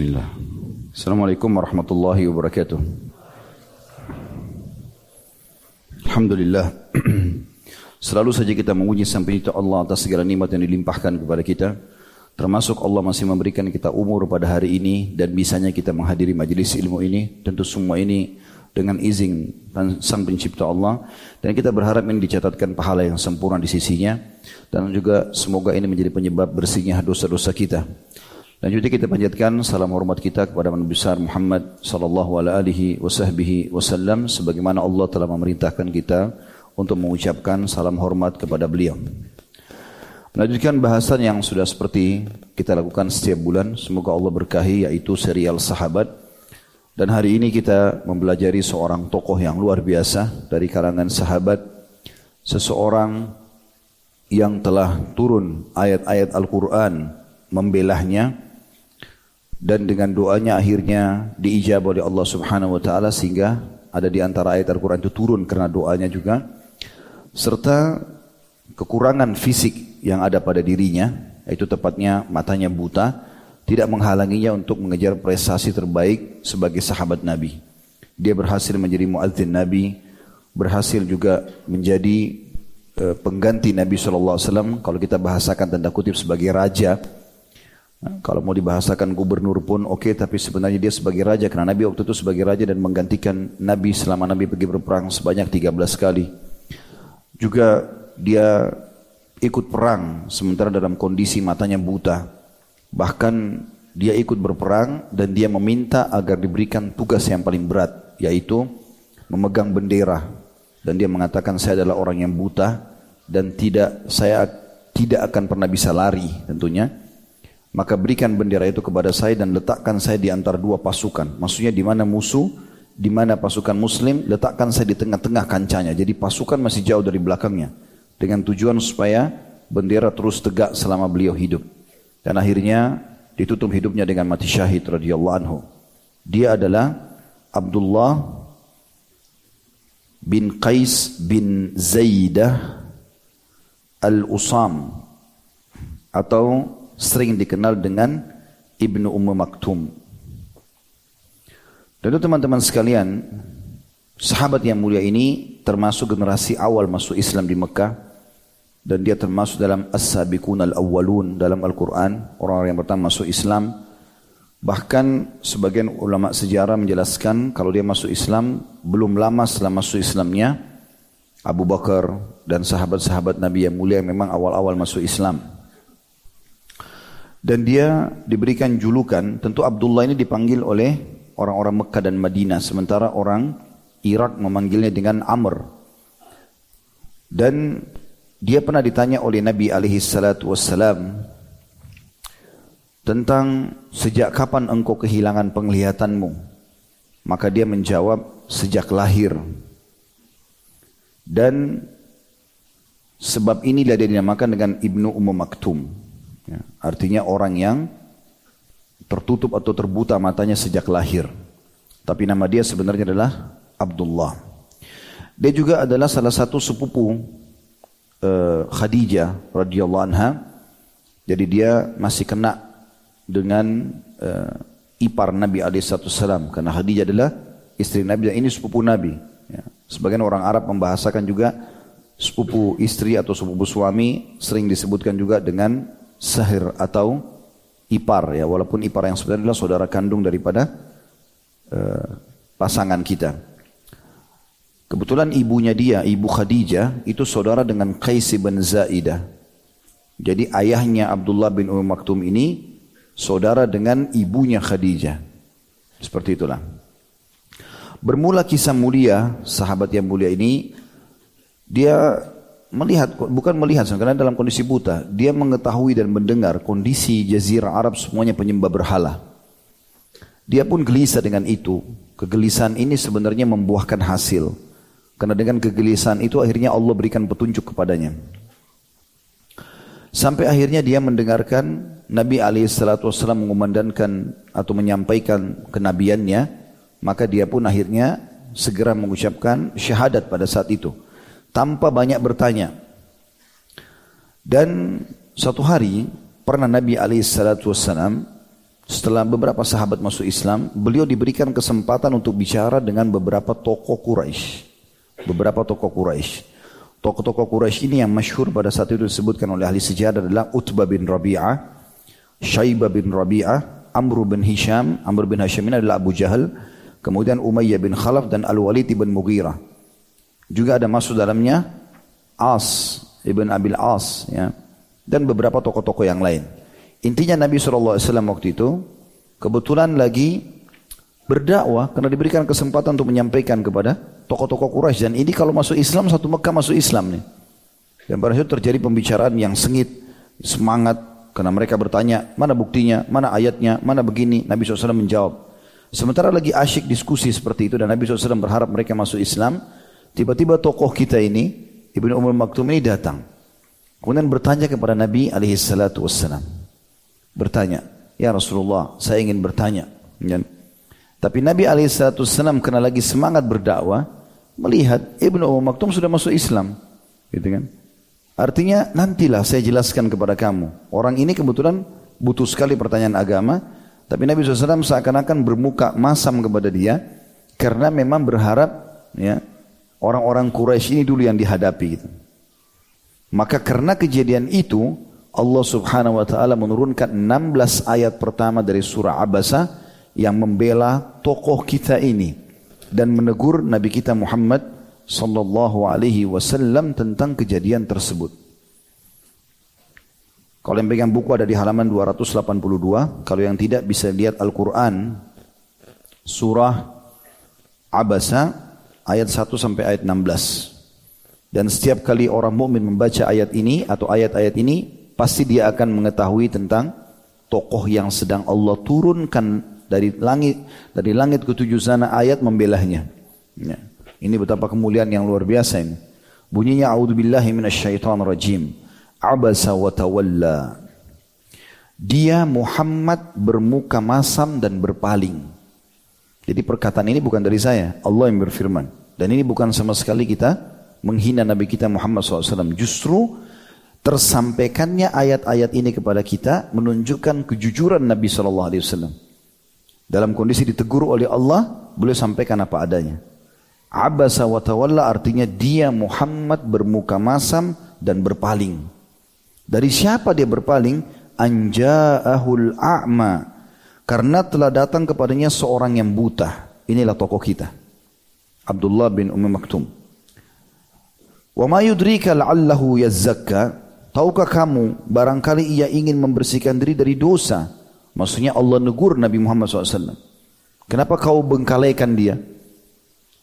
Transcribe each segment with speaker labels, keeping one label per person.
Speaker 1: Bismillah. Assalamualaikum warahmatullahi wabarakatuh. Alhamdulillah. Selalu saja kita memuji sampai itu Allah atas segala nikmat yang dilimpahkan kepada kita. Termasuk Allah masih memberikan kita umur pada hari ini dan bisanya kita menghadiri majelis ilmu ini. Tentu semua ini dengan izin sang pencipta Allah dan kita berharap ini dicatatkan pahala yang sempurna di sisinya dan juga semoga ini menjadi penyebab bersihnya dosa-dosa kita. Dan juga kita panjatkan salam hormat kita kepada Nabi besar Muhammad sallallahu alaihi wasallam sebagaimana Allah telah memerintahkan kita untuk mengucapkan salam hormat kepada beliau. Melanjutkan bahasan yang sudah seperti kita lakukan setiap bulan, semoga Allah berkahi yaitu serial sahabat. Dan hari ini kita mempelajari seorang tokoh yang luar biasa dari kalangan sahabat, seseorang yang telah turun ayat-ayat Al-Quran membelahnya, dan dengan doanya akhirnya diijab oleh Allah Subhanahu wa taala sehingga ada di antara ayat Al-Qur'an itu turun karena doanya juga serta kekurangan fisik yang ada pada dirinya yaitu tepatnya matanya buta tidak menghalanginya untuk mengejar prestasi terbaik sebagai sahabat Nabi. Dia berhasil menjadi muadzin Nabi, berhasil juga menjadi uh, pengganti Nabi SAW. Kalau kita bahasakan tanda kutip sebagai raja, kalau mau dibahasakan gubernur pun oke, okay, tapi sebenarnya dia sebagai raja karena Nabi waktu itu sebagai raja dan menggantikan Nabi selama Nabi pergi berperang sebanyak 13 kali. Juga dia ikut perang sementara dalam kondisi matanya buta. Bahkan dia ikut berperang dan dia meminta agar diberikan tugas yang paling berat yaitu memegang bendera dan dia mengatakan saya adalah orang yang buta dan tidak saya tidak akan pernah bisa lari tentunya maka berikan bendera itu kepada saya dan letakkan saya di antara dua pasukan. Maksudnya di mana musuh, di mana pasukan muslim, letakkan saya di tengah-tengah kancanya. Jadi pasukan masih jauh dari belakangnya. Dengan tujuan supaya bendera terus tegak selama beliau hidup. Dan akhirnya ditutup hidupnya dengan mati syahid radhiyallahu anhu. Dia adalah Abdullah bin Qais bin Zaidah al-Usam atau sering dikenal dengan Ibnu Ummu Maktum. Dan teman-teman sekalian, sahabat yang mulia ini termasuk generasi awal masuk Islam di Mekah dan dia termasuk dalam as-sabiqun al-awwalun dalam Al-Qur'an, orang-orang yang pertama masuk Islam. Bahkan sebagian ulama sejarah menjelaskan kalau dia masuk Islam belum lama setelah masuk Islamnya Abu Bakar dan sahabat-sahabat Nabi yang mulia yang memang awal-awal masuk Islam. Dan dia diberikan julukan, tentu Abdullah ini dipanggil oleh orang-orang Mekah dan Madinah, sementara orang Irak memanggilnya dengan Amr. Dan dia pernah ditanya oleh Nabi alaihi salatu wassalam tentang sejak kapan engkau kehilangan penglihatanmu. Maka dia menjawab sejak lahir. Dan sebab inilah dia dinamakan dengan Ibnu Ummu Maktum. Ya, artinya orang yang tertutup atau terbuta matanya sejak lahir. Tapi nama dia sebenarnya adalah Abdullah. Dia juga adalah salah satu sepupu uh, Khadijah radhiyallahu anha. Jadi dia masih kena dengan uh, ipar Nabi alaihissalam karena Khadijah adalah istri Nabi dan ini sepupu Nabi. Ya. Sebagian orang Arab membahasakan juga sepupu istri atau sepupu suami sering disebutkan juga dengan sahir atau ipar ya walaupun ipar yang sebenarnya adalah saudara kandung daripada uh, pasangan kita. Kebetulan ibunya dia, ibu Khadijah, itu saudara dengan Qais bin Zaidah. Jadi ayahnya Abdullah bin Umar Maktum ini saudara dengan ibunya Khadijah. Seperti itulah. Bermula kisah mulia, sahabat yang mulia ini, dia melihat bukan melihat karena dalam kondisi buta dia mengetahui dan mendengar kondisi jazirah Arab semuanya penyembah berhala. Dia pun gelisah dengan itu. Kegelisahan ini sebenarnya membuahkan hasil. Karena dengan kegelisahan itu akhirnya Allah berikan petunjuk kepadanya. Sampai akhirnya dia mendengarkan Nabi SAW mengumandangkan atau menyampaikan kenabiannya maka dia pun akhirnya segera mengucapkan syahadat pada saat itu tanpa banyak bertanya. Dan satu hari pernah Nabi alaihissalatu setelah beberapa sahabat masuk Islam, beliau diberikan kesempatan untuk bicara dengan beberapa tokoh Quraisy. Beberapa tokoh Quraisy. Tokoh-tokoh Quraisy ini yang masyhur pada saat itu disebutkan oleh ahli sejarah adalah Utbah bin Rabi'ah, Syaibah bin Rabi'ah, Amr bin Hisham, Amr bin Hisham ini adalah Abu Jahal, kemudian Umayyah bin Khalaf dan Al-Walid bin Mughirah. Juga ada masuk dalamnya As, Ibn Abil As, ya, dan beberapa tokoh-tokoh yang lain. Intinya Nabi SAW waktu itu kebetulan lagi berdakwah karena diberikan kesempatan untuk menyampaikan kepada tokoh-tokoh Quraisy dan ini kalau masuk Islam satu Mekah masuk Islam nih. Dan pada saat terjadi pembicaraan yang sengit, semangat karena mereka bertanya mana buktinya, mana ayatnya, mana begini. Nabi SAW menjawab. Sementara lagi asyik diskusi seperti itu dan Nabi SAW berharap mereka masuk Islam, tiba-tiba tokoh kita ini, Ibnu Umar Maktum ini datang. Kemudian bertanya kepada Nabi alaihi bertanya, Ya Rasulullah, saya ingin bertanya. Dan, tapi Nabi SAW karena lagi semangat berdakwah, melihat Ibnu Umar Maktum sudah masuk Islam. Gitu kan? Artinya nantilah saya jelaskan kepada kamu. Orang ini kebetulan butuh sekali pertanyaan agama, tapi Nabi SAW seakan-akan bermuka masam kepada dia karena memang berharap ya orang-orang Quraisy ini dulu yang dihadapi gitu. Maka karena kejadian itu Allah subhanahu wa ta'ala menurunkan 16 ayat pertama dari surah Abasa yang membela tokoh kita ini dan menegur Nabi kita Muhammad sallallahu alaihi wasallam tentang kejadian tersebut. Kalau yang pegang buku ada di halaman 282, kalau yang tidak bisa lihat Al-Qur'an surah Abasa ayat 1 sampai ayat 16. Dan setiap kali orang mukmin membaca ayat ini atau ayat-ayat ini pasti dia akan mengetahui tentang tokoh yang sedang Allah turunkan dari langit dari langit ketujuh sana ayat membelahnya. Ya. Ini betapa kemuliaan yang luar biasa ini. Bunyinya a'udzubillahi rajim. Abasa wa tawalla. Dia Muhammad bermuka masam dan berpaling. Jadi perkataan ini bukan dari saya, Allah yang berfirman. Dan ini bukan sama sekali kita menghina Nabi kita Muhammad SAW. Justru tersampaikannya ayat-ayat ini kepada kita menunjukkan kejujuran Nabi Wasallam. Dalam kondisi ditegur oleh Allah, boleh sampaikan apa adanya. Abasa wa tawalla artinya dia Muhammad bermuka masam dan berpaling. Dari siapa dia berpaling? Anja'ahul a'ma. Karena telah datang kepadanya seorang yang buta. Inilah tokoh kita. Abdullah bin Ummi Maktum. Wa ma yudrika la'allahu yazzakka Tahukah kamu barangkali ia ingin membersihkan diri dari dosa. Maksudnya Allah negur Nabi Muhammad SAW. Kenapa kau bengkalaikan dia?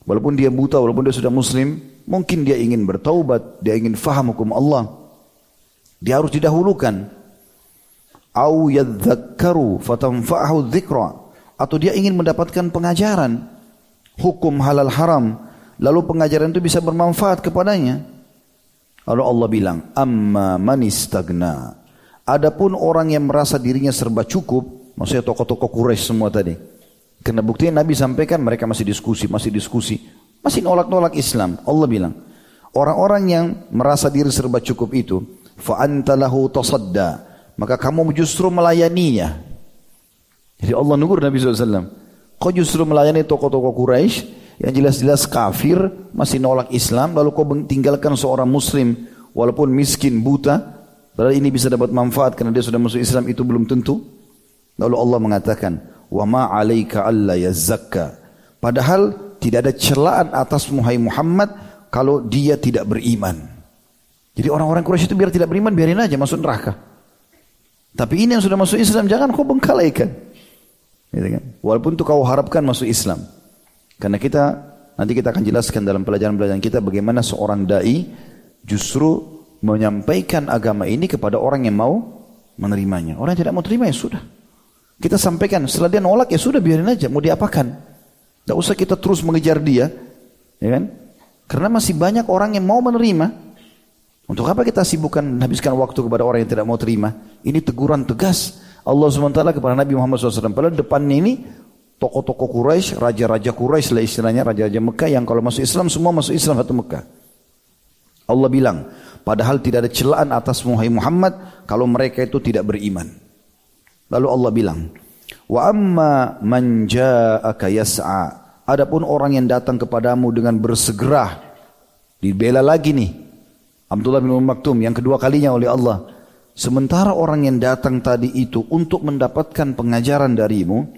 Speaker 1: Walaupun dia buta, walaupun dia sudah muslim, mungkin dia ingin bertaubat, dia ingin faham hukum Allah. Dia harus didahulukan. Au yadzakkaru fatanfa'ahu dzikra. Atau dia ingin mendapatkan pengajaran hukum halal haram, lalu pengajaran itu bisa bermanfaat kepadanya. Lalu Allah bilang, amma manistagna. Adapun orang yang merasa dirinya serba cukup, maksudnya tokoh-tokoh Quraisy semua tadi. Karena buktinya Nabi sampaikan mereka masih diskusi, masih diskusi, masih nolak-nolak Islam. Allah bilang, orang-orang yang merasa diri serba cukup itu, fa antalahu tasadda, maka kamu justru melayaninya. Jadi Allah nugur Nabi SAW. Kau justru melayani tokoh-tokoh Quraisy yang jelas-jelas kafir, masih nolak Islam, lalu kau tinggalkan seorang muslim walaupun miskin, buta, padahal ini bisa dapat manfaat karena dia sudah masuk Islam itu belum tentu. Lalu Allah mengatakan, "Wa ma 'alaika alla yazakka." Padahal tidak ada celaan atas Muhammad Muhammad kalau dia tidak beriman. Jadi orang-orang Quraisy itu biar tidak beriman biarin aja masuk neraka. Tapi ini yang sudah masuk Islam jangan kau bengkalaikan. Gitu kan? Walaupun itu kau harapkan masuk Islam. Karena kita nanti kita akan jelaskan dalam pelajaran-pelajaran kita bagaimana seorang dai justru menyampaikan agama ini kepada orang yang mau menerimanya. Orang yang tidak mau terima ya sudah. Kita sampaikan, setelah dia nolak ya sudah biarin aja, mau diapakan. Tidak usah kita terus mengejar dia, ya kan? Karena masih banyak orang yang mau menerima. Untuk apa kita sibukkan habiskan waktu kepada orang yang tidak mau terima? Ini teguran tegas Allah SWT kepada Nabi Muhammad SAW. Padahal depannya ini tokoh-tokoh Quraisy, raja-raja Quraisy lah istilahnya, raja-raja Mekah yang kalau masuk Islam semua masuk Islam satu Mekah. Allah bilang, padahal tidak ada celaan atas Muhammad kalau mereka itu tidak beriman. Lalu Allah bilang, Wa amma man ja'aka yas'a. Adapun orang yang datang kepadamu dengan bersegera dibela lagi nih. Abdullah bin Umar Maktum yang kedua kalinya oleh Allah. Sementara orang yang datang tadi itu untuk mendapatkan pengajaran darimu,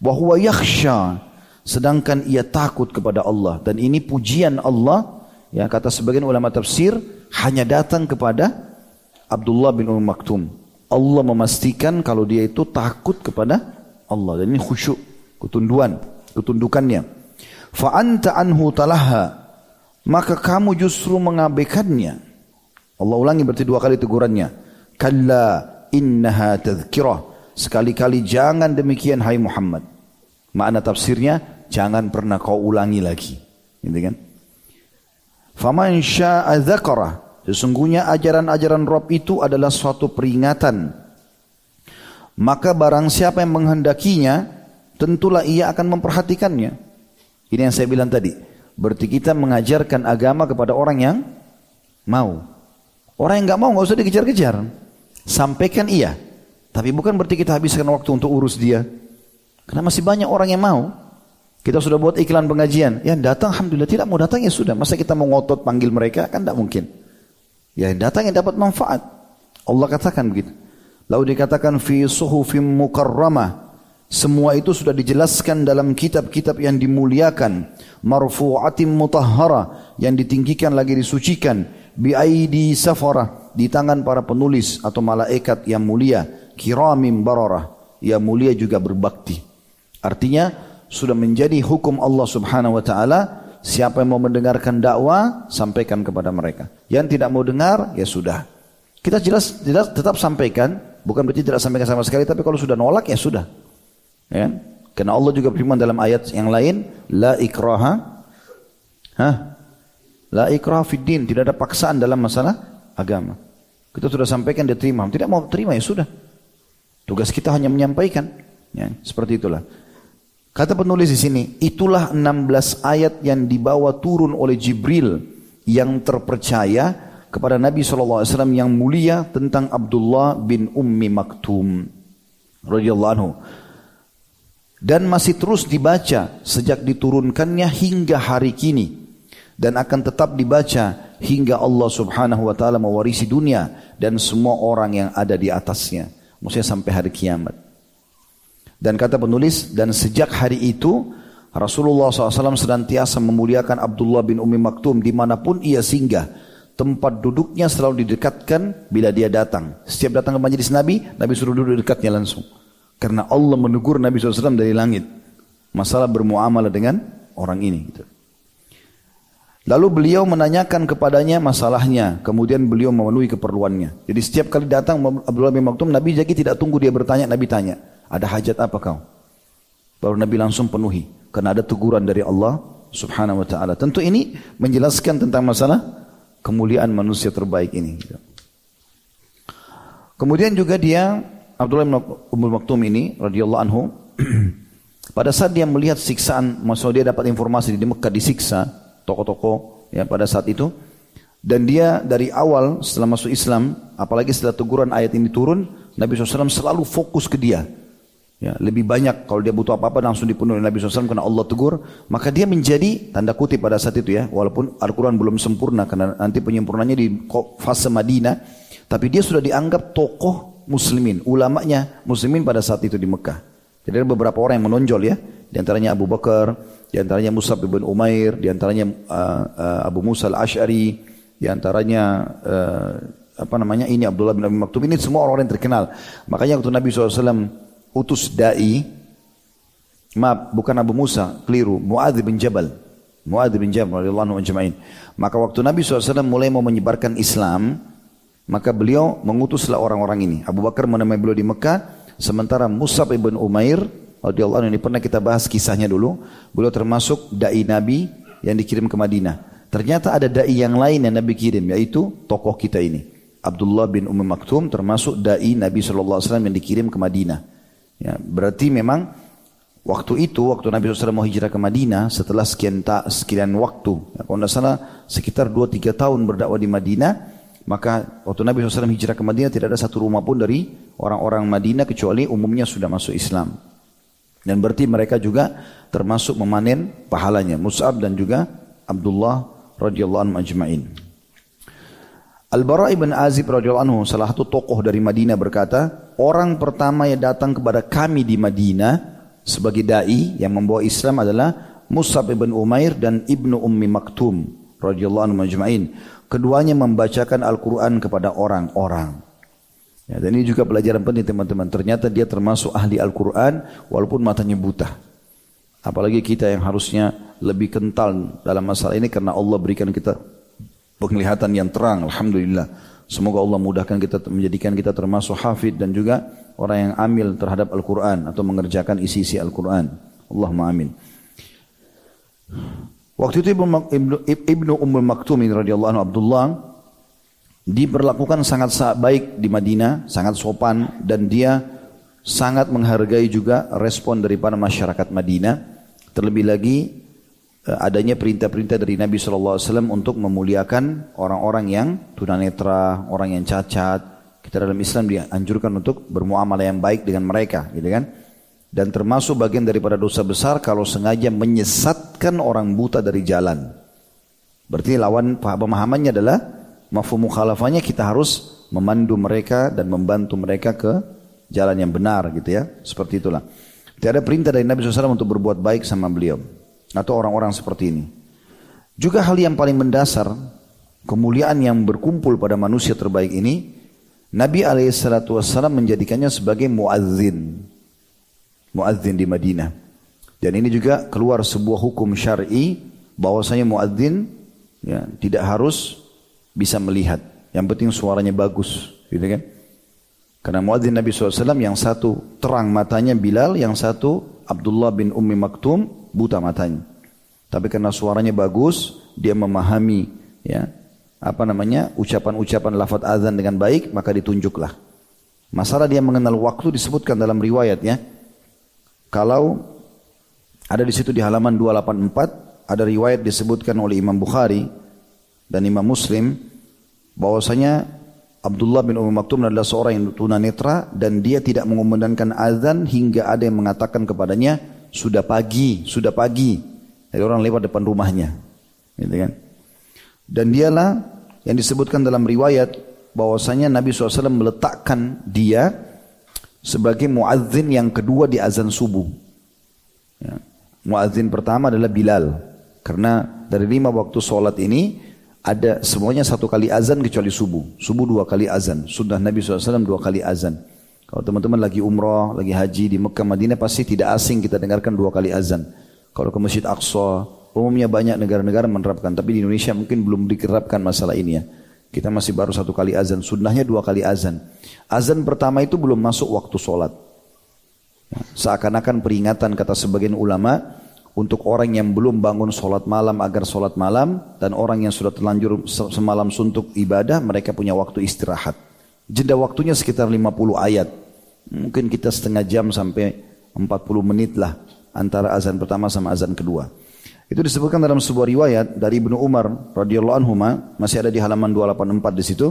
Speaker 1: bahwa yakhsha sedangkan ia takut kepada Allah dan ini pujian Allah ya kata sebagian ulama tafsir hanya datang kepada Abdullah bin Umar Maktum Allah memastikan kalau dia itu takut kepada Allah dan ini khusyuk, ketunduan, ketundukannya. Fa anta anhu talaha maka kamu justru mengabaikannya. Allah ulangi berarti dua kali tegurannya. Kalla innaha tadhkirah. Sekali-kali jangan demikian hai Muhammad. Makna tafsirnya jangan pernah kau ulangi lagi. Gitu kan? Faman syaa dzakara Sesungguhnya ajaran-ajaran Rob itu adalah suatu peringatan. Maka barang siapa yang menghendakinya, tentulah ia akan memperhatikannya. Ini yang saya bilang tadi. Berarti kita mengajarkan agama kepada orang yang mau. Orang yang nggak mau nggak usah dikejar-kejar. Sampaikan iya. Tapi bukan berarti kita habiskan waktu untuk urus dia. Karena masih banyak orang yang mau. Kita sudah buat iklan pengajian. Ya datang Alhamdulillah. Tidak mau datang ya sudah. Masa kita mau ngotot panggil mereka? Kan tidak mungkin. Ya datang yang dapat manfaat. Allah katakan begitu. Lalu dikatakan fi suhufim mukarramah. Semua itu sudah dijelaskan dalam kitab-kitab yang dimuliakan. Marfu'atim mutahhara. Yang ditinggikan lagi disucikan. Bi'aidi safara. Di tangan para penulis atau malaikat yang mulia. Kiramim bararah. Yang mulia juga berbakti. Artinya sudah menjadi hukum Allah subhanahu wa ta'ala Siapa yang mau mendengarkan dakwah, sampaikan kepada mereka. Yang tidak mau dengar, ya sudah. Kita jelas, jelas tetap sampaikan, bukan berarti tidak sampaikan sama sekali, tapi kalau sudah nolak, ya sudah. Ya. Karena Allah juga firman dalam ayat yang lain, la ikraha, hah? La ikraha fid din, tidak ada paksaan dalam masalah agama. Kita sudah sampaikan dia terima, tidak mau terima ya sudah. Tugas kita hanya menyampaikan, ya, seperti itulah. Kata penulis di sini, itulah 16 ayat yang dibawa turun oleh Jibril yang terpercaya kepada Nabi SAW yang mulia tentang Abdullah bin Ummi Maktum. Dan masih terus dibaca sejak diturunkannya hingga hari kini dan akan tetap dibaca hingga Allah Subhanahu wa taala mewarisi dunia dan semua orang yang ada di atasnya. Maksudnya sampai hari kiamat. Dan kata penulis, dan sejak hari itu Rasulullah SAW senantiasa memuliakan Abdullah bin Umi Maktum di mana pun ia singgah. Tempat duduknya selalu didekatkan bila dia datang. Setiap datang ke majelis Nabi, Nabi suruh duduk dekatnya langsung. Karena Allah menegur Nabi SAW dari langit. Masalah bermuamalah dengan orang ini. Gitu. Lalu beliau menanyakan kepadanya masalahnya. Kemudian beliau memenuhi keperluannya. Jadi setiap kali datang Abdullah bin Maktum, Nabi jadi tidak tunggu dia bertanya, Nabi tanya. Ada hajat apa kau? Baru Nabi langsung penuhi. Karena ada teguran dari Allah subhanahu wa ta'ala. Tentu ini menjelaskan tentang masalah kemuliaan manusia terbaik ini. Kemudian juga dia, Abdullah bin Ummul Maktum ini, radhiyallahu anhu, pada saat dia melihat siksaan, maksudnya dia dapat informasi di Mekah disiksa, toko-toko ya pada saat itu, dan dia dari awal setelah masuk Islam, apalagi setelah teguran ayat ini turun, Nabi SAW selalu fokus ke dia. Ya, lebih banyak kalau dia butuh apa-apa langsung dipenuhi Nabi SAW karena Allah tegur. Maka dia menjadi tanda kutip pada saat itu ya. Walaupun Al-Quran belum sempurna karena nanti penyempurnanya di fase Madinah. Tapi dia sudah dianggap tokoh muslimin. Ulamanya muslimin pada saat itu di Mekah. Jadi ada beberapa orang yang menonjol ya. Di antaranya Abu Bakar, di antaranya Musab bin Umair, di antaranya uh, uh, Abu Musa al-Ash'ari, di antaranya uh, apa namanya ini Abdullah bin Abi Maktum. Ini semua orang-orang yang terkenal. Makanya waktu Nabi SAW utus dai maaf bukan Abu Musa keliru Muadz bin Jabal Muadz bin Jabal radhiyallahu anhu maka waktu Nabi SAW mulai mau menyebarkan Islam maka beliau mengutuslah orang-orang ini Abu Bakar menemui beliau di Mekah sementara Musab ibn Umair radhiyallahu anhu ini pernah kita bahas kisahnya dulu. Beliau termasuk dai Nabi yang dikirim ke Madinah. Ternyata ada dai yang lain yang Nabi kirim yaitu tokoh kita ini. Abdullah bin Umar Maktum termasuk dai Nabi SAW yang dikirim ke Madinah. Ya, berarti memang waktu itu, waktu Nabi SAW mau hijrah ke Madinah, setelah sekian, ta, sekian waktu, ya, kalau tidak salah sekitar 2-3 tahun berdakwah di Madinah, maka waktu Nabi SAW hijrah ke Madinah tidak ada satu rumah pun dari orang-orang Madinah kecuali umumnya sudah masuk Islam. Dan berarti mereka juga termasuk memanen pahalanya. Mus'ab dan juga Abdullah radhiyallahu anhu ajma'in. Al-Bara ibn Azib radhiyallahu anhu salah satu tokoh dari Madinah berkata, orang pertama yang datang kepada kami di Madinah sebagai dai yang membawa Islam adalah Mus'ab ibn Umair dan Ibnu Ummi Maktum radhiyallahu anhu ajma'in. Keduanya membacakan Al-Qur'an kepada orang-orang. Ya, dan ini juga pelajaran penting teman-teman. Ternyata dia termasuk ahli Al-Quran walaupun matanya buta. Apalagi kita yang harusnya lebih kental dalam masalah ini karena Allah berikan kita penglihatan yang terang. Alhamdulillah. Semoga Allah mudahkan kita menjadikan kita termasuk hafid dan juga orang yang amil terhadap Al-Quran atau mengerjakan isi-isi Al-Quran. Allahumma amin. Waktu itu Ibnu, Ibnu, Ummul Maktum radhiyallahu anhu Abdullah diperlakukan sangat baik di Madinah, sangat sopan dan dia sangat menghargai juga respon daripada masyarakat Madinah. Terlebih lagi eh, adanya perintah-perintah dari Nabi SAW untuk memuliakan orang-orang yang tunanetra, orang yang cacat. Kita dalam Islam dianjurkan untuk bermuamalah yang baik dengan mereka, gitu kan? Dan termasuk bagian daripada dosa besar kalau sengaja menyesatkan orang buta dari jalan. Berarti lawan pemahamannya adalah mafhum mukhalafahnya kita harus memandu mereka dan membantu mereka ke jalan yang benar gitu ya. Seperti itulah. Tidak ada perintah dari Nabi SAW untuk berbuat baik sama beliau. Atau orang-orang seperti ini. Juga hal yang paling mendasar, kemuliaan yang berkumpul pada manusia terbaik ini, Nabi SAW menjadikannya sebagai muazzin. Muazzin di Madinah. Dan ini juga keluar sebuah hukum syar'i bahwasanya muazzin ya, tidak harus bisa melihat. Yang penting suaranya bagus, gitu kan? Karena muadzin Nabi SAW yang satu terang matanya Bilal, yang satu Abdullah bin Ummi Maktum buta matanya. Tapi karena suaranya bagus, dia memahami ya apa namanya ucapan-ucapan lafaz azan dengan baik, maka ditunjuklah. Masalah dia mengenal waktu disebutkan dalam riwayat ya. Kalau ada di situ di halaman 284 ada riwayat disebutkan oleh Imam Bukhari dan Imam Muslim bahwasanya Abdullah bin Umar Maktum adalah seorang yang tunanetra dan dia tidak mengumandangkan azan hingga ada yang mengatakan kepadanya sudah pagi, sudah pagi. Jadi orang lewat depan rumahnya. Gitu kan? Dan dialah yang disebutkan dalam riwayat bahwasanya Nabi SAW meletakkan dia sebagai muadzin yang kedua di azan subuh. Ya. Muadzin pertama adalah Bilal. Karena dari lima waktu sholat ini ada semuanya satu kali azan kecuali subuh. Subuh dua kali azan. Sudah Nabi SAW dua kali azan. Kalau teman-teman lagi umrah, lagi haji di Mekah, Madinah pasti tidak asing kita dengarkan dua kali azan. Kalau ke Masjid Aqsa, umumnya banyak negara-negara menerapkan. Tapi di Indonesia mungkin belum diterapkan masalah ini ya. Kita masih baru satu kali azan. Sunnahnya dua kali azan. Azan pertama itu belum masuk waktu sholat. Seakan-akan peringatan kata sebagian ulama, untuk orang yang belum bangun sholat malam agar sholat malam dan orang yang sudah terlanjur semalam suntuk ibadah mereka punya waktu istirahat. Jeda waktunya sekitar 50 ayat. Mungkin kita setengah jam sampai 40 menit lah antara azan pertama sama azan kedua. Itu disebutkan dalam sebuah riwayat dari Ibnu Umar radhiyallahu anhu masih ada di halaman 284 di situ.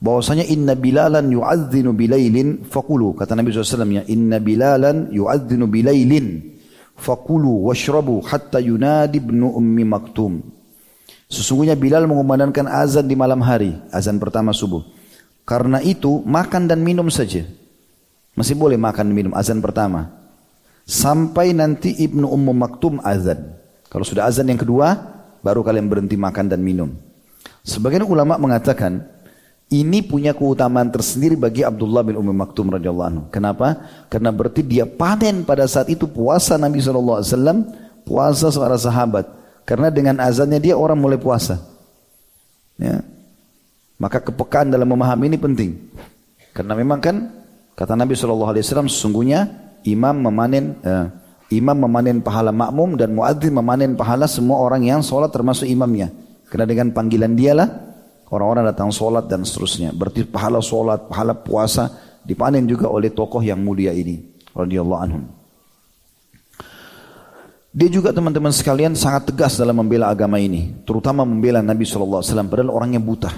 Speaker 1: Bahwasanya inna bilalan yu'adzinu bilailin faqulu kata Nabi SAW ya inna bilalan yu'adzinu bilailin fakulu washrabu hatta yunadi ibnu ummi maktum. Sesungguhnya Bilal mengumandangkan azan di malam hari, azan pertama subuh. Karena itu makan dan minum saja. Masih boleh makan dan minum azan pertama. Sampai nanti Ibnu Ummu Maktum azan. Kalau sudah azan yang kedua, baru kalian berhenti makan dan minum. Sebagian ulama mengatakan, ini punya keutamaan tersendiri bagi Abdullah bin Ummi Maktum radhiyallahu anhu. Kenapa? Karena berarti dia panen pada saat itu puasa Nabi SAW, puasa para sahabat. Karena dengan azannya dia orang mulai puasa. Ya. Maka kepekaan dalam memahami ini penting. Karena memang kan kata Nabi SAW sesungguhnya imam memanen eh, imam memanen pahala makmum dan muadzin memanen pahala semua orang yang sholat termasuk imamnya. Karena dengan panggilan dialah Orang-orang datang sholat dan seterusnya. Berarti pahala sholat, pahala puasa dipanen juga oleh tokoh yang mulia ini. radhiyallahu anhum. Dia juga teman-teman sekalian sangat tegas dalam membela agama ini. Terutama membela Nabi SAW. Padahal orangnya buta.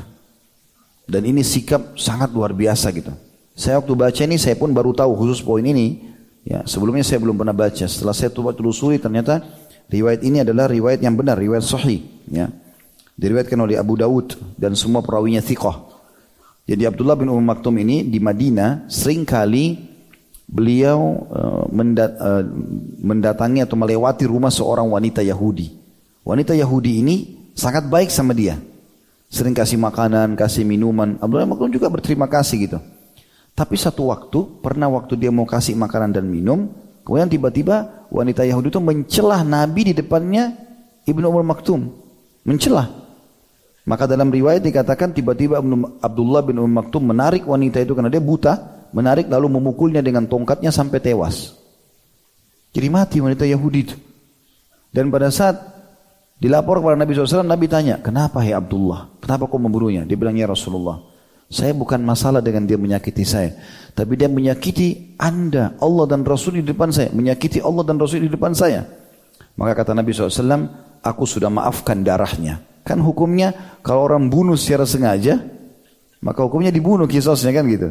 Speaker 1: Dan ini sikap sangat luar biasa gitu. Saya waktu baca ini saya pun baru tahu khusus poin ini. Ya, sebelumnya saya belum pernah baca. Setelah saya coba telusuri ternyata riwayat ini adalah riwayat yang benar, riwayat sahih. Ya. Diriwayatkan oleh Abu Dawud dan semua perawinya thiqah. Jadi Abdullah bin Umar Maktum ini di Madinah sering kali beliau mendat, uh, mendatangi atau melewati rumah seorang wanita Yahudi. Wanita Yahudi ini sangat baik sama dia. Sering kasih makanan, kasih minuman. Abdullah Maktum juga berterima kasih gitu. Tapi satu waktu, pernah waktu dia mau kasih makanan dan minum, kemudian tiba-tiba wanita Yahudi itu mencelah Nabi di depannya Ibnu Umar Maktum. Mencelah. Maka dalam riwayat dikatakan tiba-tiba Abdullah bin Umar Maktum menarik wanita itu karena dia buta, menarik lalu memukulnya dengan tongkatnya sampai tewas. Jadi mati wanita Yahudi itu. Dan pada saat dilapor kepada Nabi SAW, Nabi tanya, kenapa hai Abdullah? Kenapa kau membunuhnya? Dia bilang, ya Rasulullah, saya bukan masalah dengan dia menyakiti saya. Tapi dia menyakiti anda, Allah dan Rasul di depan saya. Menyakiti Allah dan Rasul di depan saya. Maka kata Nabi SAW, aku sudah maafkan darahnya. Kan hukumnya kalau orang bunuh secara sengaja, maka hukumnya dibunuh kisosnya kan gitu.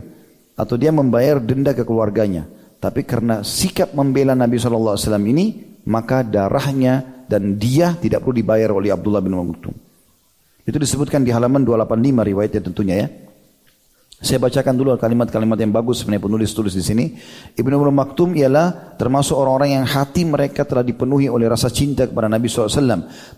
Speaker 1: Atau dia membayar denda ke keluarganya. Tapi karena sikap membela Nabi SAW ini, maka darahnya dan dia tidak perlu dibayar oleh Abdullah bin Maktum. Itu disebutkan di halaman 285 riwayatnya tentunya ya. Saya bacakan dulu kalimat-kalimat yang bagus sebenarnya penulis tulis di sini. Ibnu Umar Maktum ialah termasuk orang-orang yang hati mereka telah dipenuhi oleh rasa cinta kepada Nabi SAW.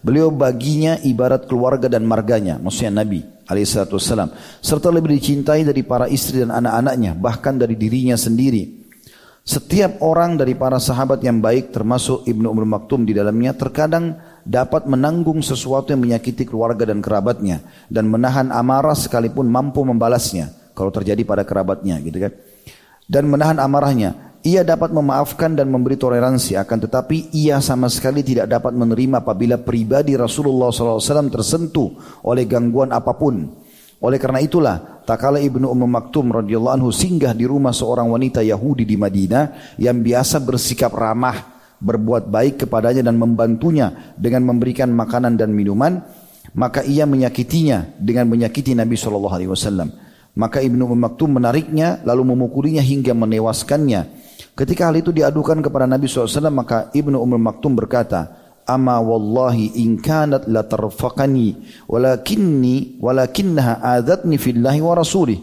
Speaker 1: Beliau baginya ibarat keluarga dan marganya, maksudnya Nabi SAW. Serta lebih dicintai dari para istri dan anak-anaknya, bahkan dari dirinya sendiri. Setiap orang dari para sahabat yang baik termasuk Ibnu Umar Maktum di dalamnya terkadang dapat menanggung sesuatu yang menyakiti keluarga dan kerabatnya dan menahan amarah sekalipun mampu membalasnya kalau terjadi pada kerabatnya gitu kan. Dan menahan amarahnya. Ia dapat memaafkan dan memberi toleransi akan tetapi ia sama sekali tidak dapat menerima apabila pribadi Rasulullah SAW tersentuh oleh gangguan apa pun. Oleh karena itulah tak kala Ibnu Umm Maktum radhiyallahu anhu singgah di rumah seorang wanita Yahudi di Madinah yang biasa bersikap ramah berbuat baik kepadanya dan membantunya dengan memberikan makanan dan minuman maka ia menyakitinya dengan menyakiti Nabi Shallallahu alaihi wasallam maka Ibnu Maktum menariknya lalu memukulinya hingga menewaskannya. Ketika hal itu diadukan kepada Nabi SAW maka Ibnu Umar Maktum berkata, Ama wallahi in kanat la tarfaqani walakinni walakinnaha adatni fillahi wa rasulih.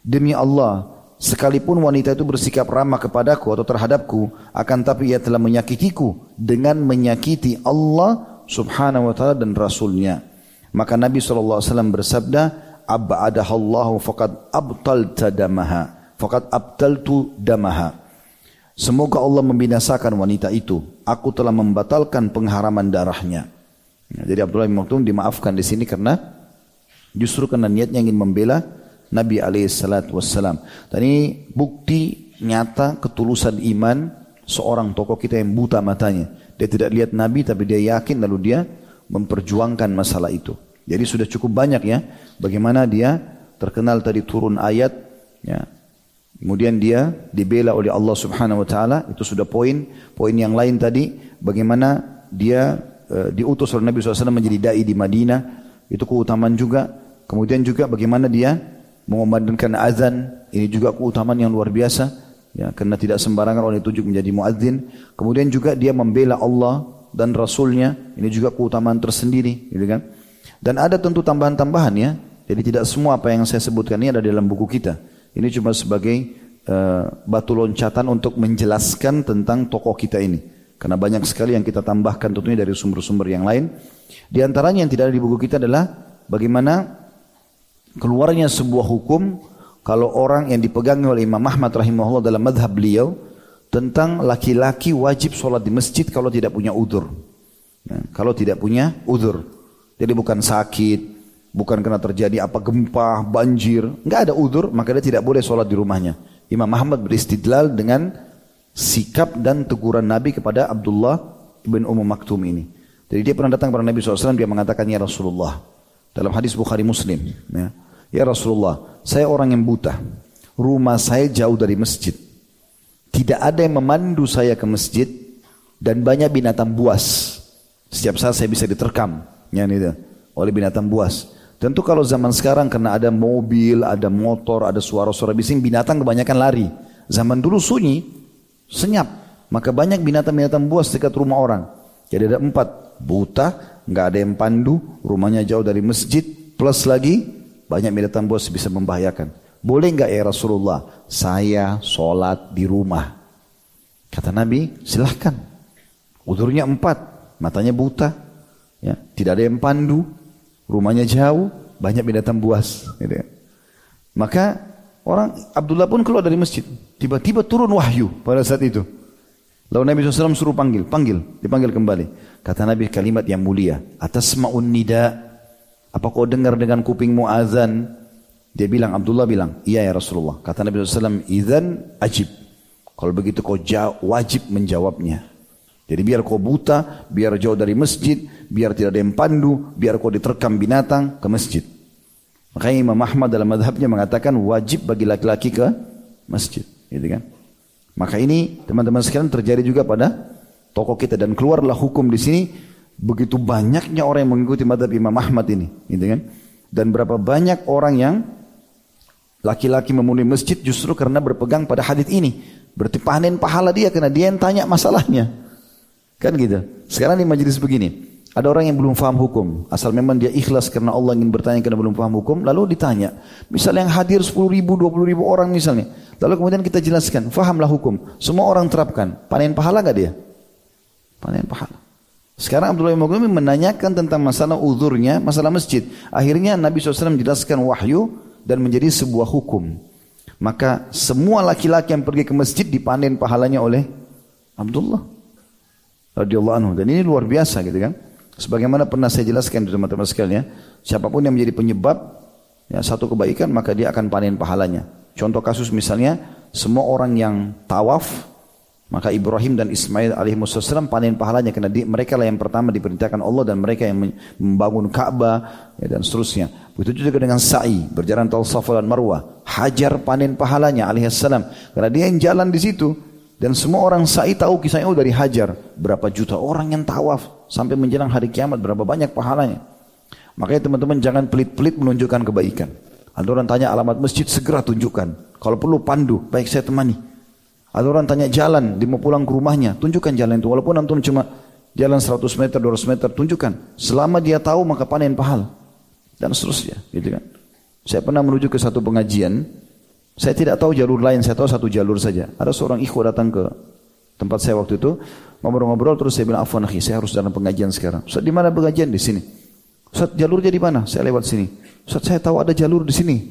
Speaker 1: Demi Allah, sekalipun wanita itu bersikap ramah kepadaku atau terhadapku, akan tapi ia telah menyakitiku dengan menyakiti Allah subhanahu wa ta'ala dan Rasulnya. Maka Nabi SAW bersabda, abadahallahu faqad abtalta damaha faqad abtaltu damaha Semoga Allah membinasakan wanita itu. Aku telah membatalkan pengharaman darahnya. Ya, jadi Abdullah bin Maktum dimaafkan di sini karena justru karena niatnya ingin membela Nabi alaihissalatu wassalam. Dan ini bukti nyata ketulusan iman seorang tokoh kita yang buta matanya. Dia tidak lihat Nabi tapi dia yakin lalu dia memperjuangkan masalah itu. Jadi sudah cukup banyak ya bagaimana dia terkenal tadi turun ayat ya. Kemudian dia dibela oleh Allah Subhanahu wa taala, itu sudah poin. Poin yang lain tadi bagaimana dia e, diutus oleh Nabi SAW menjadi dai di Madinah, itu keutamaan juga. Kemudian juga bagaimana dia mengumandangkan azan, ini juga keutamaan yang luar biasa. Ya, karena tidak sembarangan oleh tujuh menjadi muadzin. Kemudian juga dia membela Allah dan Rasulnya, ini juga keutamaan tersendiri, gitu kan? Dan ada tentu tambahan-tambahan ya. Jadi tidak semua apa yang saya sebutkan ini ada dalam buku kita. Ini cuma sebagai uh, batu loncatan untuk menjelaskan tentang tokoh kita ini. Karena banyak sekali yang kita tambahkan tentunya dari sumber-sumber yang lain. Di antaranya yang tidak ada di buku kita adalah bagaimana keluarnya sebuah hukum kalau orang yang dipegang oleh Imam Ahmad rahimahullah dalam madhab beliau tentang laki-laki wajib sholat di masjid kalau tidak punya udur. Nah, kalau tidak punya udur. Jadi bukan sakit, bukan karena terjadi apa gempa, banjir, nggak ada udur, maka dia tidak boleh sholat di rumahnya. Imam Muhammad beristidlal dengan sikap dan teguran Nabi kepada Abdullah bin Ummu Maktum ini. Jadi dia pernah datang kepada Nabi SAW, dia mengatakan, Ya Rasulullah, dalam hadis Bukhari Muslim, ya, ya Rasulullah, saya orang yang buta, rumah saya jauh dari masjid, tidak ada yang memandu saya ke masjid, dan banyak binatang buas. Setiap saat saya bisa diterkam ya itu oleh binatang buas. Tentu kalau zaman sekarang karena ada mobil, ada motor, ada suara-suara bising, binatang kebanyakan lari. Zaman dulu sunyi, Senyap. Maka banyak binatang-binatang buas dekat rumah orang. Jadi ada empat. Buta, nggak ada yang pandu, rumahnya jauh dari masjid, plus lagi banyak binatang buas bisa membahayakan. Boleh nggak ya Rasulullah? Saya sholat di rumah. Kata Nabi, silahkan. Udurnya empat, matanya buta, ya, tidak ada yang pandu, rumahnya jauh, banyak binatang buas. Gitu ya. Maka orang Abdullah pun keluar dari masjid. Tiba-tiba turun wahyu pada saat itu. Lalu Nabi SAW suruh panggil, panggil, dipanggil kembali. Kata Nabi kalimat yang mulia. Atas ma'un nida. Apa kau dengar dengan kupingmu azan? Dia bilang, Abdullah bilang, iya ya Rasulullah. Kata Nabi SAW, izan ajib. Kalau begitu kau wajib menjawabnya. Jadi biar kau buta, biar jauh dari masjid, biar tidak ada yang pandu, biar kau diterkam binatang ke masjid. Makanya Imam Ahmad dalam madhabnya mengatakan wajib bagi laki-laki ke masjid. Gitu kan? Maka ini teman-teman sekalian terjadi juga pada tokoh kita dan keluarlah hukum di sini begitu banyaknya orang yang mengikuti madhab Imam Ahmad ini, gitu kan? Dan berapa banyak orang yang laki-laki memenuhi masjid justru karena berpegang pada hadis ini. Berarti panen pahala dia karena dia yang tanya masalahnya. Kan gitu. Sekarang di majelis begini, ada orang yang belum faham hukum, asal memang dia ikhlas karena Allah ingin bertanya karena belum paham hukum, lalu ditanya. Misalnya yang hadir 10 ribu, 20 ribu orang misalnya. Lalu kemudian kita jelaskan, fahamlah hukum. Semua orang terapkan. Panen pahala gak dia? Panen pahala. Sekarang Abdullah bin menanyakan tentang masalah uzurnya, masalah masjid. Akhirnya Nabi SAW menjelaskan wahyu dan menjadi sebuah hukum. Maka semua laki-laki yang pergi ke masjid dipanen pahalanya oleh Abdullah radhiyallahu anhu. Dan ini luar biasa gitu kan. Sebagaimana pernah saya jelaskan teman-teman sekalian, siapa pun yang menjadi penyebab ya, satu kebaikan maka dia akan panen pahalanya. Contoh kasus misalnya semua orang yang tawaf maka Ibrahim dan Ismail alaihissalam panen pahalanya karena di, mereka lah yang pertama diperintahkan Allah dan mereka yang membangun Ka'bah ya, dan seterusnya. Begitu juga dengan sa'i berjalan tol Safa dan Marwah. Hajar panen pahalanya alaihissalam karena dia yang jalan di situ dan semua orang sa'i tahu kisahnya oh dari Hajar berapa juta orang yang tawaf sampai menjelang hari kiamat berapa banyak pahalanya. Makanya teman-teman jangan pelit-pelit menunjukkan kebaikan. Ada orang tanya alamat masjid segera tunjukkan. Kalau perlu pandu, baik saya temani. Ada orang tanya jalan, dia mau pulang ke rumahnya, tunjukkan jalan itu. Walaupun antum cuma jalan 100 meter, 200 meter, tunjukkan. Selama dia tahu maka panen pahala. Dan seterusnya, gitu kan. Saya pernah menuju ke satu pengajian, saya tidak tahu jalur lain, saya tahu satu jalur saja. Ada seorang ikhwah datang ke tempat saya waktu itu, Ngobrol-ngobrol terus saya bilang, afwan akhi, saya harus dalam pengajian sekarang. Ustaz, di mana pengajian? Di sini. Ustaz, jalurnya di mana? Saya lewat sini. Ustaz, saya tahu ada jalur di sini.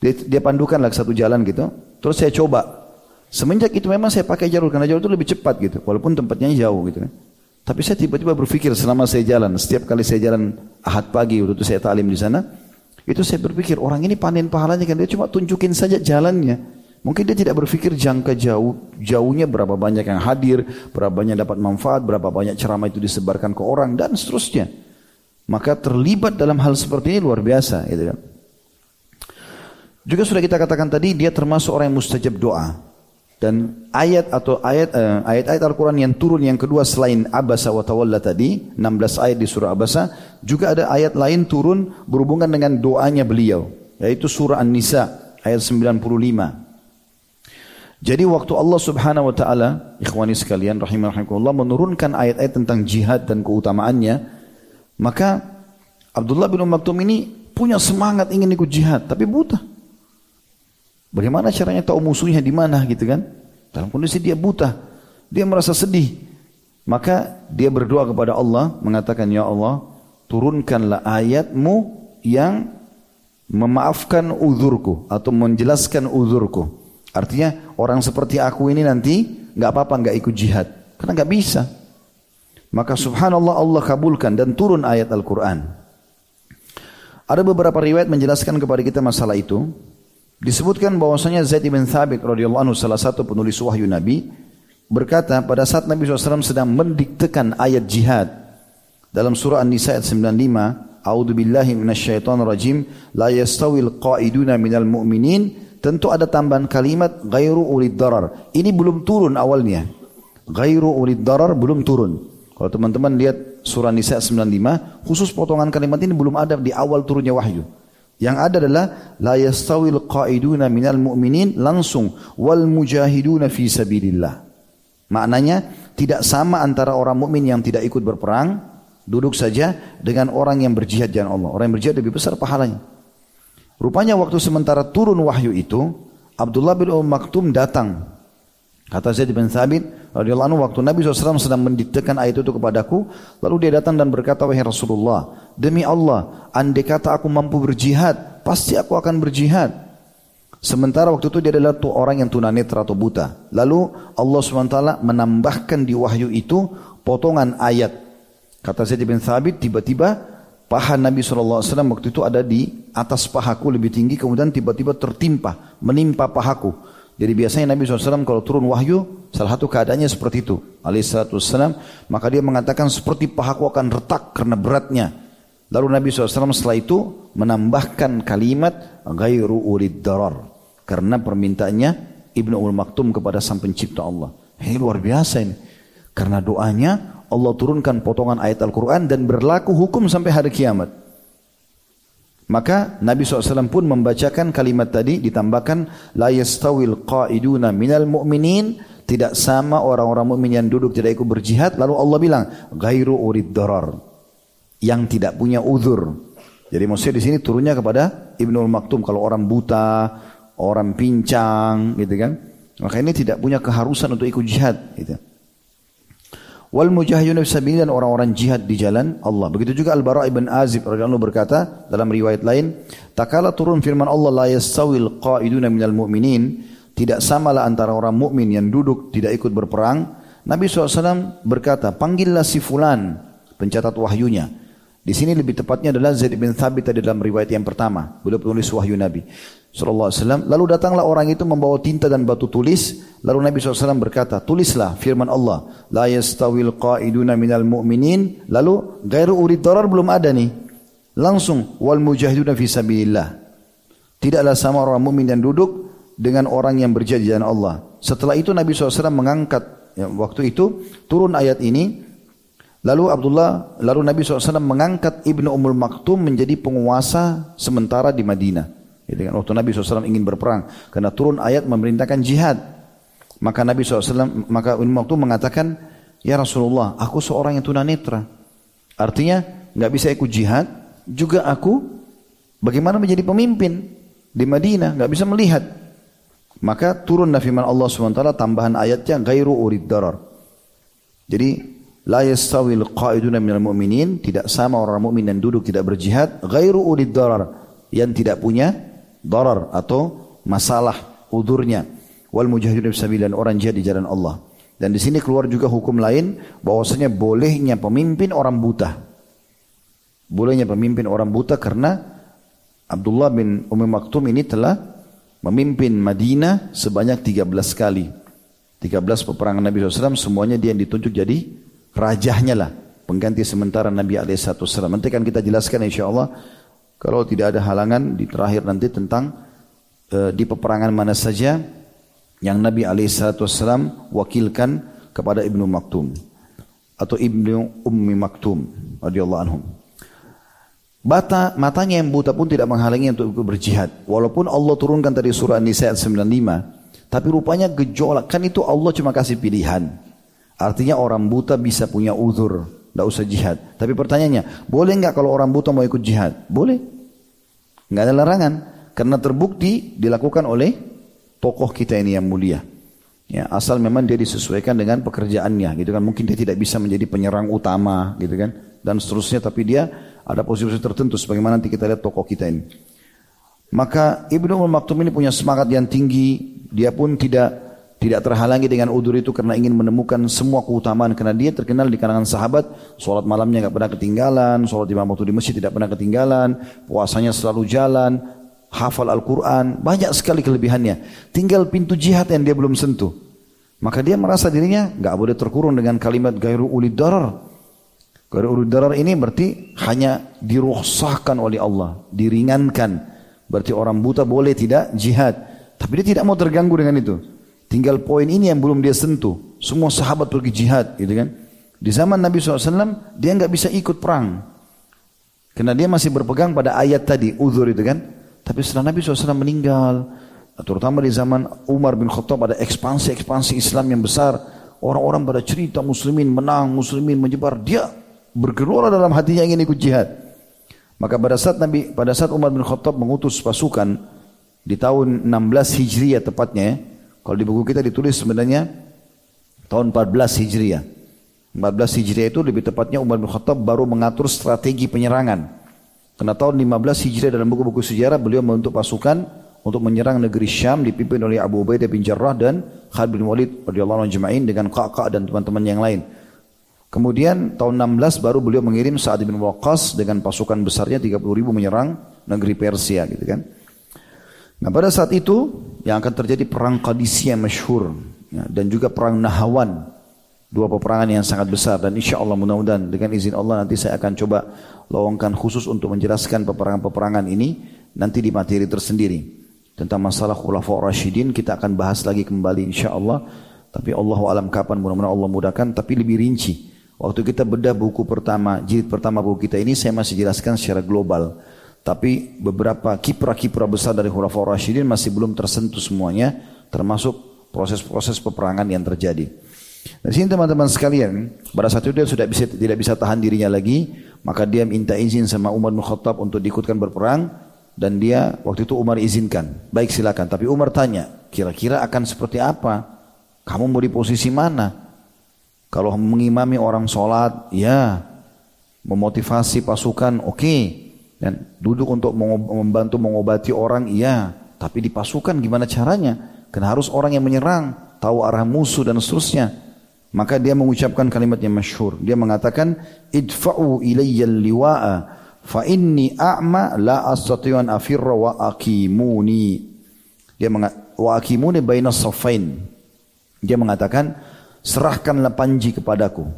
Speaker 1: Dia, dia pandukan lah satu jalan gitu. Terus saya coba. Semenjak itu memang saya pakai jalur, karena jalur itu lebih cepat gitu. Walaupun tempatnya jauh gitu kan. Tapi saya tiba-tiba berpikir selama saya jalan, setiap kali saya jalan ahad pagi, waktu itu saya talim di sana, itu saya berpikir orang ini panen pahalanya kan dia cuma tunjukin saja jalannya. Mungkin dia tidak berpikir jangka jauh, jauhnya berapa banyak yang hadir, berapa banyak dapat manfaat, berapa banyak ceramah itu disebarkan ke orang dan seterusnya. Maka terlibat dalam hal seperti ini luar biasa, gitu kan. Juga sudah kita katakan tadi dia termasuk orang yang mustajab doa. Dan ayat atau ayat eh, ayat-ayat Al-Qur'an yang turun yang kedua selain Abasa wa Tawalla tadi, 16 ayat di surah Abasa, juga ada ayat lain turun berhubungan dengan doanya beliau, yaitu surah An-Nisa ayat 95. Jadi waktu Allah Subhanahu wa taala, ikhwani sekalian rahimakumullah menurunkan ayat-ayat tentang jihad dan keutamaannya, maka Abdullah bin Maktum ini punya semangat ingin ikut jihad, tapi buta. Bagaimana caranya tahu musuhnya di mana gitu kan? Dalam kondisi dia buta, dia merasa sedih. Maka dia berdoa kepada Allah mengatakan, Ya Allah, turunkanlah ayatmu yang memaafkan uzurku atau menjelaskan uzurku. Artinya orang seperti aku ini nanti nggak apa-apa nggak ikut jihad karena nggak bisa. Maka subhanallah Allah kabulkan dan turun ayat Al-Quran. Ada beberapa riwayat menjelaskan kepada kita masalah itu. Disebutkan bahwasanya Zaid bin Thabit radhiyallahu anhu salah satu penulis wahyu Nabi berkata pada saat Nabi SAW sedang mendiktekan ayat jihad dalam surah An-Nisa ayat 95 A'udzu billahi minasyaitonir rajim la yastawil qa'iduna minal mu'minin tentu ada tambahan kalimat ghairu ulid darar. Ini belum turun awalnya. Ghairu ulid darar belum turun. Kalau teman-teman lihat surah Nisa 95, khusus potongan kalimat ini belum ada di awal turunnya wahyu. Yang ada adalah la yastawil qaiduna minal mu'minin langsung wal mujahiduna fi sabilillah. Maknanya tidak sama antara orang mukmin yang tidak ikut berperang duduk saja dengan orang yang berjihad jalan Allah. Orang yang berjihad lebih besar pahalanya. Rupanya waktu sementara turun wahyu itu, Abdullah bin Umm Maktum datang. Kata Zaid bin Thabit radhiyallahu anhu waktu Nabi SAW sedang mendiktekan ayat itu kepadaku, lalu dia datang dan berkata, "Wahai Rasulullah, demi Allah, andai kata aku mampu berjihad, pasti aku akan berjihad." Sementara waktu itu dia adalah tu orang yang tunanetra atau buta. Lalu Allah SWT menambahkan di wahyu itu potongan ayat. Kata Zaid bin Thabit tiba-tiba paha Nabi SAW waktu itu ada di atas pahaku lebih tinggi kemudian tiba-tiba tertimpa, menimpa pahaku. Jadi biasanya Nabi SAW kalau turun wahyu salah satu keadaannya seperti itu. Alaihissalam maka dia mengatakan seperti pahaku akan retak karena beratnya. Lalu Nabi SAW setelah itu menambahkan kalimat gairu urid darar. Karena permintaannya Ibnu Ul Maktum kepada sang pencipta Allah. Ini luar biasa ini. Karena doanya Allah turunkan potongan ayat Al-Quran dan berlaku hukum sampai hari kiamat. Maka Nabi SAW pun membacakan kalimat tadi ditambahkan la yastawil qaiduna minal mu'minin tidak sama orang-orang mukmin yang duduk tidak ikut berjihad lalu Allah bilang gairu urid darar yang tidak punya uzur. Jadi maksudnya di sini turunnya kepada Ibnu Maktum kalau orang buta, orang pincang gitu kan. Maka ini tidak punya keharusan untuk ikut jihad gitu. Wal mujahidun fi dan orang-orang jihad di jalan Allah. Begitu juga Al-Bara' ibn Azib radhiyallahu berkata dalam riwayat lain, "Takala turun firman Allah la yastawil qa'iduna minal mu'minin." Tidak samalah antara orang mukmin yang duduk tidak ikut berperang. Nabi SAW berkata, panggillah si fulan, pencatat wahyunya. Di sini lebih tepatnya adalah Zaid bin Thabit tadi dalam riwayat yang pertama. Beliau penulis wahyu Nabi sallallahu. Lalu datanglah orang itu membawa tinta dan batu tulis. Lalu Nabi SAW berkata, tulislah firman Allah. La yastawil qaiduna minal mu'minin. Lalu gairu urid darar belum ada nih. Langsung wal mujahiduna fi sabilillah. Tidaklah sama orang mukmin yang duduk dengan orang yang berjihad di jalan Allah. Setelah itu Nabi SAW mengangkat ya, waktu itu turun ayat ini Lalu Abdullah, lalu Nabi SAW mengangkat Ibnu Ummul Maktum menjadi penguasa sementara di Madinah. Gitu kan? Waktu Nabi SAW ingin berperang. Karena turun ayat memerintahkan jihad. Maka Nabi SAW, maka Maktum mengatakan, Ya Rasulullah, aku seorang yang tunanetra. Artinya, nggak bisa ikut jihad. Juga aku, bagaimana menjadi pemimpin di Madinah, nggak bisa melihat. Maka turun firman Allah SWT tambahan ayatnya, Gairu urid darar. Jadi La yastawil qaiduna minal mu'minin tidak sama orang mukmin yang duduk tidak berjihad ghairu ulid darar yang tidak punya darar atau masalah udurnya. Wal mujahidin fisabilillah orang jihad di jalan Allah. Dan di sini keluar juga hukum lain bahwasanya bolehnya pemimpin orang buta. Bolehnya pemimpin orang buta karena Abdullah bin Umi Maktum ini telah memimpin Madinah sebanyak 13 kali. 13 peperangan Nabi SAW semuanya dia yang ditunjuk jadi rajahnya lah pengganti sementara Nabi Alaihissalam. Nanti akan kita jelaskan insya Allah kalau tidak ada halangan di terakhir nanti tentang e, di peperangan mana saja yang Nabi Alaihissalam wakilkan kepada Ibnu Maktum atau Ibnu Ummi Maktum radhiyallahu anhum. Bata, matanya yang buta pun tidak menghalangi untuk berjihad. Walaupun Allah turunkan tadi surah An-Nisa ayat 95. Tapi rupanya gejolak. Kan itu Allah cuma kasih pilihan. Artinya orang buta bisa punya uzur, tidak usah jihad. Tapi pertanyaannya, boleh nggak kalau orang buta mau ikut jihad? Boleh. Nggak ada larangan. Karena terbukti dilakukan oleh tokoh kita ini yang mulia. Ya, asal memang dia disesuaikan dengan pekerjaannya, gitu kan. Mungkin dia tidak bisa menjadi penyerang utama, gitu kan. Dan seterusnya, tapi dia ada posisi tertentu. Sebagaimana nanti kita lihat tokoh kita ini. Maka Ibnu Maktum ini punya semangat yang tinggi. Dia pun tidak tidak terhalangi dengan udur itu karena ingin menemukan semua keutamaan karena dia terkenal di kalangan sahabat. Sholat malamnya nggak pernah ketinggalan sholat imam waktu di masjid tidak pernah ketinggalan puasanya selalu jalan hafal Al-Quran banyak sekali kelebihannya. Tinggal pintu jihad yang dia belum sentuh. Maka dia merasa dirinya nggak boleh terkurung dengan kalimat gairu ulid darar gairu ulid darar ini berarti hanya diruhsahkan oleh Allah diringankan. Berarti orang buta boleh tidak jihad. Tapi dia tidak mau terganggu dengan itu Tinggal poin ini yang belum dia sentuh. Semua sahabat pergi jihad, gitu kan? Di zaman Nabi SAW, dia nggak bisa ikut perang. Karena dia masih berpegang pada ayat tadi, uzur itu kan. Tapi setelah Nabi SAW meninggal, terutama di zaman Umar bin Khattab ada ekspansi-ekspansi Islam yang besar. Orang-orang pada cerita muslimin menang, muslimin menyebar. Dia bergelora dalam hatinya ingin ikut jihad. Maka pada saat Nabi, pada saat Umar bin Khattab mengutus pasukan di tahun 16 Hijriah tepatnya, kalau di buku kita ditulis sebenarnya tahun 14 Hijriah. 14 Hijriah itu lebih tepatnya Umar bin Khattab baru mengatur strategi penyerangan. Karena tahun 15 Hijriah dalam buku-buku sejarah beliau membentuk pasukan untuk menyerang negeri Syam dipimpin oleh Abu Ubaidah bin Jarrah dan Khalid bin Walid radhiyallahu anhu jema'in dengan Kakak dan teman-teman yang lain. Kemudian tahun 16 baru beliau mengirim Sa'ad bin Waqqas dengan pasukan besarnya 30 ribu menyerang negeri Persia gitu kan. Nah pada saat itu yang akan terjadi perang Qadisiyah masyhur ya, dan juga perang Nahawan. Dua peperangan yang sangat besar dan insya Allah mudah-mudahan dengan izin Allah nanti saya akan coba lowongkan khusus untuk menjelaskan peperangan-peperangan ini nanti di materi tersendiri. Tentang masalah khulafa rasyidin kita akan bahas lagi kembali insya Allah tapi Allah alam kapan mudah-mudahan Allah mudahkan tapi lebih rinci. Waktu kita bedah buku pertama jilid pertama buku kita ini saya masih jelaskan secara global tapi beberapa kiprah-kiprah besar dari khulafa rasyidin masih belum tersentuh semuanya termasuk proses-proses peperangan yang terjadi. Di sini teman-teman sekalian, pada saat itu dia sudah bisa, tidak bisa tahan dirinya lagi, maka dia minta izin sama Umar bin Khattab untuk diikutkan berperang dan dia waktu itu Umar izinkan. Baik silakan, tapi Umar tanya, kira-kira akan seperti apa? Kamu mau di posisi mana? Kalau mengimami orang sholat, ya. Memotivasi pasukan, oke. Okay. Dan duduk untuk membantu mengobati orang, iya. Tapi di pasukan gimana caranya? Karena harus orang yang menyerang, tahu arah musuh dan seterusnya. Maka dia mengucapkan kalimat yang masyhur. Dia mengatakan, "Idfa'u ilayya liwa'a fa inni a'ma la astati'u an afirra wa aqimuni." Dia mengatakan, "Wa aqimuni baina safain." Dia mengatakan, "Serahkanlah panji kepadaku."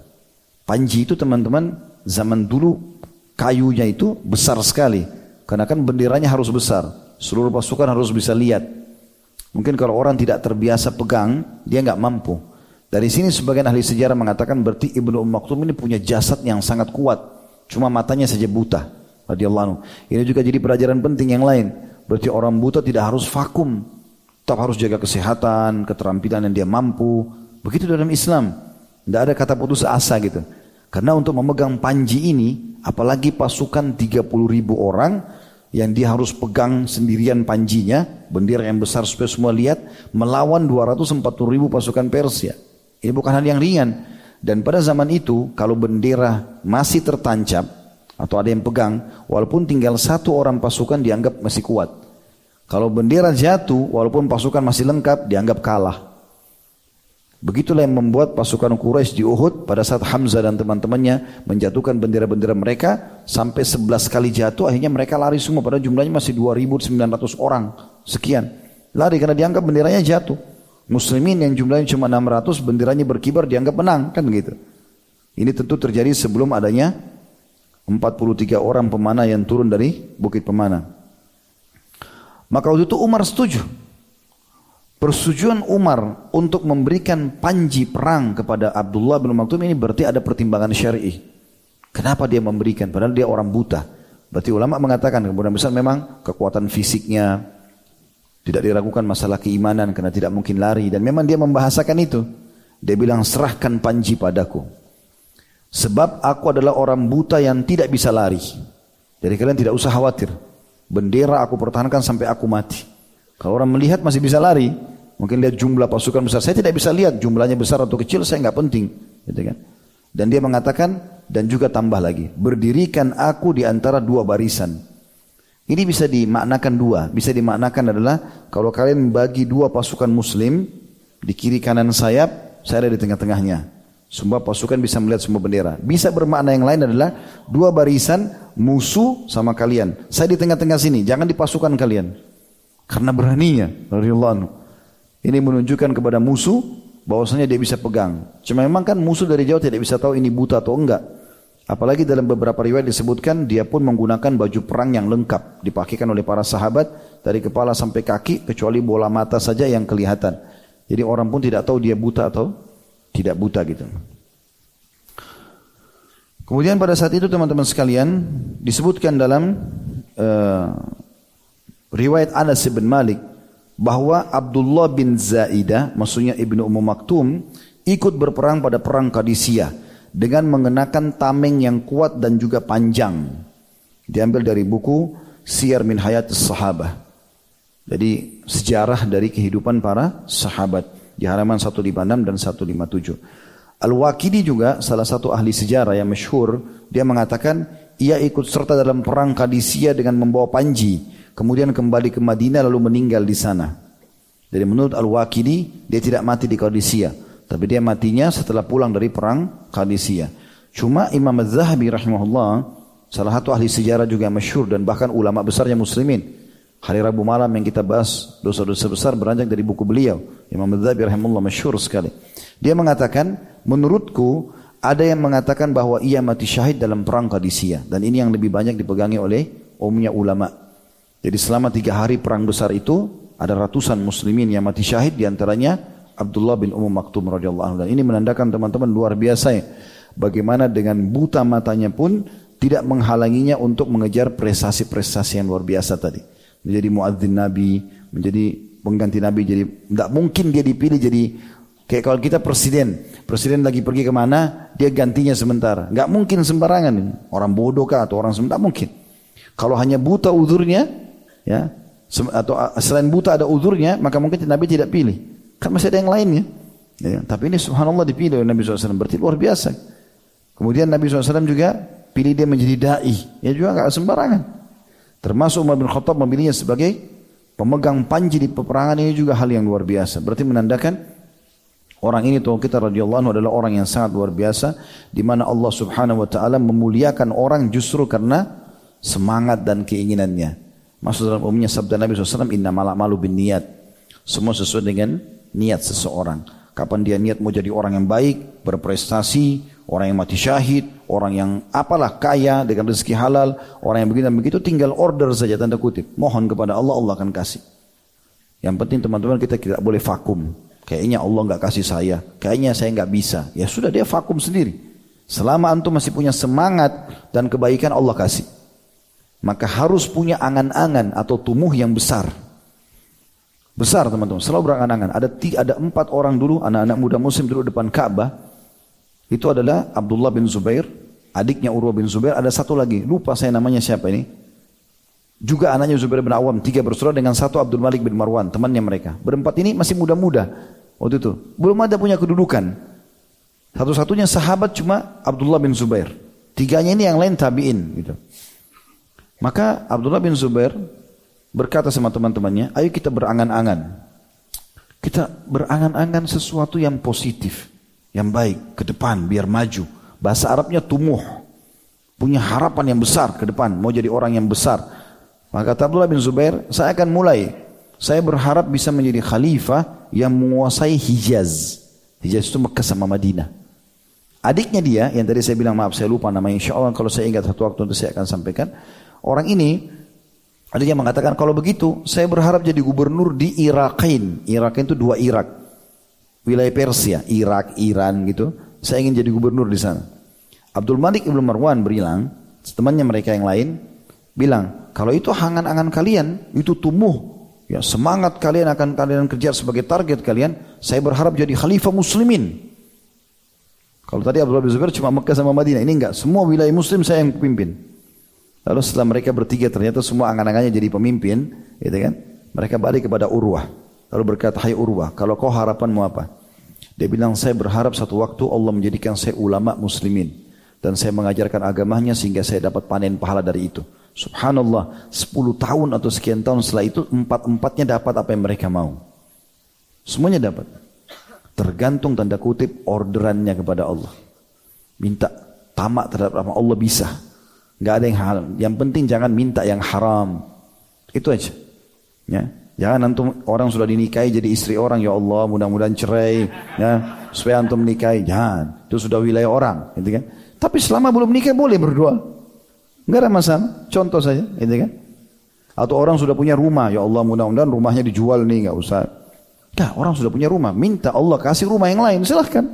Speaker 1: Panji itu teman-teman zaman dulu kayunya itu besar sekali. Karena kan benderanya harus besar. Seluruh pasukan harus bisa lihat. Mungkin kalau orang tidak terbiasa pegang, dia nggak mampu. Dari sini sebagian ahli sejarah mengatakan berarti Ibnu Umm Maktum ini punya jasad yang sangat kuat. Cuma matanya saja buta. Radiyallahu Ini juga jadi pelajaran penting yang lain. Berarti orang buta tidak harus vakum. Tetap harus jaga kesehatan, keterampilan yang dia mampu. Begitu dalam Islam. Tidak ada kata putus asa gitu. Karena untuk memegang panji ini, apalagi pasukan 30 ribu orang, yang dia harus pegang sendirian panjinya, bendera yang besar supaya semua lihat, melawan 240 ribu pasukan Persia. Ini bukan hal yang ringan. Dan pada zaman itu kalau bendera masih tertancap atau ada yang pegang, walaupun tinggal satu orang pasukan dianggap masih kuat. Kalau bendera jatuh, walaupun pasukan masih lengkap, dianggap kalah. Begitulah yang membuat pasukan Quraisy di Uhud pada saat Hamzah dan teman-temannya menjatuhkan bendera-bendera mereka sampai 11 kali jatuh akhirnya mereka lari semua pada jumlahnya masih 2900 orang sekian. Lari karena dianggap benderanya jatuh. Muslimin yang jumlahnya cuma 600 benderanya berkibar dianggap menang kan begitu. Ini tentu terjadi sebelum adanya 43 orang pemanah yang turun dari bukit pemanah. Maka waktu itu Umar setuju. Persetujuan Umar untuk memberikan panji perang kepada Abdullah bin Maktum ini berarti ada pertimbangan syar'i. Kenapa dia memberikan? Padahal dia orang buta. Berarti ulama mengatakan kemudian misal memang kekuatan fisiknya, tidak diragukan masalah keimanan karena tidak mungkin lari. Dan memang dia membahasakan itu. Dia bilang serahkan panji padaku. Sebab aku adalah orang buta yang tidak bisa lari. Jadi kalian tidak usah khawatir. Bendera aku pertahankan sampai aku mati. Kalau orang melihat masih bisa lari. Mungkin lihat jumlah pasukan besar. Saya tidak bisa lihat jumlahnya besar atau kecil. Saya nggak penting. Gitu kan. Dan dia mengatakan dan juga tambah lagi. Berdirikan aku di antara dua barisan. Ini bisa dimaknakan dua. Bisa dimaknakan adalah kalau kalian bagi dua pasukan muslim di kiri kanan sayap, saya ada di tengah-tengahnya. Semua pasukan bisa melihat semua bendera. Bisa bermakna yang lain adalah dua barisan musuh sama kalian. Saya di tengah-tengah sini, jangan di pasukan kalian. Karena beraninya, radhiyallahu Ini menunjukkan kepada musuh bahwasanya dia bisa pegang. Cuma memang kan musuh dari jauh tidak bisa tahu ini buta atau enggak. Apalagi dalam beberapa riwayat disebutkan dia pun menggunakan baju perang yang lengkap dipakaikan oleh para sahabat dari kepala sampai kaki kecuali bola mata saja yang kelihatan. Jadi orang pun tidak tahu dia buta atau tidak buta gitu. Kemudian pada saat itu teman-teman sekalian disebutkan dalam uh, riwayat Anas bin Malik bahwa Abdullah bin Zaidah, maksudnya Ibnu Ummu Maktum, ikut berperang pada perang Qadisiyah dengan mengenakan tameng yang kuat dan juga panjang. Diambil dari buku Siyar min Hayat Sahabah. Jadi sejarah dari kehidupan para sahabat di halaman 156 dan 157. Al-Waqidi juga salah satu ahli sejarah yang masyhur, dia mengatakan ia ikut serta dalam perang Qadisiyah dengan membawa panji, kemudian kembali ke Madinah lalu meninggal di sana. Jadi menurut Al-Waqidi dia tidak mati di Qadisiyah, tapi dia matinya setelah pulang dari perang Qadisiyah. Cuma Imam Az-Zahabi rahimahullah salah satu ahli sejarah juga masyhur dan bahkan ulama besarnya muslimin Hari Rabu malam yang kita bahas dosa-dosa besar beranjak dari buku beliau. Imam Madzhabi rahimahullah masyhur sekali. Dia mengatakan, menurutku ada yang mengatakan bahwa ia mati syahid dalam perang Qadisiyah. Dan ini yang lebih banyak dipegangi oleh umumnya ulama. Jadi selama tiga hari perang besar itu, ada ratusan muslimin yang mati syahid di antaranya Abdullah bin Ummu Maktum radhiyallahu. Dan ini menandakan teman-teman luar biasa ya. Bagaimana dengan buta matanya pun tidak menghalanginya untuk mengejar prestasi-prestasi yang luar biasa tadi menjadi muadzin Nabi, menjadi pengganti Nabi. Jadi tidak mungkin dia dipilih jadi kayak kalau kita presiden, presiden lagi pergi ke mana, dia gantinya sementara. Nggak mungkin sembarangan. Orang bodoh kah atau orang sementara mungkin. Kalau hanya buta udurnya, ya atau selain buta ada udurnya, maka mungkin Nabi tidak pilih. Kan masih ada yang lainnya. Ya, tapi ini subhanallah dipilih oleh Nabi SAW. Berarti luar biasa. Kemudian Nabi SAW juga pilih dia menjadi da'i. Ya juga nggak sembarangan. Termasuk Umar bin Khattab memilihnya sebagai pemegang panji di peperangan ini juga hal yang luar biasa. Berarti menandakan orang ini tuh kita radhiyallahu anhu adalah orang yang sangat luar biasa di mana Allah Subhanahu wa taala memuliakan orang justru karena semangat dan keinginannya. Maksud dalam umumnya sabda Nabi SAW, inna malak malu bin niat. Semua sesuai dengan niat seseorang. Kapan dia niat mau jadi orang yang baik, berprestasi, orang yang mati syahid, orang yang apalah kaya dengan rezeki halal, orang yang begini dan begitu tinggal order saja tanda kutip. Mohon kepada Allah, Allah akan kasih. Yang penting teman-teman kita tidak boleh vakum. Kayaknya Allah nggak kasih saya, kayaknya saya nggak bisa. Ya sudah dia vakum sendiri. Selama antum masih punya semangat dan kebaikan Allah kasih. Maka harus punya angan-angan atau tumuh yang besar. Besar teman-teman, selalu berangan-angan. Ada ada empat orang dulu, anak-anak muda muslim dulu depan Ka'bah itu adalah Abdullah bin Zubair, adiknya Urwah bin Zubair, ada satu lagi, lupa saya namanya siapa ini. Juga anaknya Zubair bin Awam, tiga bersaudara dengan satu Abdul Malik bin Marwan, temannya mereka. Berempat ini masih muda-muda waktu itu. Belum ada punya kedudukan. Satu-satunya sahabat cuma Abdullah bin Zubair. Tiganya ini yang lain tabi'in gitu. Maka Abdullah bin Zubair berkata sama teman-temannya, ayo kita berangan-angan. Kita berangan-angan sesuatu yang positif yang baik ke depan biar maju. Bahasa Arabnya tumuh. Punya harapan yang besar ke depan, mau jadi orang yang besar. Maka kata Abdullah bin Zubair, saya akan mulai. Saya berharap bisa menjadi khalifah yang menguasai Hijaz. Hijaz itu Mekah sama Madinah. Adiknya dia, yang tadi saya bilang maaf saya lupa namanya, insya Allah kalau saya ingat satu waktu nanti saya akan sampaikan. Orang ini, adiknya mengatakan kalau begitu saya berharap jadi gubernur di Iraqin. Iraqin itu dua Irak wilayah Persia, Irak, Iran gitu. Saya ingin jadi gubernur di sana. Abdul Malik ibn Marwan bilang, temannya mereka yang lain, bilang, kalau itu angan-angan kalian, itu tumbuh. Ya, semangat kalian akan kalian kerja sebagai target kalian, saya berharap jadi khalifah muslimin. Kalau tadi Abdullah bin Zubair cuma Mekah sama Madinah, ini enggak. Semua wilayah muslim saya yang pimpin. Lalu setelah mereka bertiga ternyata semua angan-angannya jadi pemimpin, gitu kan? Mereka balik kepada Urwah. Lalu berkata, hai Urwah, kalau kau harapanmu apa? Dia bilang, saya berharap satu waktu Allah menjadikan saya ulama muslimin. Dan saya mengajarkan agamanya sehingga saya dapat panen pahala dari itu. Subhanallah, 10 tahun atau sekian tahun setelah itu, empat-empatnya dapat apa yang mereka mau. Semuanya dapat. Tergantung tanda kutip orderannya kepada Allah. Minta tamak terhadap Allah bisa. Gak ada yang haram. Yang penting jangan minta yang haram. Itu aja. Ya. Jangan antum orang sudah dinikahi jadi istri orang. Ya Allah mudah-mudahan cerai. Ya. Supaya antum menikahi jangan. Itu sudah wilayah orang. Gitu kan. Tapi selama belum nikah boleh berdoa nggak ada masalah. Contoh saja. Gitu kan. Atau orang sudah punya rumah. Ya Allah mudah-mudahan rumahnya dijual nih. Nggak usah. Nah, orang sudah punya rumah. Minta Allah kasih rumah yang lain. Silahkan.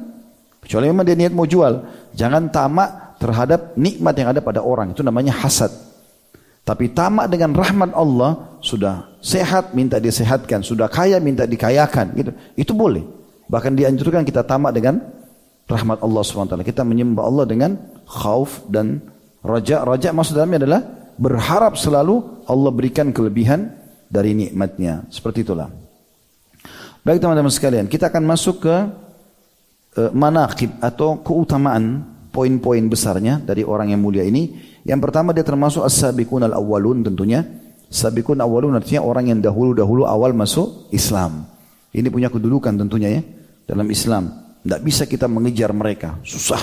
Speaker 1: Kecuali memang dia niat mau jual. Jangan tamak terhadap nikmat yang ada pada orang itu namanya hasad Tapi tamak dengan rahmat Allah sudah sehat minta disehatkan, sudah kaya minta dikayakan gitu. Itu boleh. Bahkan dianjurkan kita tamak dengan rahmat Allah SWT. Kita menyembah Allah dengan khauf dan raja. Raja maksud dalamnya adalah berharap selalu Allah berikan kelebihan dari nikmatnya. Seperti itulah. Baik teman-teman sekalian, kita akan masuk ke uh, manaqib atau keutamaan poin-poin besarnya dari orang yang mulia ini yang pertama dia termasuk as-sabiqun al-awwalun tentunya. Sabiqun awwalun artinya orang yang dahulu-dahulu awal masuk Islam. Ini punya kedudukan tentunya ya dalam Islam. Tidak bisa kita mengejar mereka, susah.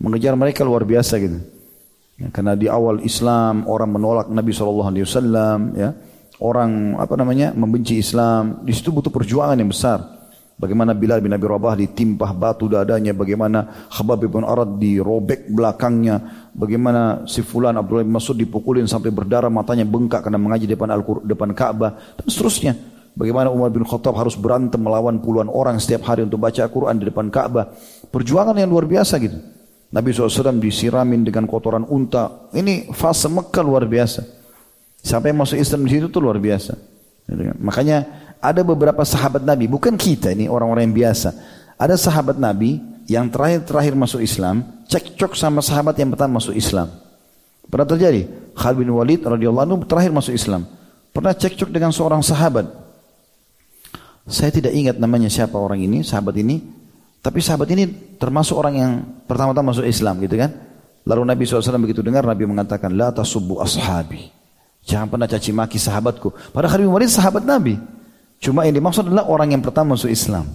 Speaker 1: Mengejar mereka luar biasa gitu. Ya, karena di awal Islam orang menolak Nabi saw, ya orang apa namanya membenci Islam. Di situ butuh perjuangan yang besar. Bagaimana Bilal bin Abi Rabah ditimpah batu dadanya, bagaimana Khabab bin Arad dirobek belakangnya, bagaimana si fulan Abdullah bin Mas'ud dipukulin sampai berdarah matanya bengkak karena mengaji depan Al depan Ka'bah dan seterusnya. Bagaimana Umar bin Khattab harus berantem melawan puluhan orang setiap hari untuk baca Al-Quran di depan Ka'bah. Perjuangan yang luar biasa gitu. Nabi SAW disiramin dengan kotoran unta. Ini fase Mekah luar biasa. Sampai masuk Islam di situ tuh luar biasa. Gitu kan. Makanya ada beberapa sahabat Nabi, bukan kita ini orang-orang yang biasa. Ada sahabat Nabi yang terakhir-terakhir masuk Islam, cekcok sama sahabat yang pertama masuk Islam. Pernah terjadi? Khalid bin Walid radhiyallahu anhu terakhir masuk Islam. Pernah cekcok dengan seorang sahabat. Saya tidak ingat namanya siapa orang ini, sahabat ini. Tapi sahabat ini termasuk orang yang pertama-tama masuk Islam gitu kan. Lalu Nabi SAW begitu dengar, Nabi mengatakan, La tasubbu ashabi. Jangan pernah caci maki sahabatku. Padahal Khalid bin Walid sahabat Nabi. Cuma yang dimaksud adalah orang yang pertama masuk Islam.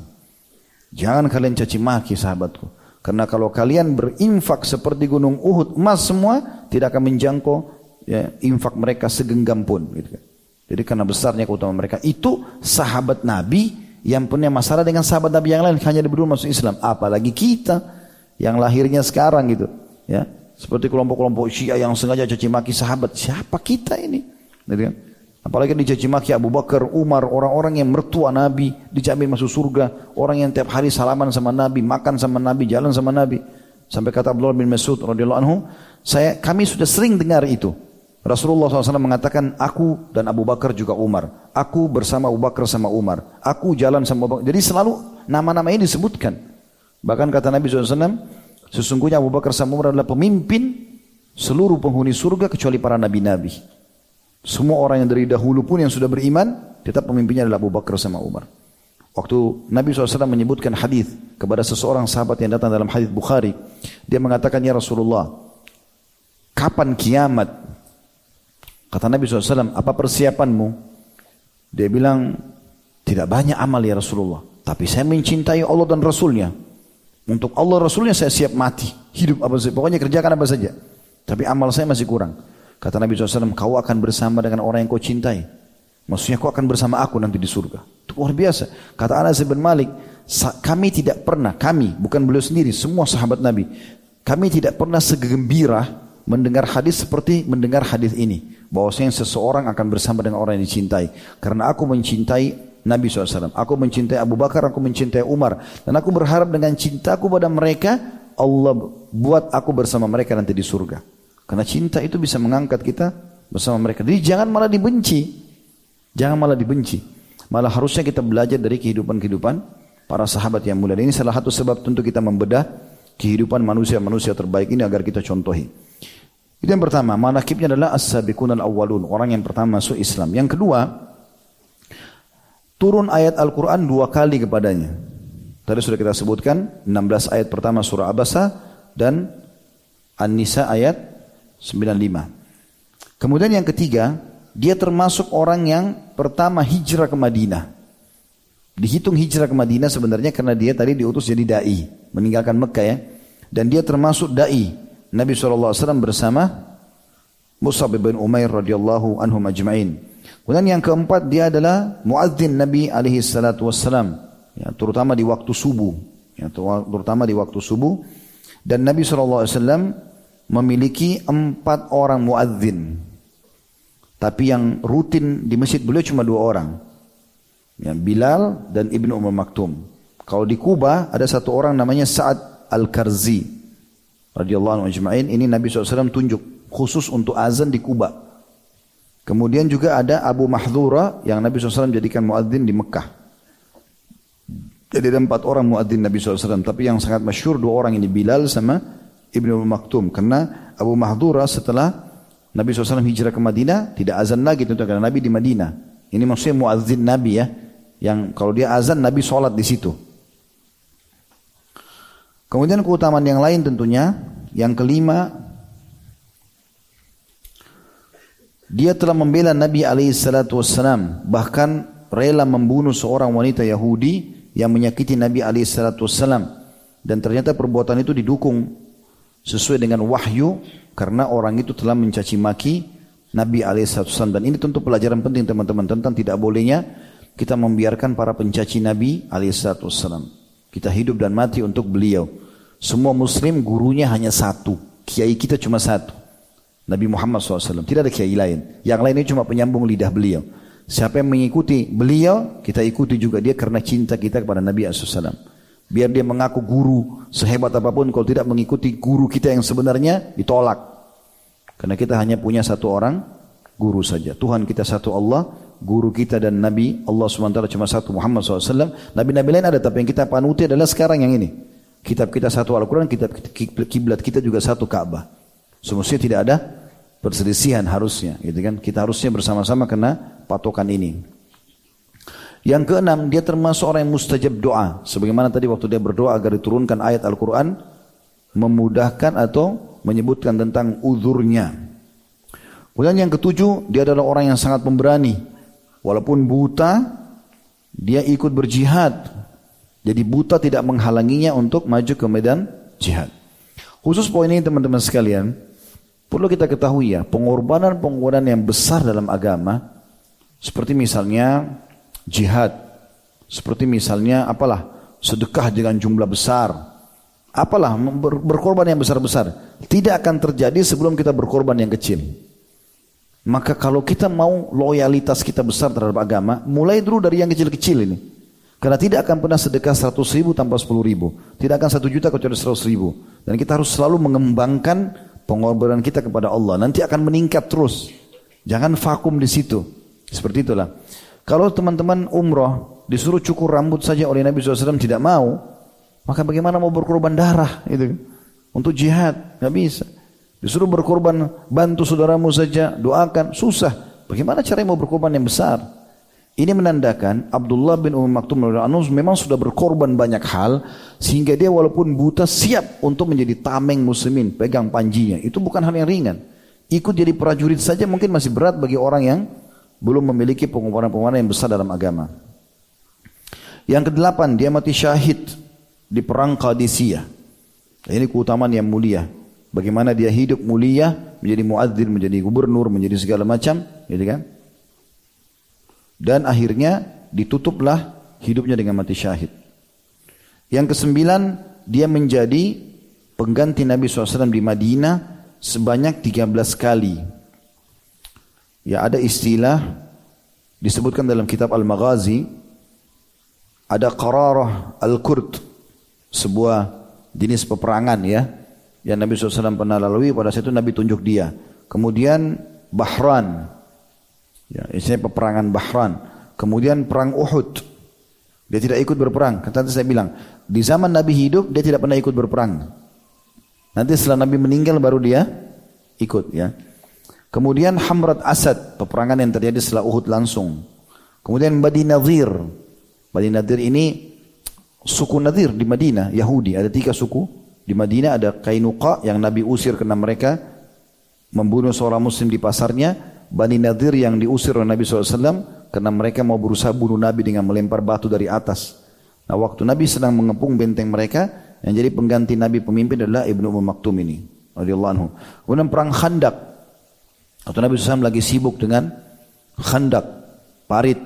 Speaker 1: Jangan kalian caci maki sahabatku. Karena kalau kalian berinfak seperti gunung Uhud emas semua tidak akan menjangkau ya, infak mereka segenggam pun. Gitu. Kan. Jadi karena besarnya keutamaan mereka itu sahabat Nabi yang punya masalah dengan sahabat Nabi yang lain hanya berdua masuk Islam. Apalagi kita yang lahirnya sekarang gitu. Ya seperti kelompok-kelompok Syiah yang sengaja caci maki sahabat. Siapa kita ini? Gitu kan? Apalagi dicaci maki Abu Bakar, Umar, orang-orang yang mertua Nabi, dijamin masuk surga. Orang yang tiap hari salaman sama Nabi, makan sama Nabi, jalan sama Nabi. Sampai kata Abdullah bin Mas'ud radhiyallahu anhu, saya kami sudah sering dengar itu. Rasulullah SAW mengatakan, aku dan Abu Bakar juga Umar. Aku bersama Abu Bakar sama Umar. Aku jalan sama Abu Bakar. Jadi selalu nama-nama ini disebutkan. Bahkan kata Nabi SAW, sesungguhnya Abu Bakar sama Umar adalah pemimpin seluruh penghuni surga kecuali para nabi-nabi. Semua orang yang dari dahulu pun yang sudah beriman, tetap pemimpinnya adalah Abu Bakar sama Umar. Waktu Nabi SAW menyebutkan hadis kepada seseorang sahabat yang datang dalam hadis Bukhari, dia mengatakan ya Rasulullah, kapan kiamat? Kata Nabi SAW, apa persiapanmu? Dia bilang, tidak banyak amal ya Rasulullah, tapi saya mencintai Allah dan Rasulnya. Untuk Allah Rasulnya saya siap mati, hidup apa saja, pokoknya kerjakan apa saja. Tapi amal saya masih kurang. Kata Nabi SAW, kau akan bersama dengan orang yang kau cintai. Maksudnya kau akan bersama aku nanti di surga. Itu luar biasa. Kata Anas bin Malik, kami tidak pernah, kami, bukan beliau sendiri, semua sahabat Nabi. Kami tidak pernah segembira mendengar hadis seperti mendengar hadis ini. Bahwasanya seseorang akan bersama dengan orang yang dicintai. Karena aku mencintai Nabi SAW. Aku mencintai Abu Bakar, aku mencintai Umar. Dan aku berharap dengan cintaku pada mereka, Allah buat aku bersama mereka nanti di surga. Karena cinta itu bisa mengangkat kita bersama mereka. Jadi jangan malah dibenci. Jangan malah dibenci. Malah harusnya kita belajar dari kehidupan-kehidupan para sahabat yang mulia. Ini salah satu sebab tentu kita membedah kehidupan manusia-manusia terbaik ini agar kita contohi. Itu yang pertama, manakibnya adalah as-sabiqun al-awwalun, orang yang pertama masuk Islam. Yang kedua, turun ayat Al-Quran dua kali kepadanya. Tadi sudah kita sebutkan, 16 ayat pertama surah Abasa dan An-Nisa ayat 95. Kemudian yang ketiga, dia termasuk orang yang pertama hijrah ke Madinah. Dihitung hijrah ke Madinah sebenarnya karena dia tadi diutus jadi dai, meninggalkan Mekah ya. Dan dia termasuk dai. Nabi SAW bersama Musab bin Umair radhiyallahu anhu majma'in. Kemudian yang keempat dia adalah muadzin Nabi alaihi salatu wassalam. Ya, terutama di waktu subuh. Ya, terutama di waktu subuh. Dan Nabi SAW memiliki empat orang muadzin. Tapi yang rutin di masjid beliau cuma dua orang. Ya, Bilal dan Ibnu Umar Maktum. Kalau di Kuba ada satu orang namanya Sa'ad Al-Karzi. radhiyallahu anhu ajma'in. Ini Nabi SAW tunjuk khusus untuk azan di Kuba. Kemudian juga ada Abu Mahdura yang Nabi SAW jadikan muadzin di Mekah. Jadi ada empat orang muadzin Nabi SAW. Tapi yang sangat masyur dua orang ini Bilal sama Ibnu Maktum. Karena Abu Mahdura setelah Nabi SAW hijrah ke Madinah tidak azan lagi tentu karena Nabi di Madinah. Ini maksudnya muadzin Nabi ya. Yang kalau dia azan Nabi sholat di situ. Kemudian keutamaan yang lain tentunya. Yang kelima Dia telah membela Nabi alaihissalatu wassalam, bahkan rela membunuh seorang wanita Yahudi yang menyakiti Nabi alaihissalatu wassalam. Dan ternyata perbuatan itu didukung sesuai dengan wahyu karena orang itu telah mencaci maki Nabi alaihissalatu wassalam. Dan ini tentu pelajaran penting teman-teman tentang tidak bolehnya kita membiarkan para pencaci Nabi alaihissalatu wassalam. Kita hidup dan mati untuk beliau. Semua muslim gurunya hanya satu. Kiai kita cuma satu. Nabi Muhammad SAW. Tidak ada kiai lain. Yang lain ini cuma penyambung lidah beliau. Siapa yang mengikuti beliau, kita ikuti juga dia karena cinta kita kepada Nabi SAW. Biar dia mengaku guru sehebat apa pun, kalau tidak mengikuti guru kita yang sebenarnya, ditolak. Karena kita hanya punya satu orang guru saja. Tuhan kita satu Allah, guru kita dan Nabi Allah SWT cuma satu Muhammad SAW. Nabi-Nabi lain ada, tapi yang kita panuti adalah sekarang yang ini. Kitab kita satu Al-Quran, kitab kiblat kita juga satu Ka'bah. Semestinya tidak ada perselisihan harusnya, gitu kan? Kita harusnya bersama-sama kena patokan ini. Yang keenam, dia termasuk orang yang mustajab doa. Sebagaimana tadi waktu dia berdoa agar diturunkan ayat Al-Quran, memudahkan atau menyebutkan tentang uzurnya. Kemudian yang ketujuh, dia adalah orang yang sangat pemberani. Walaupun buta, dia ikut berjihad. Jadi buta tidak menghalanginya untuk maju ke medan jihad. Khusus poin ini teman-teman sekalian, Perlu kita ketahui ya, pengorbanan-pengorbanan yang besar dalam agama, seperti misalnya jihad, seperti misalnya apalah, sedekah dengan jumlah besar, apalah ber berkorban yang besar-besar, tidak akan terjadi sebelum kita berkorban yang kecil. Maka kalau kita mau loyalitas kita besar terhadap agama, mulai dulu dari yang kecil-kecil ini. Karena tidak akan pernah sedekah 100 ribu tanpa 10 ribu. Tidak akan 1 juta kecuali 100 ribu. Dan kita harus selalu mengembangkan pengorbanan kita kepada Allah nanti akan meningkat terus. Jangan vakum di situ. Seperti itulah. Kalau teman-teman umroh disuruh cukur rambut saja oleh Nabi SAW tidak mau, maka bagaimana mau berkorban darah itu untuk jihad nggak bisa. Disuruh berkorban bantu saudaramu saja doakan susah. Bagaimana cara mau berkorban yang besar? Ini menandakan Abdullah bin Umar Maktum memang sudah berkorban banyak hal sehingga dia walaupun buta siap untuk menjadi tameng muslimin, pegang panjinya. Itu bukan hal yang ringan. Ikut jadi prajurit saja mungkin masih berat bagi orang yang belum memiliki pengorbanan-pengorbanan yang besar dalam agama. Yang kedelapan, dia mati syahid di perang Qadisiyah. Ini keutamaan yang mulia. Bagaimana dia hidup mulia, menjadi muadzin, menjadi gubernur, menjadi segala macam, gitu kan? Dan akhirnya ditutuplah hidupnya dengan mati syahid. Yang kesembilan, dia menjadi pengganti Nabi SAW di Madinah sebanyak 13 kali. Ya ada istilah disebutkan dalam kitab Al-Maghazi ada Qararah Al-Kurd sebuah jenis peperangan ya yang Nabi SAW pernah lalui pada saat itu Nabi tunjuk dia. Kemudian Bahran Ya, isinya peperangan Bahran. Kemudian perang Uhud. Dia tidak ikut berperang. Kata saya bilang, di zaman Nabi hidup dia tidak pernah ikut berperang. Nanti setelah Nabi meninggal baru dia ikut ya. Kemudian Hamrat Asad, peperangan yang terjadi setelah Uhud langsung. Kemudian Badi Nadir. Badi Nadir ini suku Nadir di Madinah, Yahudi. Ada tiga suku. Di Madinah ada Kainuqa yang Nabi usir karena mereka membunuh seorang muslim di pasarnya. Bani Nadir yang diusir oleh Nabi SAW karena mereka mau berusaha bunuh Nabi dengan melempar batu dari atas. Nah waktu Nabi sedang mengepung benteng mereka, yang jadi pengganti Nabi pemimpin adalah Ibnu Umar Maktum ini. anhu. Kemudian perang Khandak. Waktu Nabi SAW lagi sibuk dengan Khandak, parit,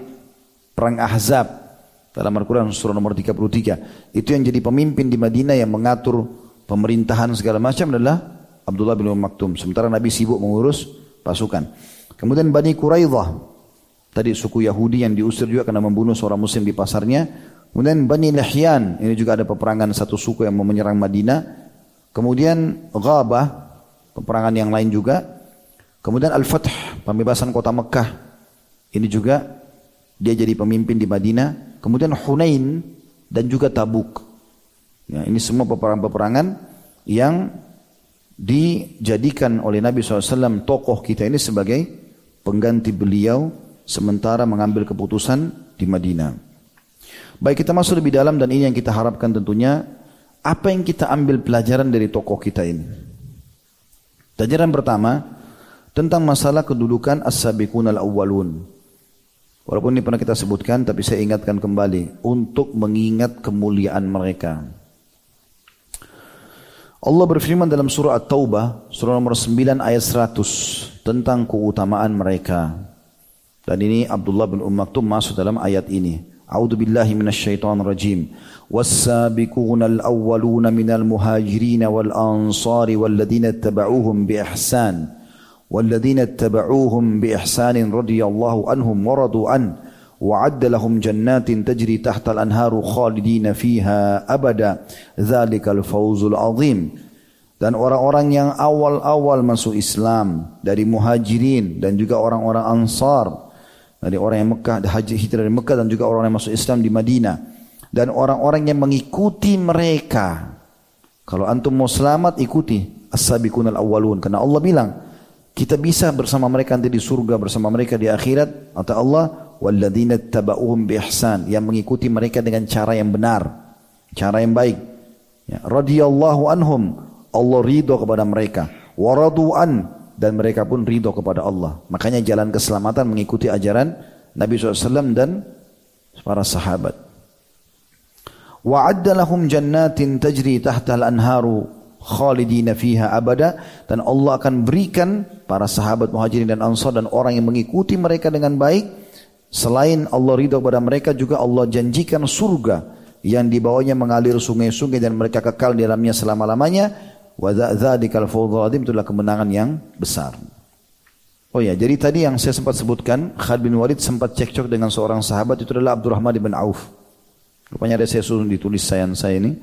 Speaker 1: perang Ahzab. Dalam Al-Quran surah nomor 33. Itu yang jadi pemimpin di Madinah yang mengatur pemerintahan segala macam adalah Abdullah bin Umar Maktum. Sementara Nabi sibuk mengurus pasukan. Kemudian Bani Quraidah, tadi suku Yahudi yang diusir juga karena membunuh seorang muslim di pasarnya. Kemudian Bani Lihyan, ini juga ada peperangan satu suku yang mau menyerang Madinah. Kemudian Ghabah, peperangan yang lain juga. Kemudian Al-Fath, pembebasan kota Mekah. Ini juga dia jadi pemimpin di Madinah. Kemudian Hunain dan juga Tabuk. Ya, ini semua peperangan-peperangan yang dijadikan oleh Nabi SAW tokoh kita ini sebagai pengganti beliau sementara mengambil keputusan di Madinah. Baik kita masuk lebih dalam dan ini yang kita harapkan tentunya apa yang kita ambil pelajaran dari tokoh kita ini. Pelajaran pertama tentang masalah kedudukan as-sabiqun al-awwalun. Walaupun ini pernah kita sebutkan tapi saya ingatkan kembali untuk mengingat kemuliaan mereka. Allah berfirman dalam surah At-Taubah, surah nomor 9 ayat 100 tentang keutamaan mereka. Dan ini Abdullah bin Umm Maktum masuk dalam ayat ini. A'udzu billahi minasyaitonir rajim. Was-sabiquna al-awwaluna minal muhajirin wal ansari walladzina ittaba'uuhum bi ihsan. Walladzina ittaba'uuhum bi ihsan radhiyallahu anhum wa radu an. وعد لهم جنات تجري تحت الأنهار خالدين فيها أبدا ذلك الفوز العظيم dan orang-orang yang awal-awal masuk Islam dari muhajirin dan juga orang-orang ansar dari orang yang Mekah haji hijrah dari Mekah dan juga orang yang masuk Islam di Madinah dan orang-orang yang mengikuti mereka kalau antum mau selamat ikuti as-sabiqun al-awwalun karena Allah bilang kita bisa bersama mereka nanti di surga bersama mereka di akhirat atau Allah walladzina tabauhum biihsan yang mengikuti mereka dengan cara yang benar, cara yang baik. Ya, radhiyallahu anhum, Allah ridho kepada mereka. Waradu'an dan mereka pun ridho kepada Allah. Makanya jalan keselamatan mengikuti ajaran Nabi SAW dan para sahabat. Wa'adda lahum jannatin tajri tahta al-anharu khalidina fiha abada dan Allah akan berikan para sahabat muhajirin dan ansar dan orang yang mengikuti mereka dengan baik Selain Allah ridho kepada mereka juga Allah janjikan surga yang di bawahnya mengalir sungai-sungai dan mereka kekal di dalamnya selama-lamanya. Wa dzadzikal fawzul itulah kemenangan yang besar. Oh ya, jadi tadi yang saya sempat sebutkan, Khalid bin Walid sempat cekcok dengan seorang sahabat itu adalah Abdurrahman bin Auf. Rupanya ada saya suruh ditulis sayang saya ini.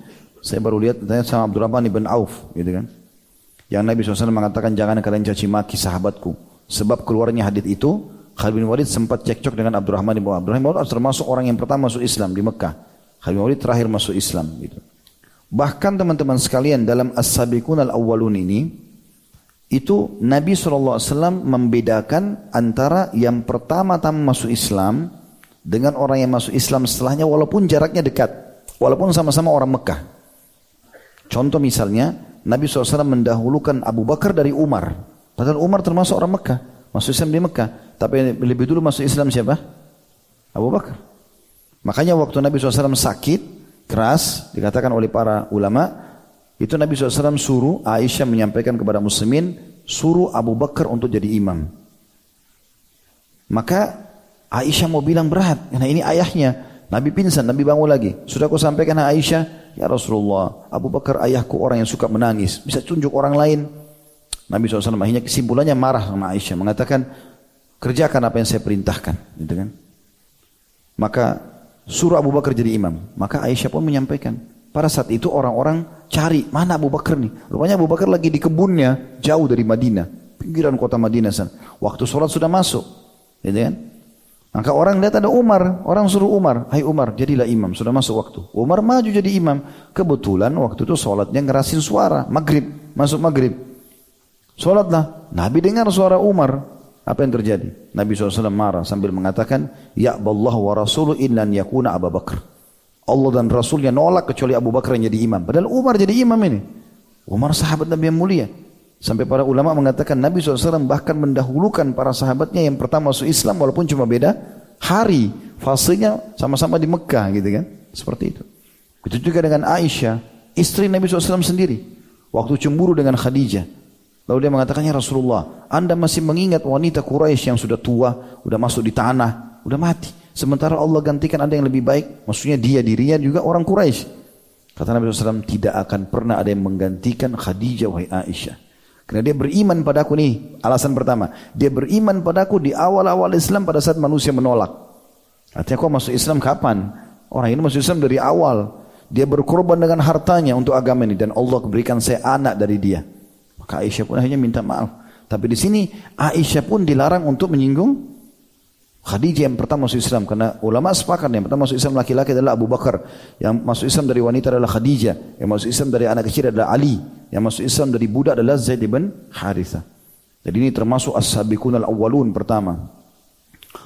Speaker 1: Saya baru lihat tanya sama Abdurrahman bin Auf, gitu kan. Yang Nabi SAW mengatakan jangan kalian caci maki sahabatku. Sebab keluarnya hadis itu Khalid bin Walid sempat cekcok dengan Abdurrahman bin Auf. Abdurrahman bin Auf termasuk orang yang pertama masuk Islam di Mekah. Khalid bin Walid terakhir masuk Islam gitu. Bahkan teman-teman sekalian dalam As-Sabiqun al-Awwalun ini itu Nabi SAW membedakan antara yang pertama-tama masuk Islam dengan orang yang masuk Islam setelahnya walaupun jaraknya dekat. Walaupun sama-sama orang Mekah. Contoh misalnya Nabi SAW mendahulukan Abu Bakar dari Umar. Padahal Umar termasuk orang Mekah. Masuk Islam di Mekah. Tapi lebih dulu masuk Islam siapa? Abu Bakar. Makanya waktu Nabi SAW sakit, keras, dikatakan oleh para ulama, itu Nabi SAW suruh Aisyah menyampaikan kepada muslimin, suruh Abu Bakar untuk jadi imam. Maka Aisyah mau bilang berat, karena ini ayahnya. Nabi pingsan, Nabi bangun lagi. Sudah aku sampaikan Aisyah, ya Rasulullah, Abu Bakar ayahku orang yang suka menangis. Bisa tunjuk orang lain. Nabi SAW akhirnya kesimpulannya marah sama Aisyah. Mengatakan, kerjakan apa yang saya perintahkan. Gitu kan? Maka suruh Abu Bakar jadi imam. Maka Aisyah pun menyampaikan pada saat itu orang-orang cari mana Abu Bakar nih? Rupanya Abu Bakar lagi di kebunnya jauh dari Madinah. Pinggiran kota Madinah sana waktu sholat sudah masuk. Gitu kan maka orang lihat ada Umar orang suruh Umar hai Umar jadilah imam sudah masuk waktu Umar maju jadi imam kebetulan waktu itu sholatnya ngerasin suara maghrib masuk maghrib sholatlah Nabi dengar suara Umar apa yang terjadi? Nabi SAW marah sambil mengatakan, Ya Allah wa Rasuluh inlan yakuna Abu Bakar. Allah dan Rasulnya nolak kecuali Abu Bakar yang jadi imam. Padahal Umar jadi imam ini. Umar sahabat Nabi yang mulia. Sampai para ulama mengatakan Nabi SAW bahkan mendahulukan para sahabatnya yang pertama masuk Islam walaupun cuma beda hari. Fasenya sama-sama di Mekah gitu kan. Seperti itu. Begitu juga dengan Aisyah, istri Nabi SAW sendiri. Waktu cemburu dengan Khadijah. Lalu dia mengatakan, ya Rasulullah, anda masih mengingat wanita Quraisy yang sudah tua, sudah masuk di tanah, sudah mati. Sementara Allah gantikan anda yang lebih baik, maksudnya dia dirinya juga orang Quraisy. Kata Nabi SAW, tidak akan pernah ada yang menggantikan Khadijah wahai Aisyah. Karena dia beriman padaku nih, alasan pertama. Dia beriman padaku di awal-awal Islam pada saat manusia menolak. Artinya kok masuk Islam kapan? Orang ini masuk Islam dari awal. Dia berkorban dengan hartanya untuk agama ini. Dan Allah berikan saya anak dari dia. Maka Aisyah pun akhirnya minta maaf. Tapi di sini Aisyah pun dilarang untuk menyinggung Khadijah yang pertama masuk Islam karena ulama sepakat yang pertama masuk Islam laki-laki adalah Abu Bakar, yang masuk Islam dari wanita adalah Khadijah, yang masuk Islam dari anak kecil adalah Ali, yang masuk Islam dari budak adalah Zaid bin Haritha. Jadi ini termasuk as-sabiqun al-awwalun pertama.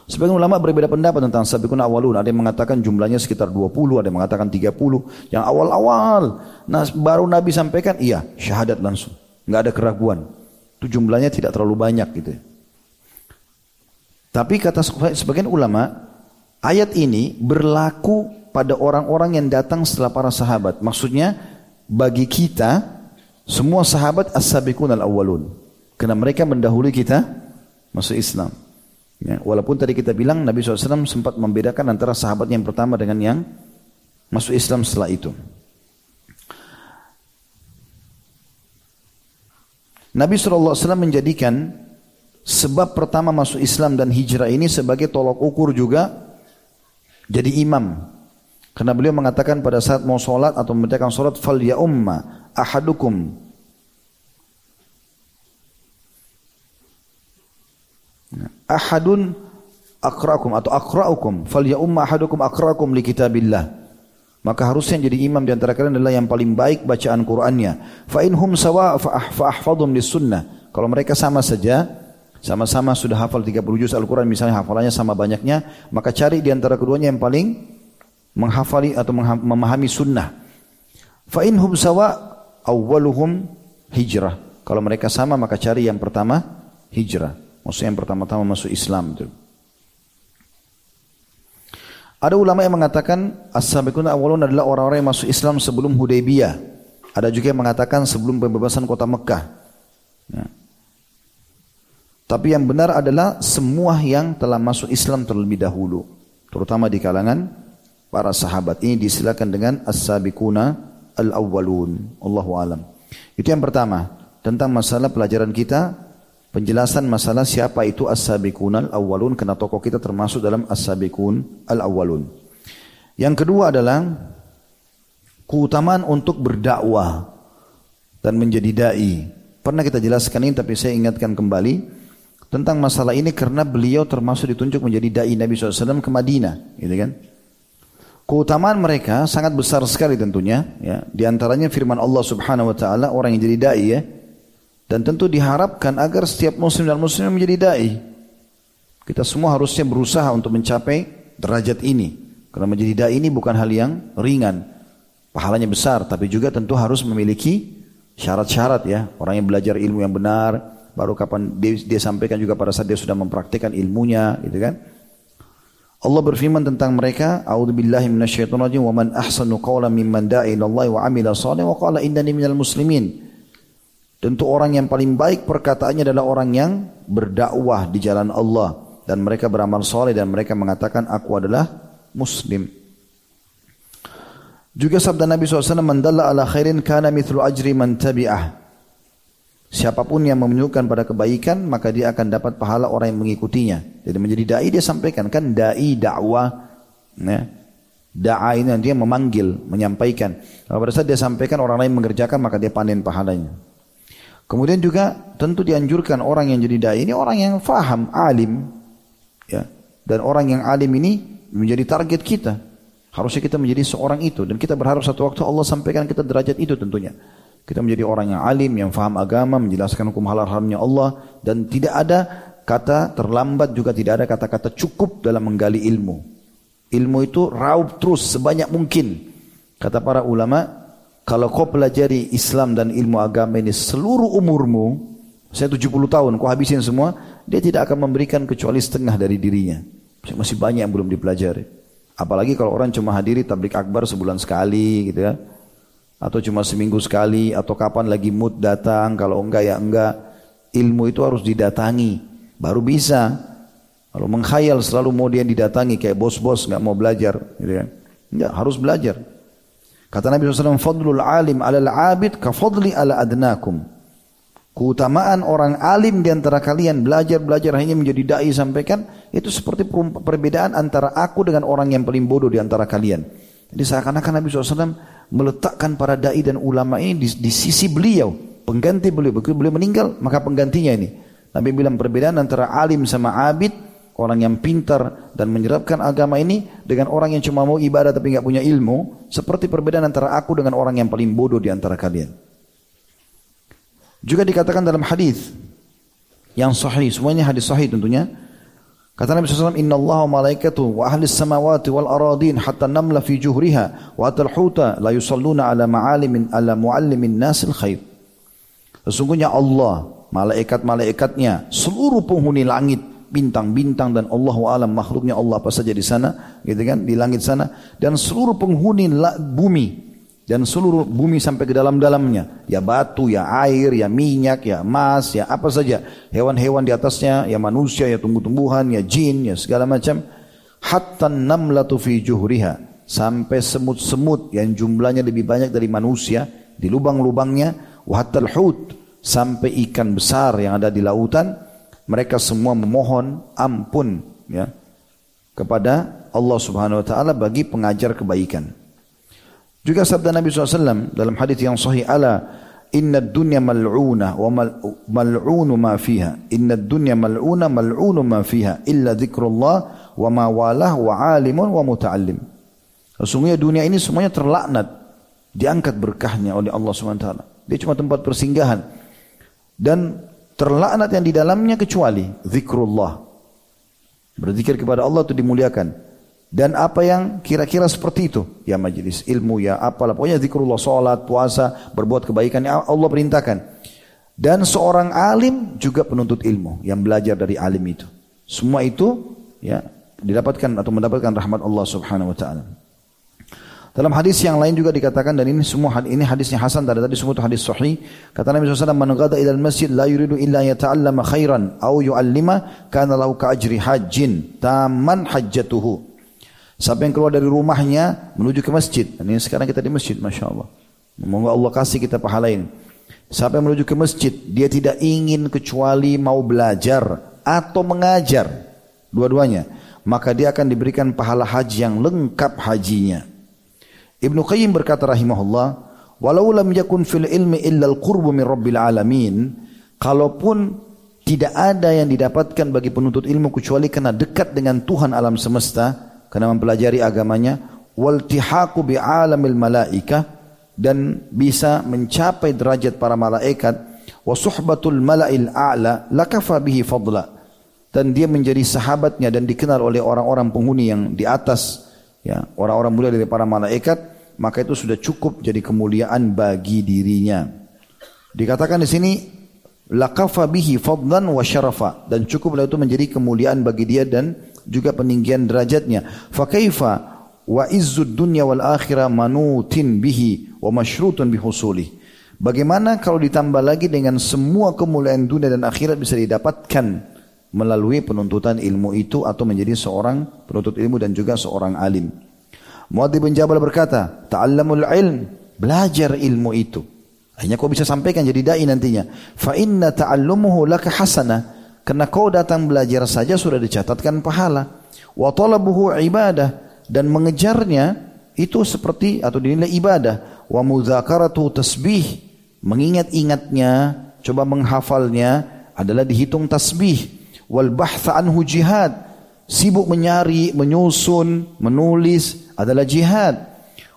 Speaker 1: Sebagian ulama berbeda pendapat tentang sabiqun awalun. Ada yang mengatakan jumlahnya sekitar 20, ada yang mengatakan 30. Yang awal-awal. Nah baru Nabi sampaikan, iya syahadat langsung. Nggak ada keraguan. Itu jumlahnya tidak terlalu banyak gitu. Tapi kata sebagian ulama, ayat ini berlaku pada orang-orang yang datang setelah para sahabat. Maksudnya bagi kita semua sahabat as-sabiqun al-awwalun. Karena mereka mendahului kita masuk Islam. Ya, walaupun tadi kita bilang Nabi SAW sempat membedakan antara sahabat yang pertama dengan yang masuk Islam setelah itu. Nabi SAW menjadikan sebab pertama masuk Islam dan hijrah ini sebagai tolok ukur juga jadi imam. Karena beliau mengatakan pada saat mau sholat atau membacakan sholat fal ya umma ahadukum. Ahadun akrakum atau akraukum. Fal ya umma ahadukum akrakum li kitabillah. Maka harusnya yang jadi imam di antara kalian adalah yang paling baik bacaan Qur'annya. Fa in hum sawa fa ahfadhum lis sunnah. Kalau mereka sama saja sama-sama sudah hafal 30 juz Al-Quran misalnya hafalannya sama banyaknya maka cari di antara keduanya yang paling menghafali atau memahami sunnah. Fa inhum sawa awwaluhum hijrah. Kalau mereka sama maka cari yang pertama hijrah. Maksudnya yang pertama-tama masuk Islam itu ada ulama yang mengatakan as-sabiqun awwalun adalah orang-orang yang masuk Islam sebelum Hudaybiyah. Ada juga yang mengatakan sebelum pembebasan kota Mekah. Ya. Tapi yang benar adalah semua yang telah masuk Islam terlebih dahulu. Terutama di kalangan para sahabat. Ini disilakan dengan as-sabiquna al-awwalun. Allahu alam. Itu yang pertama. Tentang masalah pelajaran kita. Penjelasan masalah siapa itu as-sabiquna al-awwalun. Karena tokoh kita termasuk dalam as-sabiqun al-awwalun. Yang kedua adalah keutamaan untuk berdakwah dan menjadi dai. Pernah kita jelaskan ini tapi saya ingatkan kembali tentang masalah ini karena beliau termasuk ditunjuk menjadi dai Nabi SAW ke Madinah, gitu kan? Keutamaan mereka sangat besar sekali tentunya, ya. Di antaranya firman Allah Subhanahu wa taala orang yang jadi dai ya. Dan tentu diharapkan agar setiap muslim dan muslim menjadi dai. Kita semua harusnya berusaha untuk mencapai derajat ini. Karena menjadi dai ini bukan hal yang ringan. Pahalanya besar, tapi juga tentu harus memiliki syarat-syarat ya. Orang yang belajar ilmu yang benar, baru kapan dia, dia sampaikan juga pada saat dia sudah mempraktikkan ilmunya gitu kan. Allah berfirman tentang mereka a'udzubillahi minasyaitonirrajim wa man ahsanu qawlan mimman da'a ila Allah wa 'amila salih wa qala innani minal muslimin. Tentu orang yang paling baik perkataannya adalah orang yang berdakwah di jalan Allah. Dan mereka beramal soleh dan mereka mengatakan aku adalah muslim. Juga sabda Nabi SAW, Mandalla ala khairin kana mithlu ajri man tabi'ah. Siapa pun yang menunjukkan pada kebaikan maka dia akan dapat pahala orang yang mengikutinya. Jadi menjadi dai dia sampaikan kan dai dakwah ya. Da'a ini dia memanggil, menyampaikan. Kalau pada saat dia sampaikan orang lain mengerjakan maka dia panen pahalanya. Kemudian juga tentu dianjurkan orang yang jadi dai ini orang yang faham, alim. Ya. Dan orang yang alim ini menjadi target kita. Harusnya kita menjadi seorang itu dan kita berharap satu waktu Allah sampaikan kita derajat itu tentunya. Kita menjadi orang yang alim, yang faham agama, menjelaskan hukum halal haramnya Allah dan tidak ada kata terlambat juga tidak ada kata-kata cukup dalam menggali ilmu. Ilmu itu raup terus sebanyak mungkin. Kata para ulama, kalau kau pelajari Islam dan ilmu agama ini seluruh umurmu, saya 70 tahun, kau habisin semua, dia tidak akan memberikan kecuali setengah dari dirinya. Masih banyak yang belum dipelajari. Apalagi kalau orang cuma hadiri tablik akbar sebulan sekali gitu ya atau cuma seminggu sekali atau kapan lagi mood datang kalau enggak ya enggak. Ilmu itu harus didatangi baru bisa. Kalau mengkhayal selalu mau dia didatangi kayak bos-bos nggak mau belajar gitu kan. Enggak harus belajar. Kata Nabi SAW fadlul alim alal abid ka fadli ala adnakum. Keutamaan orang alim di antara kalian belajar-belajar hanya menjadi dai sampaikan itu seperti perbedaan antara aku dengan orang yang paling bodoh di antara kalian. Jadi seakan-akan Nabi SAW meletakkan para dai dan ulama ini di, di sisi beliau, pengganti beliau. Begitu beliau meninggal, maka penggantinya ini. Nabi bilang perbedaan antara alim sama abid, orang yang pintar dan menyerapkan agama ini dengan orang yang cuma mau ibadah tapi nggak punya ilmu, seperti perbedaan antara aku dengan orang yang paling bodoh di antara kalian. Juga dikatakan dalam hadis yang sahih, semuanya hadis sahih tentunya. Kata Nabi SAW, Inna Allah wa malaikatu wa ahli samawati wal aradin hatta namla fi juhriha wa atal la yusalluna ala ma'alimin ala muallimin nasil khair. Sesungguhnya Allah, malaikat-malaikatnya, seluruh penghuni langit, bintang-bintang dan Allah alam makhluknya Allah apa saja di sana, gitu kan, di langit sana dan seluruh penghuni bumi dan seluruh bumi sampai ke dalam-dalamnya. Ya batu, ya air, ya minyak, ya emas, ya apa saja. Hewan-hewan di atasnya, ya manusia, ya tumbuh-tumbuhan, ya jin, ya segala macam. Hatta namlatu fi juhriha. Sampai semut-semut yang jumlahnya lebih banyak dari manusia. Di lubang-lubangnya. Wahatal hut. Sampai ikan besar yang ada di lautan. Mereka semua memohon ampun ya kepada Allah subhanahu wa ta'ala bagi pengajar kebaikan. Juga sabda Nabi SAW dalam hadis yang sahih ala inna dunya mal'una wa mal'unu ma fiha. Inna dunya mal'una mal'unu ma fiha illa dzikrullah wa ma walah wa alimun wa muta'allim. Sesungguhnya dunia ini semuanya terlaknat diangkat berkahnya oleh Allah SWT dia cuma tempat persinggahan. Dan terlaknat yang di dalamnya kecuali zikrullah. Berzikir kepada Allah itu dimuliakan dan apa yang kira-kira seperti itu? Ya majelis ilmu ya apalah. Pokoknya zikrullah salat puasa berbuat kebaikan yang Allah perintahkan. Dan seorang alim juga penuntut ilmu yang belajar dari alim itu. Semua itu ya didapatkan atau mendapatkan rahmat Allah Subhanahu wa taala. Dalam hadis yang lain juga dikatakan dan ini semua ini hadisnya Hasan dari tadi semua itu hadis sahih. Kata Nabi SAW, "Man ghada ila al-masjid la yuridu illa yata'allama khairan aw yu'allima kana lahu ka ajri hajjin tamman hajjatuhu." Siapa yang keluar dari rumahnya menuju ke masjid. Ini sekarang kita di masjid, Masya Allah. Semoga Allah kasih kita pahala ini. Yang menuju ke masjid, dia tidak ingin kecuali mau belajar atau mengajar. Dua-duanya. Maka dia akan diberikan pahala haji yang lengkap hajinya. Ibnu Qayyim berkata rahimahullah, walau lam yakun fil ilmi illa al-qurbu min rabbil alamin, kalaupun tidak ada yang didapatkan bagi penuntut ilmu kecuali karena dekat dengan Tuhan alam semesta, karena mempelajari agamanya waltihaku bi alamil malaika dan bisa mencapai derajat para malaikat wa suhbatul malail a'la lakafa bihi fadla. Dan dia menjadi sahabatnya dan dikenal oleh orang-orang penghuni yang di atas ya orang-orang mulia dari para malaikat maka itu sudah cukup jadi kemuliaan bagi dirinya. Dikatakan di sini lakafa bihi fadlan wa syarafa. Dan cukuplah itu menjadi kemuliaan bagi dia dan juga peninggian derajatnya. Fakaifa wa izzud dunya wal akhirah manutin bihi wa masyrutun bihusuli. Bagaimana kalau ditambah lagi dengan semua kemuliaan dunia dan akhirat bisa didapatkan melalui penuntutan ilmu itu atau menjadi seorang penuntut ilmu dan juga seorang alim. Muadz bin Jabal berkata, "Ta'allamul ilm, belajar ilmu itu." Hanya kau bisa sampaikan jadi dai nantinya. Fa inna ta'allumuhu laka hasanah karena kau datang belajar saja sudah dicatatkan pahala. Wa talabuhu ibadah dan mengejarnya itu seperti atau dinilai ibadah. Wa mudzakaratu tasbih mengingat-ingatnya, coba menghafalnya adalah dihitung tasbih. Wal bahtha anhu jihad sibuk menyari, menyusun, menulis adalah jihad.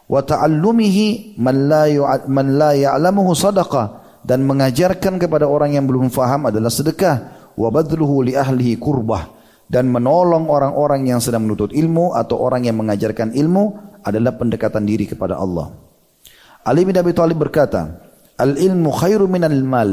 Speaker 1: Wa ta'allumihi man la ya'lamuhu sadaqah dan mengajarkan kepada orang yang belum faham adalah sedekah wa badluhu li ahlihi kurbah dan menolong orang-orang yang sedang menuntut ilmu atau orang yang mengajarkan ilmu adalah pendekatan diri kepada Allah. Ali bin Abi Thalib berkata, "Al ilmu khairu minal mal."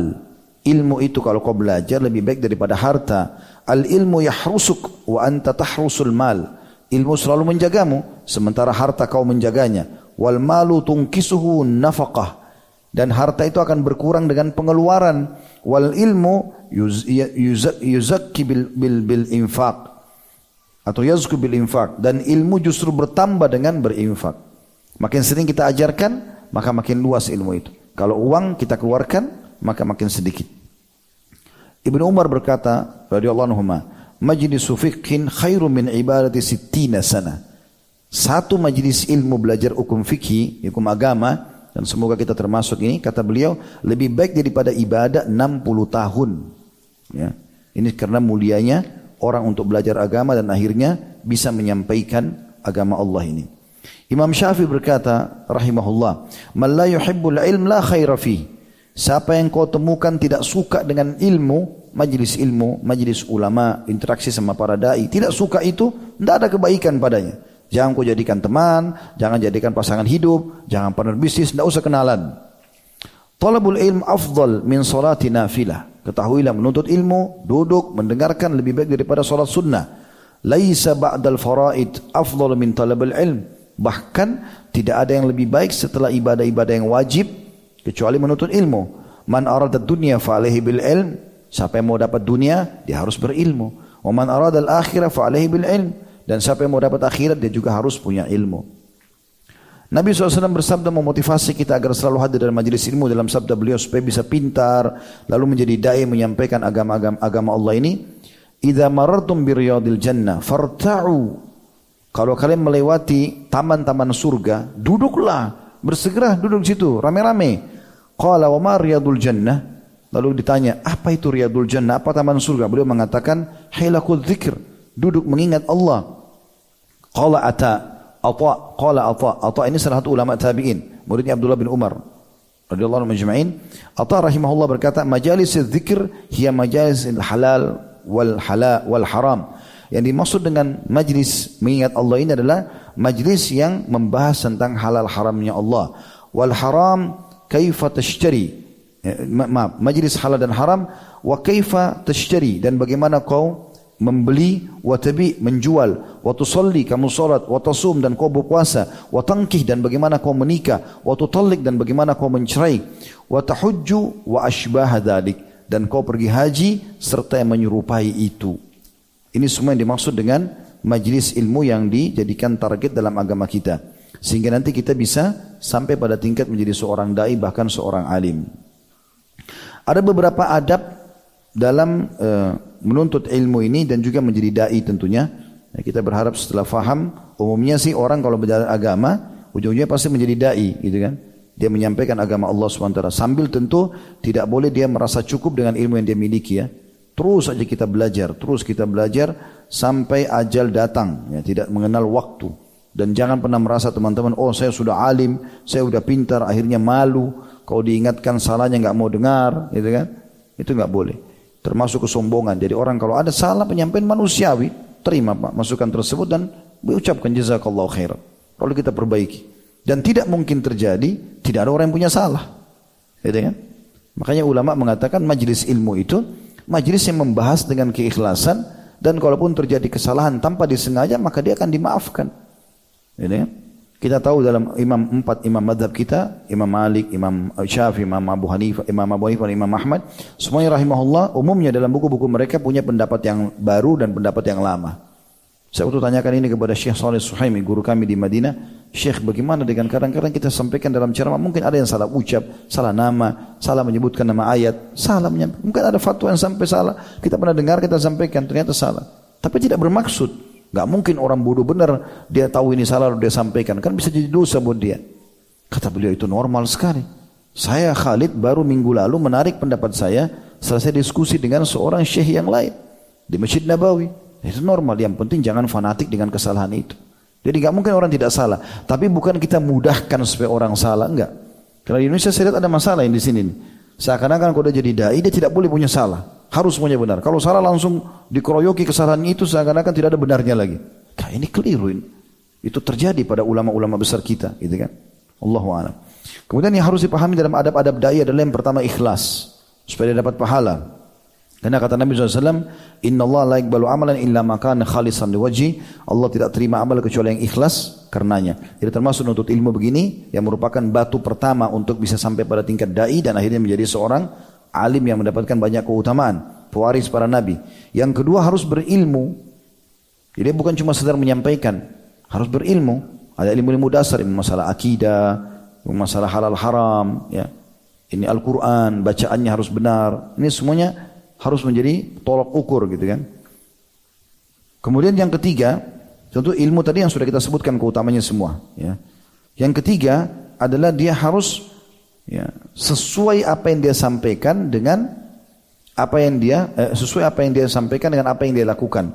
Speaker 1: Ilmu itu kalau kau belajar lebih baik daripada harta. Al ilmu yahrusuk wa anta tahrusul mal. Ilmu selalu menjagamu sementara harta kau menjaganya. Wal malu tungkisuhu nafaqah. Dan harta itu akan berkurang dengan pengeluaran. Wal ilmu yuzakki bil, bil, bil infak atau yazku bil infak dan ilmu justru bertambah dengan berinfak. Makin sering kita ajarkan, maka makin luas ilmu itu. Kalau uang kita keluarkan, maka makin sedikit. Ibnu Umar berkata, radhiyallahu anhu, majlis fiqhin khairu min ibadati sittina sana. Satu majlis ilmu belajar hukum fikih, hukum agama, dan semoga kita termasuk ini, kata beliau, lebih baik daripada ibadah 60 tahun. Ya. Ini karena mulianya orang untuk belajar agama dan akhirnya bisa menyampaikan agama Allah ini. Imam Syafi'i berkata rahimahullah, "Man la yuhibbul ilm la khaira fi." Siapa yang kau temukan tidak suka dengan ilmu, majlis ilmu, majlis ulama, interaksi sama para dai, tidak suka itu, tidak ada kebaikan padanya. Jangan kau jadikan teman, jangan jadikan pasangan hidup, jangan partner bisnis, tidak usah kenalan. Talabul ilm afdal min salati nafilah. Ketahuilah menuntut ilmu, duduk, mendengarkan lebih baik daripada salat sunnah. Laisa ba'dal faraid afdal min talabul ilm. Bahkan tidak ada yang lebih baik setelah ibadah-ibadah yang wajib kecuali menuntut ilmu. Man arada dunya fa alaihi bil ilm. Siapa yang mau dapat dunia, dia harus berilmu. Wa man arada al akhirah fa alaihi bil ilm. Dan siapa yang mau dapat akhirat dia juga harus punya ilmu. Nabi SAW bersabda memotivasi kita agar selalu hadir dalam majlis ilmu dalam sabda beliau supaya bisa pintar lalu menjadi dai menyampaikan agama-agama agama Allah ini. Idza marartum bi riyadil jannah farta'u. Kalau kalian melewati taman-taman surga, duduklah, bersegera duduk situ rame-rame. Qala wa ma riyadul jannah? Lalu ditanya, apa itu riyadul jannah? Apa taman surga? Beliau mengatakan, hilakul dzikr, duduk mengingat Allah. Qala ata Ata qala Ata. Ata ini salah satu ulama tabi'in. Muridnya Abdullah bin Umar radhiyallahu anhu majma'in. Ata rahimahullah berkata majalis dzikir hiya majalis halal wal halal wal haram. Yang dimaksud dengan majlis mengingat Allah ini adalah majlis yang membahas tentang halal haramnya Allah. Wal haram kaifa tashtari? Maaf majlis halal dan haram. Wa kaifa tashtari? Dan bagaimana kau membeli wa tabi menjual wa tusalli kamu salat wa tasum dan kau berpuasa wa tangkih dan bagaimana kau menikah wa tutallik dan bagaimana kau mencerai wa tahujju wa ashbah dzalik dan kau pergi haji serta yang menyerupai itu. Ini semua yang dimaksud dengan majlis ilmu yang dijadikan target dalam agama kita. Sehingga nanti kita bisa sampai pada tingkat menjadi seorang dai bahkan seorang alim. Ada beberapa adab dalam uh, menuntut ilmu ini dan juga menjadi dai tentunya. Ya, kita berharap setelah faham, umumnya sih orang kalau belajar agama, ujung-ujungnya pasti menjadi dai, gitu kan? Dia menyampaikan agama Allah SWT. Sambil tentu tidak boleh dia merasa cukup dengan ilmu yang dia miliki ya. Terus saja kita belajar, terus kita belajar sampai ajal datang. Ya, tidak mengenal waktu. Dan jangan pernah merasa teman-teman, oh saya sudah alim, saya sudah pintar, akhirnya malu. Kau diingatkan salahnya nggak mau dengar, gitu kan? Itu nggak boleh termasuk kesombongan. Jadi orang kalau ada salah penyampaian manusiawi, terima Pak masukan tersebut dan ucapkan jazakallahu khair. Kalau kita perbaiki. Dan tidak mungkin terjadi tidak ada orang yang punya salah. Gitu kan? Makanya ulama mengatakan majlis ilmu itu majlis yang membahas dengan keikhlasan dan kalaupun terjadi kesalahan tanpa disengaja maka dia akan dimaafkan. Gitu kan? Kita tahu dalam imam empat imam madhab kita, Imam Malik, Imam Syafi'i, Imam Abu Hanifah, Imam Abu Hanifah, Imam Ahmad, semuanya rahimahullah umumnya dalam buku-buku mereka punya pendapat yang baru dan pendapat yang lama. Saya waktu tanyakan ini kepada Syekh Saleh Suhaimi, guru kami di Madinah, Syekh bagaimana dengan kadang-kadang kita sampaikan dalam ceramah, mungkin ada yang salah ucap, salah nama, salah menyebutkan nama ayat, salah menyampaikan, mungkin ada fatwa yang sampai salah, kita pernah dengar, kita sampaikan, ternyata salah. Tapi tidak bermaksud Gak mungkin orang bodoh benar dia tahu ini salah lalu dia sampaikan. Kan bisa jadi dosa buat dia. Kata beliau itu normal sekali. Saya Khalid baru minggu lalu menarik pendapat saya selesai diskusi dengan seorang syekh yang lain di Masjid Nabawi. Itu normal. Yang penting jangan fanatik dengan kesalahan itu. Jadi gak mungkin orang tidak salah. Tapi bukan kita mudahkan supaya orang salah. Enggak. Karena di Indonesia saya lihat ada masalah yang di sini. Seakan-akan kalau dia jadi dai dia tidak boleh punya salah. Harus semuanya benar. Kalau salah langsung dikeroyoki kesalahan itu seakan-akan tidak ada benarnya lagi. Nah, ini keliru ini. Itu terjadi pada ulama-ulama besar kita, gitu kan? Allahu a'lam. Kemudian yang harus dipahami dalam adab-adab dai adalah yang pertama ikhlas supaya dia dapat pahala. Karena kata Nabi SAW, Inna Allah la ikbalu amalan illa makan khalisan liwaji. Allah tidak terima amal kecuali yang ikhlas karenanya. Jadi termasuk untuk ilmu begini, yang merupakan batu pertama untuk bisa sampai pada tingkat da'i dan akhirnya menjadi seorang alim yang mendapatkan banyak keutamaan, pewaris para nabi. Yang kedua harus berilmu. Jadi bukan cuma sekedar menyampaikan, harus berilmu. Ada ilmu-ilmu dasar, ilmu masalah akidah, masalah halal haram, ya. Ini Al-Quran, bacaannya harus benar. Ini semuanya harus menjadi tolok ukur gitu kan. Kemudian yang ketiga, tentu ilmu tadi yang sudah kita sebutkan keutamanya semua. Ya. Yang ketiga adalah dia harus ya, sesuai apa yang dia sampaikan dengan apa yang dia eh, sesuai apa yang dia sampaikan dengan apa yang dia lakukan.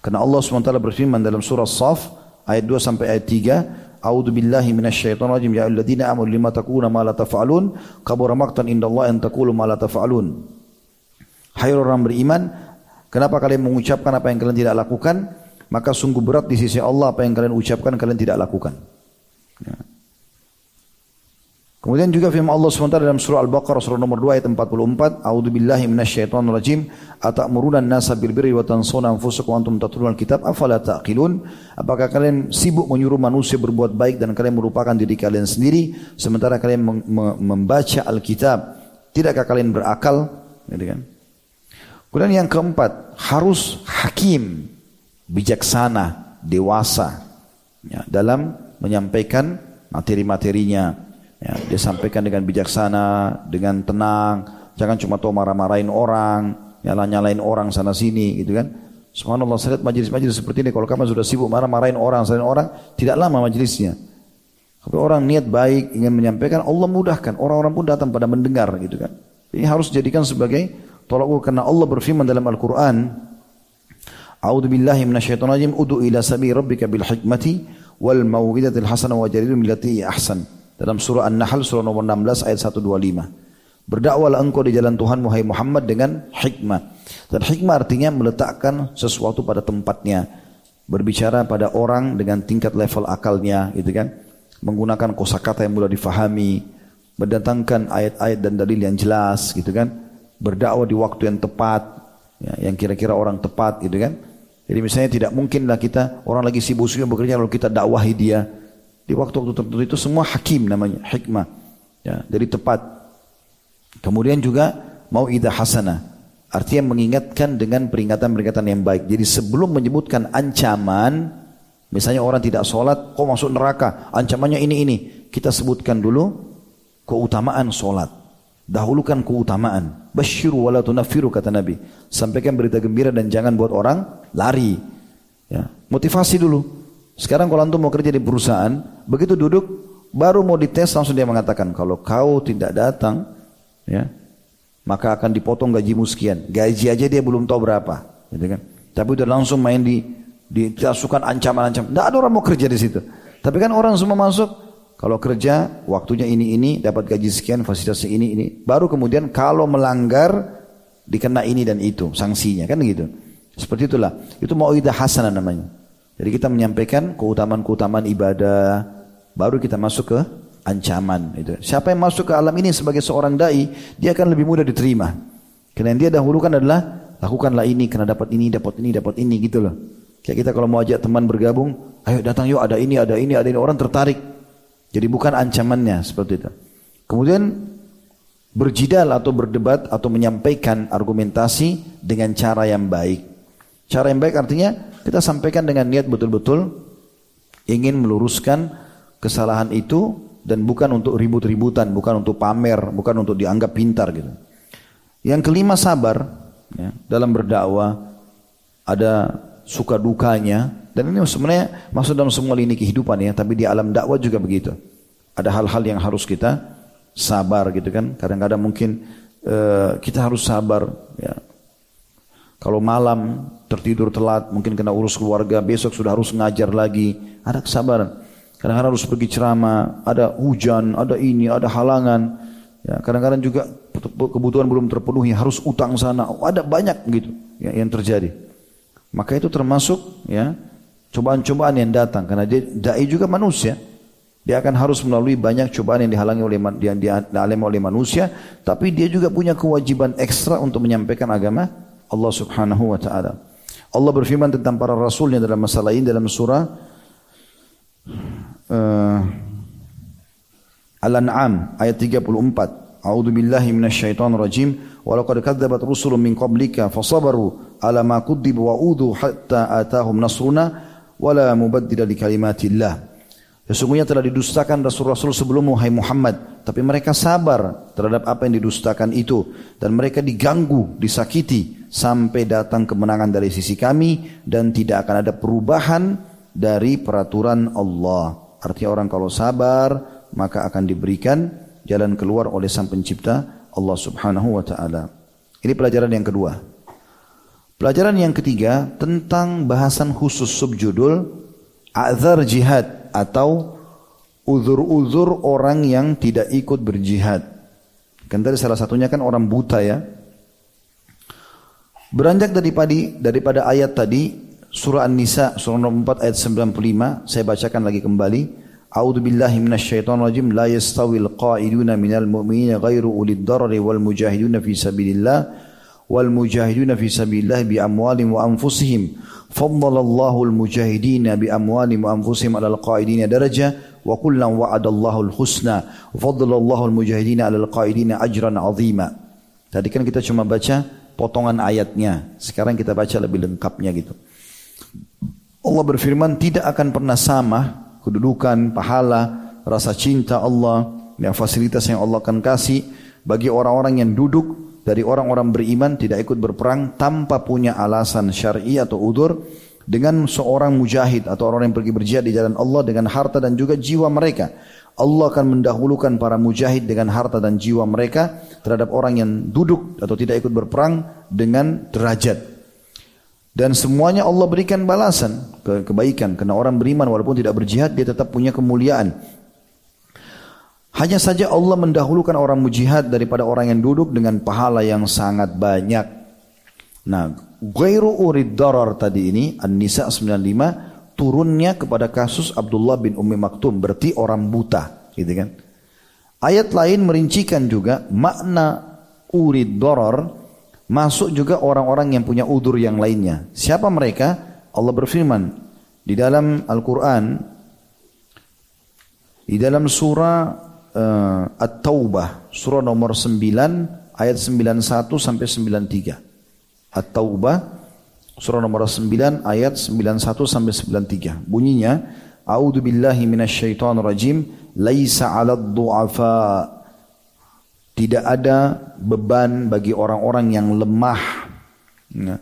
Speaker 1: Karena Allah SWT berfirman dalam surah Saf ayat 2 sampai ayat 3, A'udzu billahi minasyaitonir rajim ya ayyuhalladzina amanu lima taquluna ma la taf'alun kabura maqtan indallahi an taqulu ma la taf'alun. Hai orang beriman, kenapa kalian mengucapkan apa yang kalian tidak lakukan? Maka sungguh berat di sisi Allah apa yang kalian ucapkan kalian tidak lakukan. Ya. Kemudian juga firman Allah SWT dalam surah Al-Baqarah surah nomor 2 ayat 44, A'udzu billahi minasyaitonir rajim, atamuruna an-nasa bil birri wa tansawna anfusakum antum tatluna al-kitab afala taqilun? Apakah kalian sibuk menyuruh manusia berbuat baik dan kalian merupakan diri kalian sendiri sementara kalian membaca Alkitab? Tidakkah kalian berakal? Gitu kan? Kemudian yang keempat, harus hakim, bijaksana, dewasa ya, dalam menyampaikan materi-materinya Ya, dia sampaikan dengan bijaksana, dengan tenang. Jangan cuma tahu marah-marahin orang, nyala-nyalain orang sana sini gitu kan. Subhanallah saya lihat majelis-majelis seperti ini kalau kamu sudah sibuk marah-marahin orang, salahin orang, tidak lama majelisnya. Tapi orang niat baik ingin menyampaikan, Allah mudahkan. Orang-orang pun datang pada mendengar gitu kan. Ini harus dijadikan sebagai tolak ukur karena Allah berfirman dalam Al-Quran, A'udzu billahi minasyaitonir rajim, ud'u ila sabi rabbika bil hikmati wal mau'izatil hasanah wa billati ahsan. Dalam surah An-Nahl surah nomor 16 ayat 125. Berdakwalah engkau di jalan Tuhan Muhammad Muhammad dengan hikmah. Dan hikmah artinya meletakkan sesuatu pada tempatnya. Berbicara pada orang dengan tingkat level akalnya gitu kan. Menggunakan kosakata yang mudah difahami. Mendatangkan ayat-ayat dan dalil yang jelas gitu kan. Berdakwah di waktu yang tepat. Ya, yang kira-kira orang tepat gitu kan. Jadi misalnya tidak mungkinlah kita orang lagi sibuk-sibuk bekerja lalu kita dakwahi dia di waktu-waktu tertentu itu semua hakim namanya, hikmah. Ya, jadi tepat. Kemudian juga mau idah hasanah. Artinya mengingatkan dengan peringatan-peringatan yang baik. Jadi sebelum menyebutkan ancaman, misalnya orang tidak sholat, kok masuk neraka, ancamannya ini ini. Kita sebutkan dulu keutamaan sholat. Dahulukan keutamaan. Basyiru wala tunafiru kata Nabi. Sampaikan berita gembira dan jangan buat orang lari. Ya, motivasi dulu. Sekarang kalau antum mau kerja di perusahaan, begitu duduk, baru mau dites langsung dia mengatakan, kalau kau tidak datang, ya, maka akan dipotong gajimu sekian. Gaji aja dia belum tahu berapa, gitu kan? Tapi udah langsung main di ditasukkan ancaman-ancaman. Tidak ada orang mau kerja di situ. Tapi kan orang semua masuk, kalau kerja waktunya ini ini dapat gaji sekian, fasilitasnya ini ini. Baru kemudian kalau melanggar dikena ini dan itu sanksinya kan gitu. Seperti itulah. Itu mau hasanah namanya. Jadi kita menyampaikan keutamaan-keutamaan ibadah, baru kita masuk ke ancaman itu. Siapa yang masuk ke alam ini sebagai seorang dai, dia akan lebih mudah diterima. Karena yang dia dahulukan adalah lakukanlah ini karena dapat ini, dapat ini, dapat ini gitu loh. Kayak kita kalau mau ajak teman bergabung, ayo datang yuk ada ini, ada ini, ada ini orang tertarik. Jadi bukan ancamannya seperti itu. Kemudian berjidal atau berdebat atau menyampaikan argumentasi dengan cara yang baik. Cara yang baik artinya kita sampaikan dengan niat betul-betul ingin meluruskan kesalahan itu dan bukan untuk ribut-ributan, bukan untuk pamer, bukan untuk dianggap pintar gitu. Yang kelima sabar ya, dalam berdakwah ada suka dukanya dan ini sebenarnya masuk dalam semua lini kehidupan ya, tapi di alam dakwah juga begitu. Ada hal-hal yang harus kita sabar gitu kan. Kadang-kadang mungkin uh, kita harus sabar ya. Kalau malam tertidur telat, mungkin kena urus keluarga, besok sudah harus ngajar lagi. Ada kesabaran. Kadang-kadang harus pergi ceramah, ada hujan, ada ini, ada halangan. Ya, kadang-kadang juga kebutuhan belum terpenuhi, harus utang sana. Oh, ada banyak gitu ya, yang terjadi. Maka itu termasuk ya cobaan-cobaan yang datang karena dia dai juga manusia. Dia akan harus melalui banyak cobaan yang dihalangi oleh yang dialami oleh manusia, tapi dia juga punya kewajiban ekstra untuk menyampaikan agama Allah Subhanahu wa taala. Allah berfirman tentang para rasulnya dalam masalah ini dalam surah uh, Al-An'am ayat 34. A'udzu billahi minasyaitonir rajim. Wa laqad kadzabat rusulun min qablika fasabaru ala ma kudzibu wa udhu hatta atahum nasruna wala mubaddila li kalimatillah. Sesungguhnya telah didustakan rasul-rasul sebelum Muhammad Muhammad, tapi mereka sabar terhadap apa yang didustakan itu dan mereka diganggu, disakiti sampai datang kemenangan dari sisi kami dan tidak akan ada perubahan dari peraturan Allah. Artinya orang kalau sabar maka akan diberikan jalan keluar oleh Sang Pencipta Allah Subhanahu wa taala. Ini pelajaran yang kedua. Pelajaran yang ketiga tentang bahasan khusus subjudul azar jihad atau uzur-uzur orang yang tidak ikut berjihad. Kan tadi salah satunya kan orang buta ya. Beranjak daripada daripada ayat tadi surah An-Nisa surah nomor 4 ayat 95 saya bacakan lagi kembali. A'udzu billahi minasyaitonir rajim. La yastawil qa'iduna minal mu'minina ghairu ulid darari wal mujahiduna fi sabilillah wal mujahiduna fi sabilillah bi amwalihim wa anfusihim. Faddalallahu al mujahidina bi amwalihim wa anfusihim ala al qa'idina daraja wa kullan wa'adallahu al husna. Faddalallahu al mujahidina ala al qa'idina ajran 'azima. Tadi kan kita cuma baca potongan ayatnya. Sekarang kita baca lebih lengkapnya gitu. Allah berfirman tidak akan pernah sama kedudukan, pahala, rasa cinta Allah, yang fasilitas yang Allah akan kasih bagi orang-orang yang duduk dari orang-orang beriman tidak ikut berperang tanpa punya alasan syar'i atau udur dengan seorang mujahid atau orang yang pergi berjihad di jalan Allah dengan harta dan juga jiwa mereka. Allah akan mendahulukan para mujahid dengan harta dan jiwa mereka terhadap orang yang duduk atau tidak ikut berperang dengan derajat. Dan semuanya Allah berikan balasan ke kebaikan karena orang beriman walaupun tidak berjihad dia tetap punya kemuliaan hanya saja Allah mendahulukan orang mujihad daripada orang yang duduk dengan pahala yang sangat banyak. Nah, Ghairu urid darar tadi ini, An-Nisa 95, turunnya kepada kasus Abdullah bin Ummi Maktum, berarti orang buta. Gitu kan. Ayat lain merincikan juga makna urid darar, masuk juga orang-orang yang punya udur yang lainnya. Siapa mereka? Allah berfirman di dalam Al-Quran, di dalam surah uh, At-Taubah surah nomor 9 ayat 91 sampai 93. At-Taubah surah nomor 9 ayat 91 sampai 93. Bunyinya A'udzu billahi minasyaitonir rajim laisa 'alad du'afa tidak ada beban bagi orang-orang yang lemah. Ya.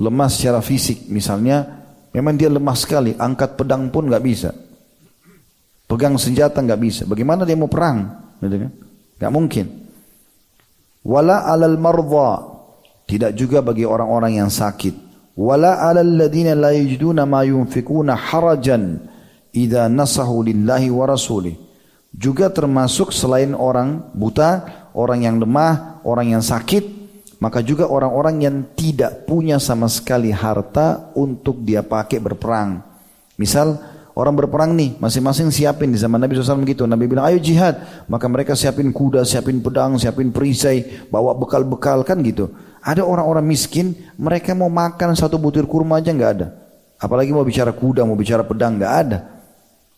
Speaker 1: Lemah secara fisik misalnya memang dia lemah sekali, angkat pedang pun nggak bisa. Pegang senjata nggak bisa. Bagaimana dia mau perang? Gitu kan? Gak mungkin. Wala alal marwa. Tidak juga bagi orang-orang yang sakit. Wala alal ladina la yajiduna ma yunfikuna harajan. Idha nasahu lillahi wa rasulih. Juga termasuk selain orang buta, orang yang lemah, orang yang sakit, maka juga orang-orang yang tidak punya sama sekali harta untuk dia pakai berperang. Misal Orang berperang nih, masing-masing siapin di zaman Nabi SAW begitu. Nabi bilang, ayo jihad. Maka mereka siapin kuda, siapin pedang, siapin perisai, bawa bekal-bekal kan gitu. Ada orang-orang miskin, mereka mau makan satu butir kurma aja nggak ada. Apalagi mau bicara kuda, mau bicara pedang, nggak ada.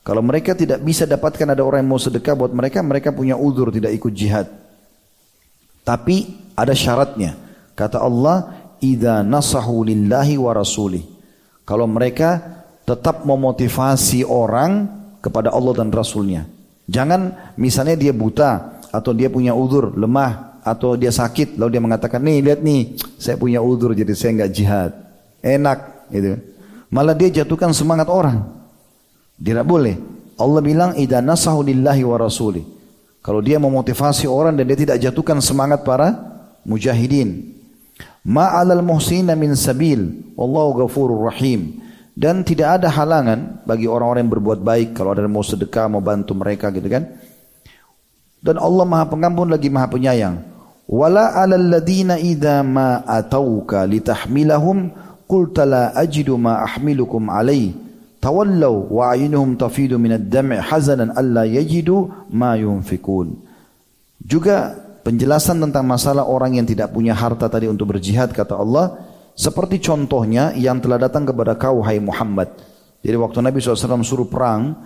Speaker 1: Kalau mereka tidak bisa dapatkan ada orang yang mau sedekah buat mereka, mereka punya udur tidak ikut jihad. Tapi ada syaratnya. Kata Allah, "Idza nasahu lillahi wa rasulih." Kalau mereka tetap memotivasi orang kepada Allah dan Rasulnya. Jangan misalnya dia buta atau dia punya udur, lemah atau dia sakit lalu dia mengatakan nih lihat nih saya punya udur jadi saya nggak jihad. Enak gitu. Malah dia jatuhkan semangat orang. Tidak boleh. Allah bilang idza nasahu lillahi wa rasuli. Kalau dia memotivasi orang dan dia tidak jatuhkan semangat para mujahidin. Ma'alal muhsina min sabil. Wallahu ghafurur rahim. Dan tidak ada halangan bagi orang-orang yang berbuat baik kalau ada yang mau sedekah, mau bantu mereka gitu kan. Dan Allah Maha Pengampun lagi Maha Penyayang. Wala 'alal ladina idza ma atauka litahmilahum qulta la ajidu ma ahmilukum alaihi tawallaw wa ayunuhum tafidu min ad-dam'i hazanan alla yajidu ma yunfikun. Juga penjelasan tentang masalah orang yang tidak punya harta tadi untuk berjihad kata Allah seperti contohnya yang telah datang kepada kau hai Muhammad. Jadi waktu Nabi SAW suruh perang,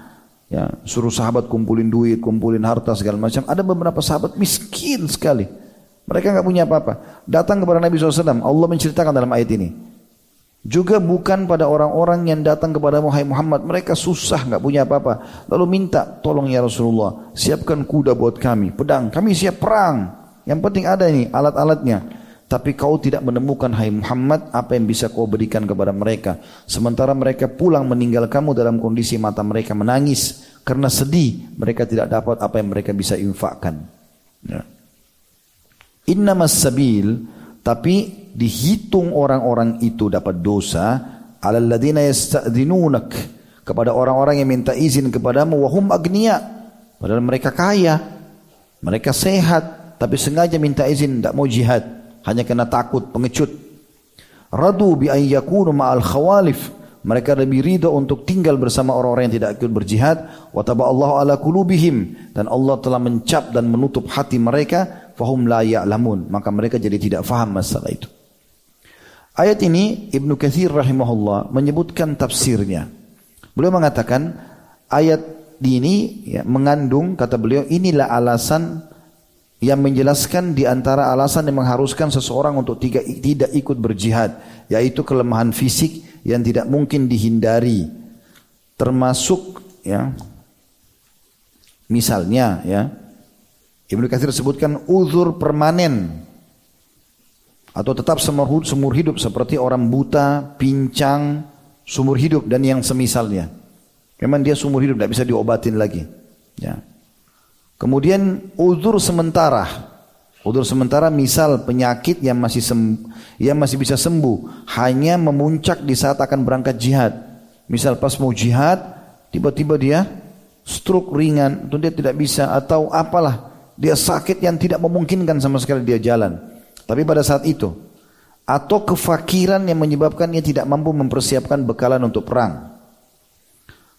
Speaker 1: ya, suruh sahabat kumpulin duit, kumpulin harta segala macam. Ada beberapa sahabat miskin sekali. Mereka nggak punya apa-apa. Datang kepada Nabi SAW. Allah menceritakan dalam ayat ini. Juga bukan pada orang-orang yang datang kepada Muhammad. Mereka susah nggak punya apa-apa. Lalu minta tolong ya Rasulullah. Siapkan kuda buat kami. Pedang. Kami siap perang. Yang penting ada ini alat-alatnya. Tapi kau tidak menemukan hai Muhammad apa yang bisa kau berikan kepada mereka. Sementara mereka pulang meninggal kamu dalam kondisi mata mereka menangis. Karena sedih mereka tidak dapat apa yang mereka bisa infakkan. Ya. Innamas sabil Tapi dihitung orang-orang itu dapat dosa alal ladina yasta'dzinunak kepada orang-orang yang minta izin kepadamu wahum agniya padahal mereka kaya mereka sehat tapi sengaja minta izin tidak mau jihad hanya kena takut pengecut. Radu bi an yakunu ma'al khawalif. Mereka lebih ridho untuk tinggal bersama orang-orang yang tidak ikut berjihad. Wa Allah ala kulubihim dan Allah telah mencap dan menutup hati mereka fahum la ya'lamun. Maka mereka jadi tidak faham masalah itu. Ayat ini Ibnu Katsir rahimahullah menyebutkan tafsirnya. Beliau mengatakan ayat ini ya, mengandung kata beliau inilah alasan yang menjelaskan di antara alasan yang mengharuskan seseorang untuk tiga, tidak ikut berjihad yaitu kelemahan fisik yang tidak mungkin dihindari. Termasuk ya misalnya ya Ibnu Katsir sebutkan uzur permanen atau tetap semur hidup seperti orang buta, pincang, sumur hidup dan yang semisalnya. Memang dia sumur hidup tidak bisa diobatin lagi. Ya. Kemudian uzur sementara. Uzur sementara misal penyakit yang masih sem yang masih bisa sembuh hanya memuncak di saat akan berangkat jihad. Misal pas mau jihad tiba-tiba dia stroke ringan atau dia tidak bisa atau apalah dia sakit yang tidak memungkinkan sama sekali dia jalan. Tapi pada saat itu atau kefakiran yang menyebabkan ia tidak mampu mempersiapkan bekalan untuk perang.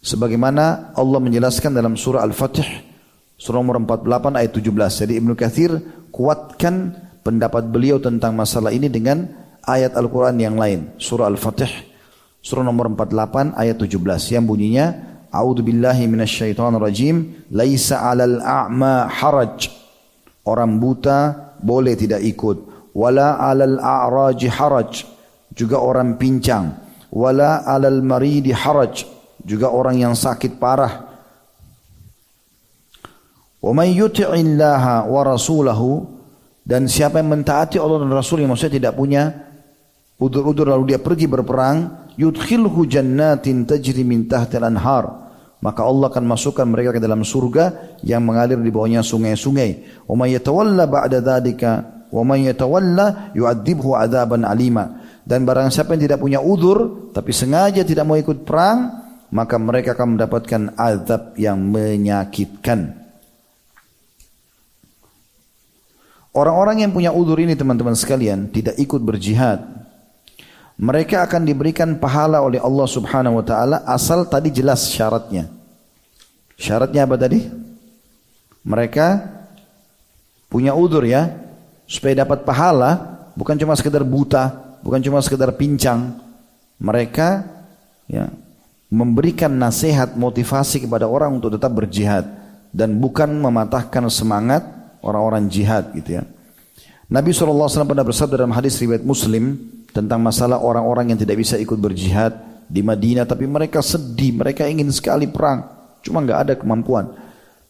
Speaker 1: Sebagaimana Allah menjelaskan dalam surah Al-Fatih surah nomor 48 ayat 17. Jadi Ibnu Katsir kuatkan pendapat beliau tentang masalah ini dengan ayat Al-Qur'an yang lain. Surah Al-Fatih surah nomor 48 ayat 17 yang bunyinya A'udzu billahi minasyaitonir rajim. Laisa 'alal a'ma haraj. Orang buta boleh tidak ikut. Wala alal a'raji haraj. Juga orang pincang. Wala alal maridi haraj. Juga orang yang sakit parah. Wa may yuti'illaha wa rasulahu. Dan siapa yang mentaati Allah dan Rasul yang maksudnya tidak punya udur-udur lalu dia pergi berperang yudkhilhu jannatin tajri min tahtil anhar maka Allah akan masukkan mereka ke dalam surga yang mengalir di bawahnya sungai-sungai. Wa may yatawalla ba'da dzalika Wa man yatawalla yu'adzibhu adzaban alima. Dan barang siapa yang tidak punya udur tapi sengaja tidak mau ikut perang, maka mereka akan mendapatkan azab yang menyakitkan. Orang-orang yang punya udur ini teman-teman sekalian tidak ikut berjihad. Mereka akan diberikan pahala oleh Allah Subhanahu wa taala asal tadi jelas syaratnya. Syaratnya apa tadi? Mereka punya udur ya, supaya dapat pahala bukan cuma sekedar buta, bukan cuma sekedar pincang. Mereka ya memberikan nasihat motivasi kepada orang untuk tetap berjihad dan bukan mematahkan semangat orang-orang jihad gitu ya. Nabi SAW pernah bersabda dalam hadis riwayat Muslim tentang masalah orang-orang yang tidak bisa ikut berjihad di Madinah tapi mereka sedih, mereka ingin sekali perang, cuma nggak ada kemampuan.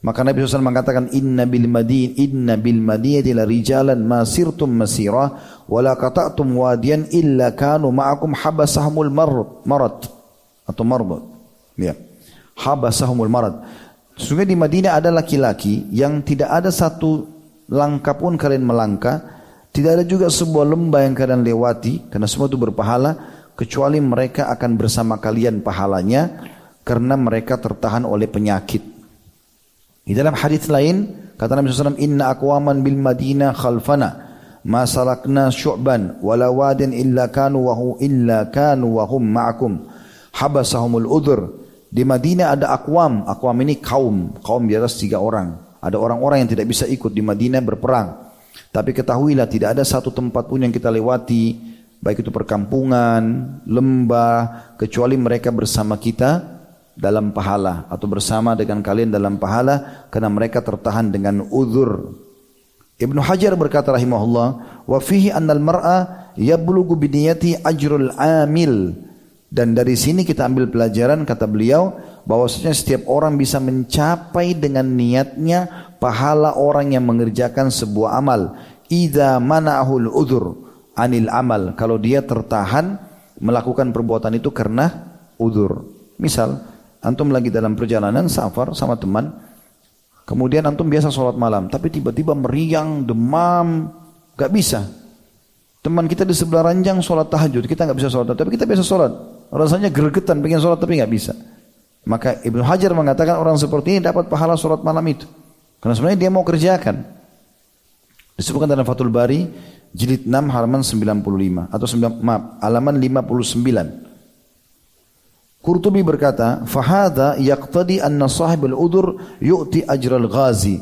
Speaker 1: Maka Nabi SAW mengatakan inna bil madin inna bil madinati la rijalan ma sirtum masira wa la qata'tum wadiyan illa kanu ma'akum habasahumul marad atau marbad. Ya. Habasahumul marad. Sesungguhnya di Madinah ada laki-laki yang tidak ada satu langkah pun kalian melangkah, tidak ada juga sebuah lembah yang kalian lewati karena semua itu berpahala kecuali mereka akan bersama kalian pahalanya karena mereka tertahan oleh penyakit. Di dalam hadis lain kata Nabi SAW inna aqwaman bil Madinah khalfana ma salakna syu'ban wala wadin illa kanu wa illa kanu wa hum ma'akum. Habasahumul udhr di Madinah ada akwam. Akwam ini kaum. Kaum di atas tiga orang. Ada orang-orang yang tidak bisa ikut di Madinah berperang. Tapi ketahuilah tidak ada satu tempat pun yang kita lewati baik itu perkampungan lembah kecuali mereka bersama kita dalam pahala atau bersama dengan kalian dalam pahala karena mereka tertahan dengan uzur. Ibnu Hajar berkata rahimahullah, "Wa fihi annal mar'a yablughu bi niyati ajrul amil." Dan dari sini kita ambil pelajaran kata beliau bahwasanya setiap orang bisa mencapai dengan niatnya pahala orang yang mengerjakan sebuah amal. Idza mana'ahul udzur anil amal. Kalau dia tertahan melakukan perbuatan itu karena udzur. Misal, Antum lagi dalam perjalanan safar sama teman. Kemudian antum biasa sholat malam. Tapi tiba-tiba meriang, demam. Gak bisa. Teman kita di sebelah ranjang sholat tahajud, kita nggak bisa sholat, tapi kita biasa sholat. Rasanya gregetan pengen sholat tapi nggak bisa. Maka Ibnu Hajar mengatakan orang seperti ini dapat pahala sholat malam itu. Karena sebenarnya dia mau kerjakan. Disebutkan dalam Fathul Bari jilid 6 halaman 95 atau 9, maaf, halaman 59. Qurtubi berkata, "Fahada yaqtadi anna sahibul udur yu'ti ajral ghazi."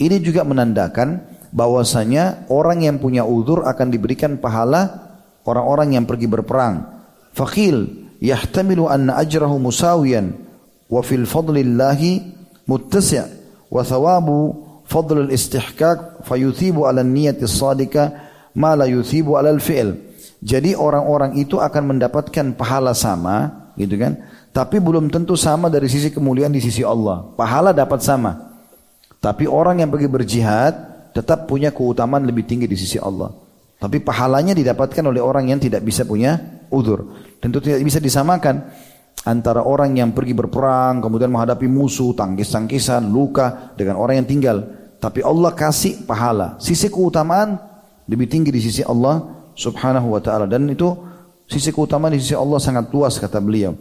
Speaker 1: Ini juga menandakan bahwasanya orang yang punya uzur akan diberikan pahala orang-orang yang pergi berperang. Faqil yahtamilu anna ajrahu musawiyan wa fil fadlillahi muttasi' wa thawabu fadl al-istihqaq fayuthibu ala niyati sadika ma la yuthibu ala al-fi'l. Jadi orang-orang itu akan mendapatkan pahala sama, gitu kan? Tapi belum tentu sama dari sisi kemuliaan di sisi Allah. Pahala dapat sama. Tapi orang yang pergi berjihad tetap punya keutamaan lebih tinggi di sisi Allah. Tapi pahalanya didapatkan oleh orang yang tidak bisa punya udur. Tentu tidak bisa disamakan antara orang yang pergi berperang, kemudian menghadapi musuh, tangkis-tangkisan, luka dengan orang yang tinggal. Tapi Allah kasih pahala. Sisi keutamaan lebih tinggi di sisi Allah subhanahu wa ta'ala. Dan itu sisi keutamaan di sisi Allah sangat luas kata beliau.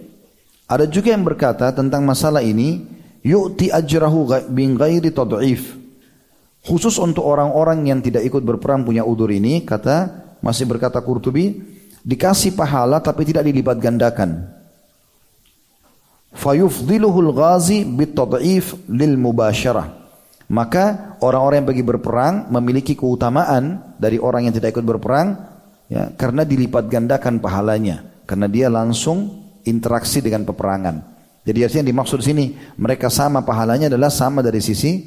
Speaker 1: Ada juga yang berkata tentang masalah ini, yu'ti ajrahu bin ghairi tad'if. Khusus untuk orang-orang yang tidak ikut berperang punya udur ini, kata masih berkata Qurtubi, dikasih pahala tapi tidak dilipat gandakan. Fayufdiluhul ghazi bitad'if lil mubasyarah. Maka orang-orang yang pergi berperang memiliki keutamaan dari orang yang tidak ikut berperang ya, karena dilipat gandakan pahalanya karena dia langsung interaksi dengan peperangan. Jadi artinya dimaksud sini mereka sama pahalanya adalah sama dari sisi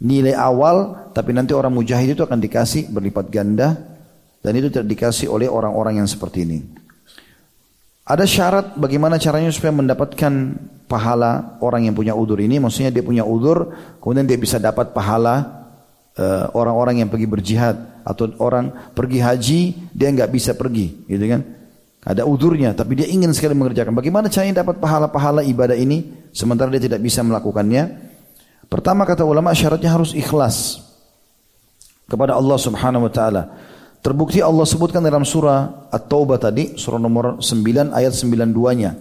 Speaker 1: nilai awal tapi nanti orang mujahid itu akan dikasih berlipat ganda dan itu tidak dikasih oleh orang-orang yang seperti ini. Ada syarat bagaimana caranya supaya mendapatkan pahala orang yang punya udur ini. Maksudnya dia punya udur, kemudian dia bisa dapat pahala orang-orang uh, yang pergi berjihad atau orang pergi haji dia nggak bisa pergi, gitu kan? Ada udurnya, tapi dia ingin sekali mengerjakan. Bagaimana caranya dapat pahala-pahala ibadah ini sementara dia tidak bisa melakukannya? Pertama kata ulama syaratnya harus ikhlas kepada Allah Subhanahu wa taala. Terbukti Allah sebutkan dalam surah At-Taubah tadi, surah nomor 9 ayat 92-nya.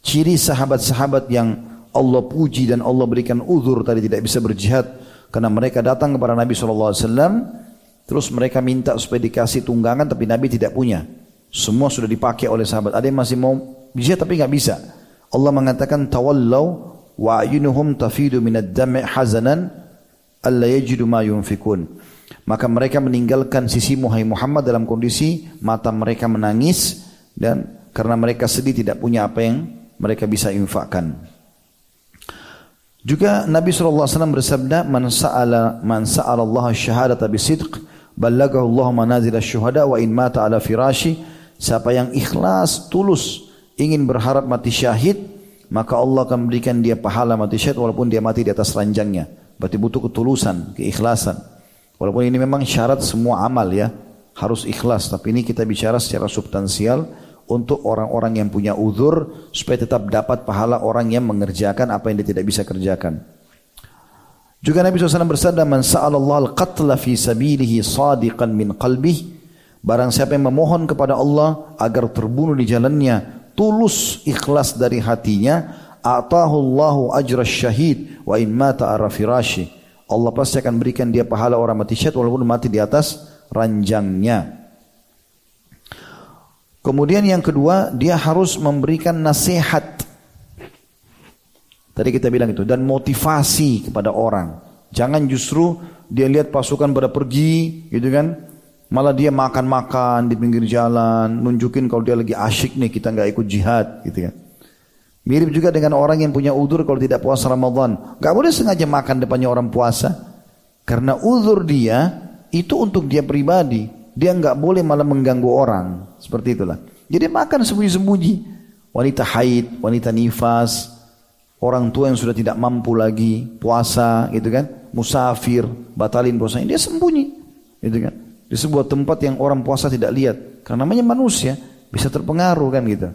Speaker 1: Ciri sahabat-sahabat yang Allah puji dan Allah berikan uzur tadi tidak bisa berjihad karena mereka datang kepada Nabi SAW terus mereka minta supaya dikasih tunggangan tapi Nabi tidak punya. Semua sudah dipakai oleh sahabat. Ada yang masih mau jihad tapi nggak bisa. Allah mengatakan tawallau wa ayunuhum tafidu minad dami' hazanan alla yajidu ma yunfikun. Maka mereka meninggalkan sisi Muhammad dalam kondisi mata mereka menangis dan karena mereka sedih tidak punya apa yang mereka bisa infakkan. Juga Nabi SAW bersabda, Man sa'ala, man sa'ala Allah syahadata bisidq, ballagahu Allah manazil syuhada wa in mata ala firashi. Siapa yang ikhlas, tulus, ingin berharap mati syahid, maka Allah akan berikan dia pahala mati syahid walaupun dia mati di atas ranjangnya. Berarti butuh ketulusan, keikhlasan. Walaupun ini memang syarat semua amal ya, harus ikhlas. Tapi ini kita bicara secara substansial untuk orang-orang yang punya uzur supaya tetap dapat pahala orang yang mengerjakan apa yang dia tidak bisa kerjakan. Juga Nabi SAW bersabda, "Man sa'alallah al-qatla fi sabilihi sadiqan min qalbih." Barang siapa yang memohon kepada Allah agar terbunuh di jalannya tulus ikhlas dari hatinya atahu Allahu ajra syahid wa in mata ara firashi Allah pasti akan berikan dia pahala orang mati syahid walaupun mati di atas ranjangnya Kemudian yang kedua dia harus memberikan nasihat Tadi kita bilang itu dan motivasi kepada orang. Jangan justru dia lihat pasukan pada pergi, gitu kan? Malah dia makan-makan di pinggir jalan, nunjukin kalau dia lagi asyik nih kita nggak ikut jihad gitu kan. Mirip juga dengan orang yang punya udur kalau tidak puasa Ramadan. Gak boleh sengaja makan depannya orang puasa. Karena udur dia itu untuk dia pribadi. Dia nggak boleh malah mengganggu orang. Seperti itulah. Jadi makan sembunyi-sembunyi. Wanita haid, wanita nifas, orang tua yang sudah tidak mampu lagi puasa gitu kan. Musafir, batalin puasanya. Dia sembunyi. Gitu kan. Di sebuah tempat yang orang puasa tidak lihat. Karena namanya manusia, bisa terpengaruh kan gitu.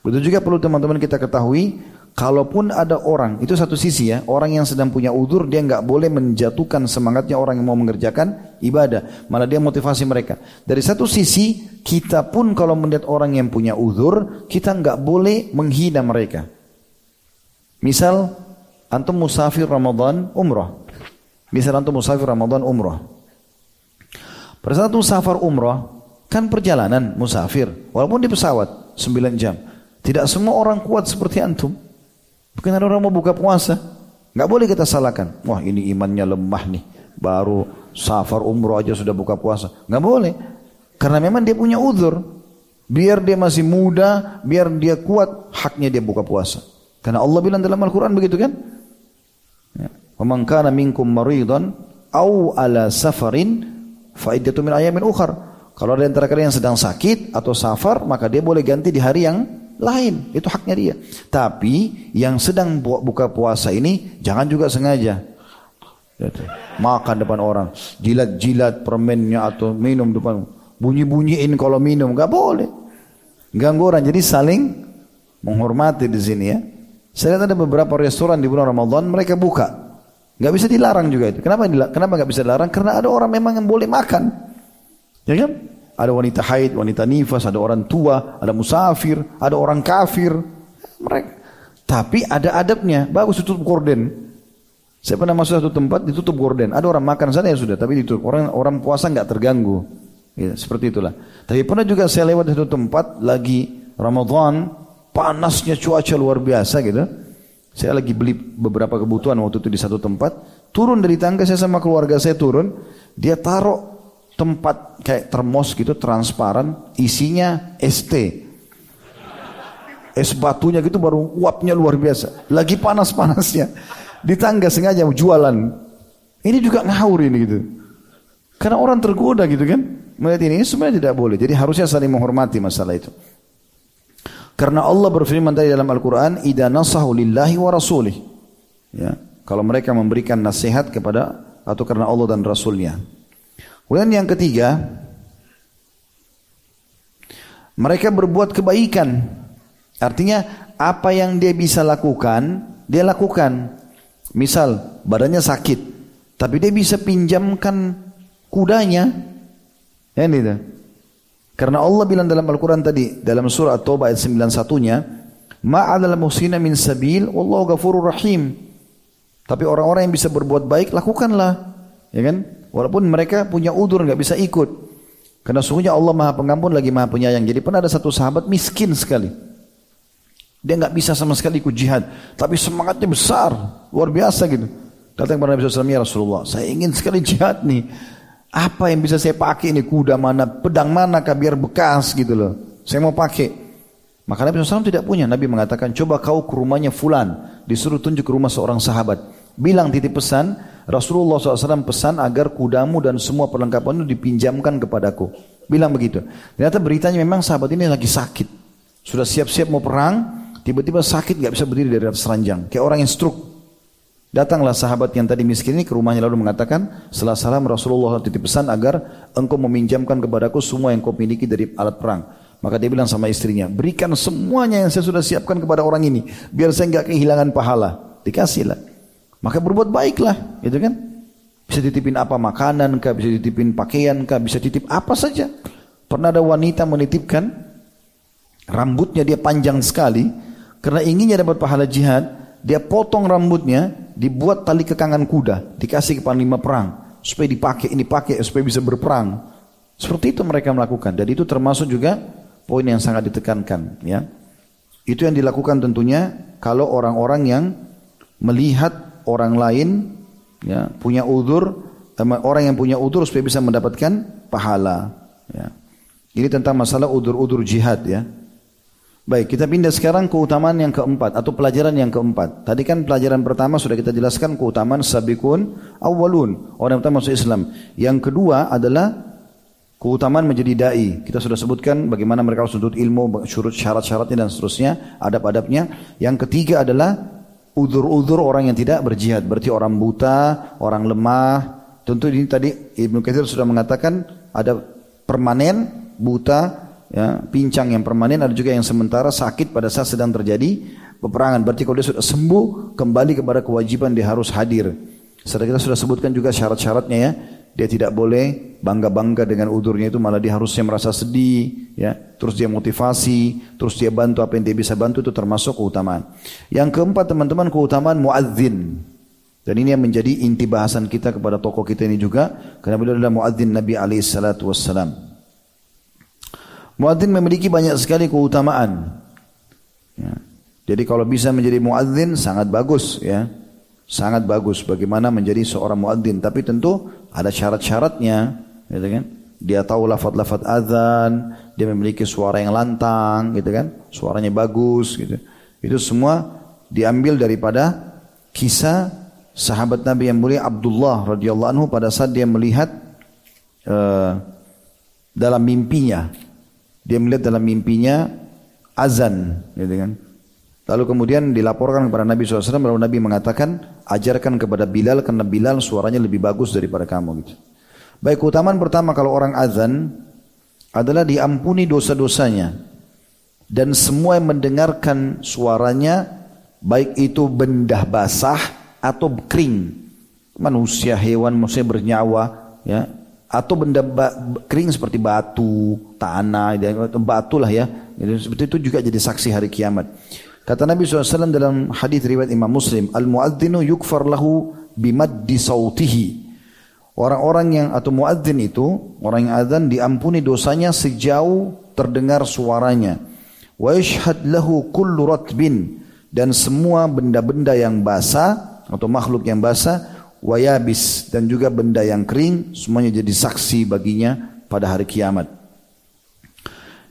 Speaker 1: Begitu juga perlu teman-teman kita ketahui, Kalaupun ada orang, itu satu sisi ya, orang yang sedang punya udur dia nggak boleh menjatuhkan semangatnya orang yang mau mengerjakan ibadah, malah dia motivasi mereka. Dari satu sisi kita pun kalau melihat orang yang punya udur, kita nggak boleh menghina mereka. Misal antum musafir Ramadan umrah. Misal antum musafir Ramadan umrah. Pada saat antum safar umrah, kan perjalanan musafir, walaupun di pesawat 9 jam. Tidak semua orang kuat seperti antum. Mungkin ada orang mau buka puasa. Nggak boleh kita salahkan. Wah ini imannya lemah nih. Baru safar umroh aja sudah buka puasa. Nggak boleh. Karena memang dia punya uzur. Biar dia masih muda, biar dia kuat, haknya dia buka puasa. Karena Allah bilang dalam Al-Quran begitu kan? Ya. Waman kana minkum maridan au ala safarin faidatu min ayamin ukhar. Kalau ada antara kalian yang sedang sakit atau safar, maka dia boleh ganti di hari yang lain, itu haknya dia. Tapi yang sedang buka puasa ini jangan juga sengaja. Makan depan orang, jilat-jilat permennya atau minum depan, bunyi-bunyiin kalau minum, nggak boleh. Ganggu orang, jadi saling menghormati di sini ya. Saya lihat ada beberapa restoran di bulan Ramadan mereka buka, nggak bisa dilarang juga itu. Kenapa kenapa nggak bisa dilarang? Karena ada orang memang yang boleh makan, ya kan? Ada wanita haid, wanita nifas, ada orang tua, ada musafir, ada orang kafir. Mereka. Tapi ada adabnya. Bagus tutup gorden. Saya pernah masuk satu tempat ditutup gorden. Ada orang makan sana ya sudah, tapi ditutup. Orang orang puasa nggak terganggu. Ya, seperti itulah. Tapi pernah juga saya lewat satu tempat lagi Ramadan, panasnya cuaca luar biasa gitu. Saya lagi beli beberapa kebutuhan waktu itu di satu tempat. Turun dari tangga saya sama keluarga saya turun. Dia taruh tempat kayak termos gitu transparan isinya ST es batunya gitu baru uapnya luar biasa. Lagi panas-panasnya. Di tangga sengaja jualan. Ini juga ngawur ini gitu. Karena orang tergoda gitu kan. Melihat ini, ini sebenarnya tidak boleh. Jadi harusnya saling menghormati masalah itu. Karena Allah berfirman tadi dalam Al-Quran Ida nasahu lillahi wa rasulih. Ya, kalau mereka memberikan nasihat kepada atau karena Allah dan Rasulnya Kemudian yang ketiga, mereka berbuat kebaikan. Artinya apa yang dia bisa lakukan, dia lakukan. Misal badannya sakit, tapi dia bisa pinjamkan kudanya. Ya itu. Karena Allah bilang dalam Al-Quran tadi, dalam surah At-Taubah ayat 91-nya, Ma'adal musina min sabil, wallahu ghafurur rahim. Tapi orang-orang yang bisa berbuat baik, lakukanlah. Ya kan? Walaupun mereka punya udur nggak bisa ikut. Karena sungguhnya Allah maha pengampun lagi maha penyayang. Jadi pernah ada satu sahabat miskin sekali. Dia nggak bisa sama sekali ikut jihad. Tapi semangatnya besar. Luar biasa gitu. Datang kepada Nabi SAW, ya Rasulullah, saya ingin sekali jihad nih. Apa yang bisa saya pakai ini? Kuda mana, pedang mana biar bekas gitu loh. Saya mau pakai. Maka Nabi SAW tidak punya. Nabi mengatakan, coba kau ke rumahnya Fulan. Disuruh tunjuk ke rumah seorang sahabat. Bilang titip pesan, Rasulullah SAW pesan agar kudamu dan semua perlengkapan itu dipinjamkan kepadaku. Bilang begitu. Ternyata beritanya memang sahabat ini lagi sakit. Sudah siap-siap mau perang, tiba-tiba sakit gak bisa berdiri dari atas ranjang. Kayak orang yang stroke. Datanglah sahabat yang tadi miskin ini ke rumahnya lalu mengatakan, setelah salam Rasulullah titip pesan agar engkau meminjamkan kepadaku semua yang kau miliki dari alat perang. Maka dia bilang sama istrinya, berikan semuanya yang saya sudah siapkan kepada orang ini, biar saya nggak kehilangan pahala. Dikasihlah. Maka berbuat baiklah, gitu kan? Bisa titipin apa makanan kah, bisa titipin pakaian kah, bisa titip apa saja. Pernah ada wanita menitipkan rambutnya dia panjang sekali karena inginnya dapat pahala jihad, dia potong rambutnya, dibuat tali kekangan kuda, dikasih ke panglima perang supaya dipakai, ini pakai supaya bisa berperang. Seperti itu mereka melakukan dan itu termasuk juga poin yang sangat ditekankan, ya. Itu yang dilakukan tentunya kalau orang-orang yang melihat orang lain ya, punya udur, orang yang punya udur supaya bisa mendapatkan pahala. Ya. Ini tentang masalah udur-udur jihad ya. Baik, kita pindah sekarang keutamaan yang keempat atau pelajaran yang keempat. Tadi kan pelajaran pertama sudah kita jelaskan keutamaan sabikun awalun, orang pertama masuk Islam. Yang kedua adalah keutamaan menjadi dai. Kita sudah sebutkan bagaimana mereka harus menuntut ilmu, syarat-syaratnya dan seterusnya, adab-adabnya. Yang ketiga adalah udur-udur orang yang tidak berjihad. Berarti orang buta, orang lemah. Tentu ini tadi Ibnu Katsir sudah mengatakan ada permanen, buta, ya, pincang yang permanen, ada juga yang sementara sakit pada saat sedang terjadi peperangan. Berarti kalau dia sudah sembuh, kembali kepada kewajiban dia harus hadir. Setelah kita sudah sebutkan juga syarat-syaratnya ya. Dia tidak boleh bangga-bangga dengan udurnya itu malah dia harusnya merasa sedih ya. Terus dia motivasi, terus dia bantu apa yang dia bisa bantu itu termasuk keutamaan. Yang keempat teman-teman keutamaan muadzin. Dan ini yang menjadi inti bahasan kita kepada tokoh kita ini juga karena beliau adalah muadzin Nabi alaihi salatu wassalam. Muadzin memiliki banyak sekali keutamaan. Ya. Jadi kalau bisa menjadi muadzin sangat bagus ya. Sangat bagus bagaimana menjadi seorang muadzin, tapi tentu ada syarat-syaratnya, gitu kan? Dia tahu lafaz-lafaz azan, dia memiliki suara yang lantang, gitu kan? Suaranya bagus, gitu. Itu semua diambil daripada kisah sahabat Nabi yang mulia Abdullah radhiyallahu anhu pada saat dia melihat uh, dalam mimpinya, dia melihat dalam mimpinya azan, gitu kan? Lalu kemudian dilaporkan kepada Nabi SAW, lalu Nabi mengatakan, ajarkan kepada Bilal karena Bilal suaranya lebih bagus daripada kamu. Gitu. Baik keutamaan pertama kalau orang azan adalah diampuni dosa-dosanya. Dan semua yang mendengarkan suaranya, baik itu benda basah atau kering. Manusia, hewan, manusia bernyawa, ya, atau benda kering seperti batu, tanah, batu lah ya. Seperti itu juga jadi saksi hari kiamat. Kata Nabi SAW dalam hadis riwayat Imam Muslim, Al-muadzinu yukfar lahu bimaddi sautihi. Orang-orang yang atau muadzin itu, orang yang azan diampuni dosanya sejauh terdengar suaranya. Wa yashhad lahu kullu ratbin dan semua benda-benda yang basah atau makhluk yang basah wa yabis dan juga benda yang kering semuanya jadi saksi baginya pada hari kiamat.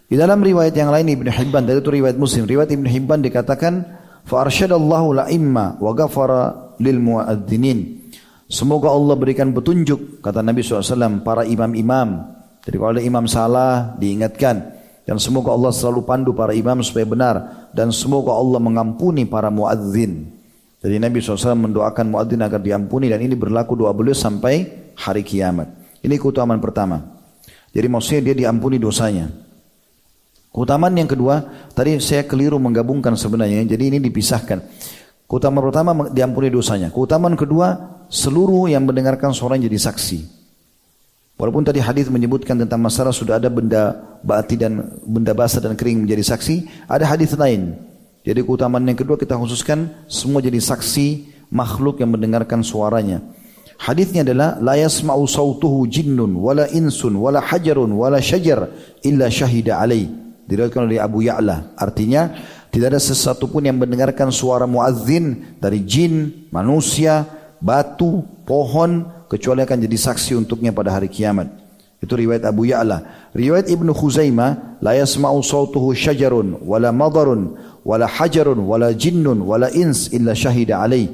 Speaker 1: Di dalam riwayat yang lain Ibn Hibban, dari itu riwayat Muslim, riwayat Ibn Hibban dikatakan, "Fa'arsyadallahu la'imma wa ghafara lil muadzinin." Semoga Allah berikan petunjuk, kata Nabi SAW, para imam-imam. Jadi kalau ada imam salah, diingatkan. Dan semoga Allah selalu pandu para imam supaya benar. Dan semoga Allah mengampuni para muadzin. Jadi Nabi SAW mendoakan muadzin agar diampuni dan ini berlaku doa beliau sampai hari kiamat. Ini keutamaan pertama. Jadi maksudnya dia diampuni dosanya. Keutamaan yang kedua, tadi saya keliru menggabungkan sebenarnya, jadi ini dipisahkan. Keutamaan pertama diampuni dosanya. Keutamaan kedua, seluruh yang mendengarkan suara jadi saksi. Walaupun tadi hadis menyebutkan tentang masalah sudah ada benda bati dan benda basah dan kering menjadi saksi, ada hadis lain. Jadi keutamaan yang kedua kita khususkan semua jadi saksi makhluk yang mendengarkan suaranya. Hadisnya adalah la yasma'u sautuhu jinnun wala insun wala hajarun wala syajar illa syahida alaih. Diriwayatkan oleh Abu Ya'la. Artinya tidak ada sesuatu pun yang mendengarkan suara muazzin dari jin, manusia, batu, pohon kecuali akan jadi saksi untuknya pada hari kiamat. Itu riwayat Abu Ya'la. Riwayat Ibnu Khuzaimah, la yasma'u sautuhu syajarun wala madarun wala hajarun wala jinnun wala ins illa syahida alaih.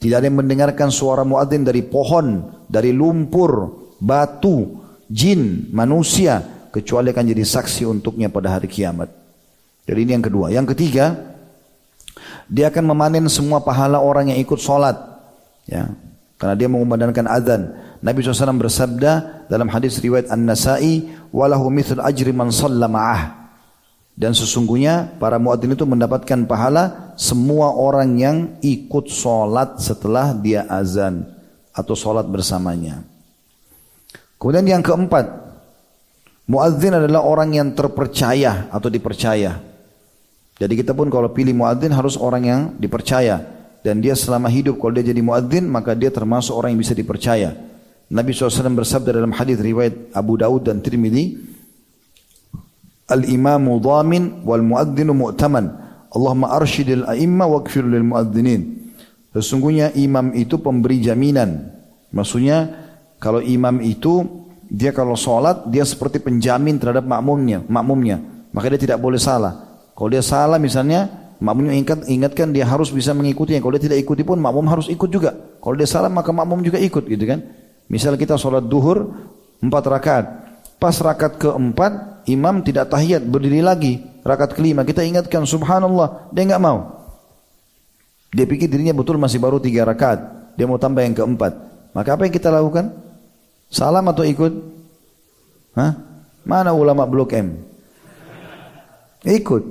Speaker 1: Tidak ada yang mendengarkan suara muadzin dari pohon, dari lumpur, batu, jin, manusia kecuali akan jadi saksi untuknya pada hari kiamat. Jadi ini yang kedua. Yang ketiga, dia akan memanen semua pahala orang yang ikut sholat. Ya, karena dia mengumandangkan azan. Nabi SAW bersabda dalam hadis riwayat An-Nasai, walahu mithl ajri man. Dan sesungguhnya para muadzin itu mendapatkan pahala semua orang yang ikut sholat setelah dia azan atau sholat bersamanya. Kemudian yang keempat, Muadzin adalah orang yang terpercaya atau dipercaya. Jadi kita pun kalau pilih muadzin harus orang yang dipercaya. Dan dia selama hidup kalau dia jadi muadzin maka dia termasuk orang yang bisa dipercaya. Nabi SAW bersabda dalam hadis riwayat Abu Daud dan Tirmidzi, Al-imamu dhamin wal muadzinu mu'taman. Allahumma arshidil a'imma wakfir lil muadzinin. Sesungguhnya imam itu pemberi jaminan. Maksudnya kalau imam itu dia kalau sholat dia seperti penjamin terhadap makmumnya, makmumnya. Maka dia tidak boleh salah. Kalau dia salah misalnya, makmumnya ingat, ingatkan dia harus bisa mengikuti. Kalau dia tidak ikuti pun makmum harus ikut juga. Kalau dia salah maka makmum juga ikut gitu kan. Misal kita sholat duhur empat rakaat. Pas rakaat keempat imam tidak tahiyat berdiri lagi. Rakaat kelima kita ingatkan subhanallah dia nggak mau. Dia pikir dirinya betul masih baru tiga rakaat. Dia mau tambah yang keempat. Maka apa yang kita lakukan? Salam atau ikut? Hah? Mana ulama blok M? Ikut.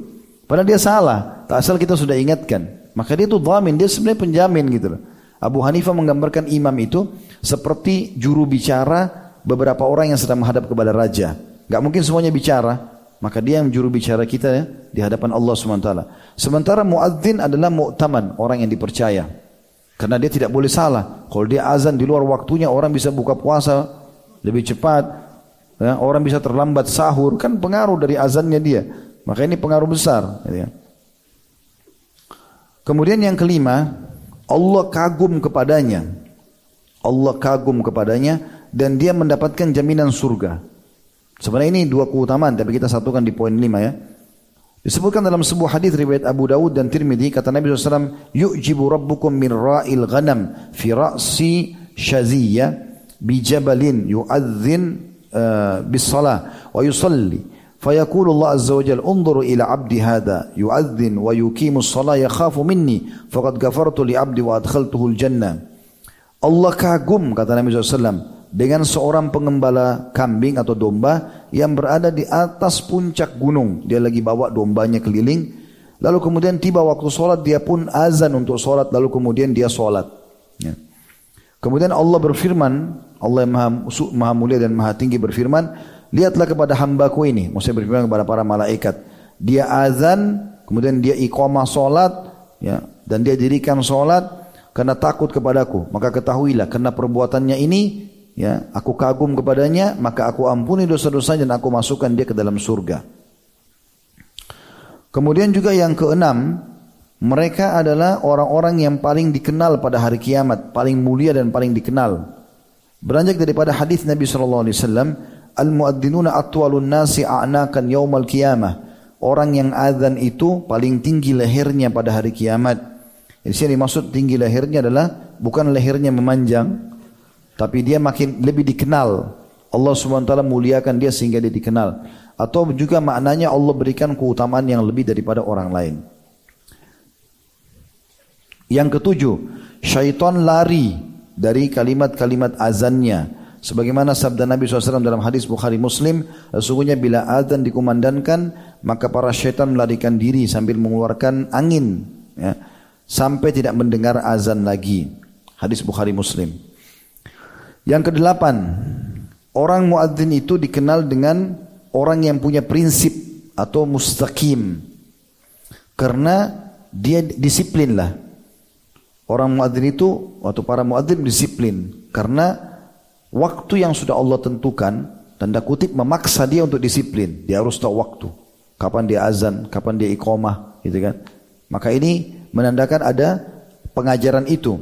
Speaker 1: Padahal dia salah. Tak asal kita sudah ingatkan. Maka dia itu dhamin, dia sebenarnya penjamin gitu loh. Abu Hanifah menggambarkan imam itu seperti juru bicara beberapa orang yang sedang menghadap kepada raja. Gak mungkin semuanya bicara. Maka dia yang juru bicara kita ya, di hadapan Allah SWT. Sementara muadzin adalah mu'taman, orang yang dipercaya. Karena dia tidak boleh salah. Kalau dia azan di luar waktunya, orang bisa buka puasa lebih cepat. Ya, orang bisa terlambat sahur. Kan pengaruh dari azannya dia. Maka ini pengaruh besar. Ya. Kemudian yang kelima, Allah kagum kepadanya. Allah kagum kepadanya dan dia mendapatkan jaminan surga. Sebenarnya ini dua keutamaan tapi kita satukan di poin lima ya. Disebutkan dalam sebuah hadis riwayat Abu Dawud dan Tirmidzi kata Nabi SAW, "Yu'jibu rabbukum min ra'il ghanam fi ra'si shaziyya bi jabalin yu'adzin uh, bis salah wa yusalli." فيقول الله عز وجل انظروا إلى عبدي هذا يؤذن ويقيم الصلاة يخاف مني فقد غفرت لعبدي وأدخلته الجنة Allah kagum kata Nabi SAW dengan seorang pengembala kambing atau domba yang berada di atas puncak gunung. Dia lagi bawa dombanya keliling. Lalu kemudian tiba waktu sholat dia pun azan untuk sholat. Lalu kemudian dia sholat. Ya. Kemudian Allah berfirman, Allah yang maha, maha mulia dan maha tinggi berfirman, lihatlah kepada hambaku ini. Maksudnya berfirman kepada para malaikat. Dia azan, kemudian dia iqamah sholat, ya, dan dia dirikan sholat karena takut kepadaku. Maka ketahuilah, karena perbuatannya ini ya aku kagum kepadanya maka aku ampuni dosa-dosanya dan aku masukkan dia ke dalam surga. Kemudian juga yang keenam mereka adalah orang-orang yang paling dikenal pada hari kiamat paling mulia dan paling dikenal. Beranjak daripada hadis Nabi sallallahu alaihi wasallam al-muadzzinuna atwalun nasi a'nakan yaumal qiyamah orang yang azan itu paling tinggi lehernya pada hari kiamat. Di sini maksud tinggi lehernya adalah bukan lehernya memanjang tapi dia makin lebih dikenal. Allah SWT muliakan dia sehingga dia dikenal. Atau juga maknanya Allah berikan keutamaan yang lebih daripada orang lain. Yang ketujuh, syaitan lari dari kalimat-kalimat azannya. Sebagaimana sabda Nabi SAW dalam hadis Bukhari Muslim, sesungguhnya bila azan dikumandangkan, maka para syaitan melarikan diri sambil mengeluarkan angin. Ya, sampai tidak mendengar azan lagi. Hadis Bukhari Muslim. Yang kedelapan, orang muadzin itu dikenal dengan orang yang punya prinsip atau mustaqim. Karena dia disiplin lah. Orang muadzin itu atau para muadzin disiplin karena waktu yang sudah Allah tentukan tanda kutip memaksa dia untuk disiplin. Dia harus tahu waktu. Kapan dia azan, kapan dia iqamah, gitu kan. Maka ini menandakan ada pengajaran itu.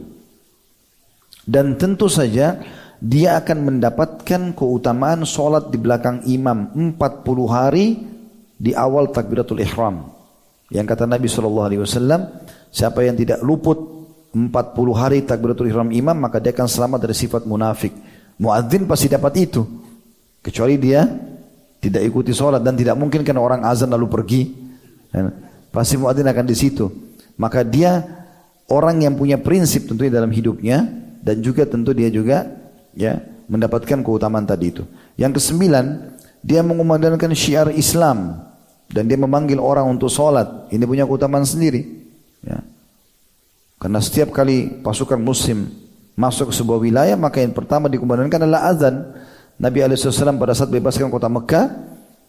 Speaker 1: Dan tentu saja dia akan mendapatkan keutamaan solat di belakang imam 40 hari di awal takbiratul ihram. Yang kata Nabi SAW, siapa yang tidak luput 40 hari takbiratul ihram imam, maka dia akan selamat dari sifat munafik. Muadzin pasti dapat itu. Kecuali dia tidak ikuti solat dan tidak mungkin kan orang azan lalu pergi. Pasti muadzin akan di situ. Maka dia orang yang punya prinsip tentunya dalam hidupnya dan juga tentu dia juga ya mendapatkan keutamaan tadi itu. Yang kesembilan, dia mengumandangkan syiar Islam dan dia memanggil orang untuk sholat. Ini punya keutamaan sendiri. Ya. Karena setiap kali pasukan muslim masuk ke sebuah wilayah, maka yang pertama dikumandangkan adalah azan. Nabi SAW pada saat bebaskan kota Mekah,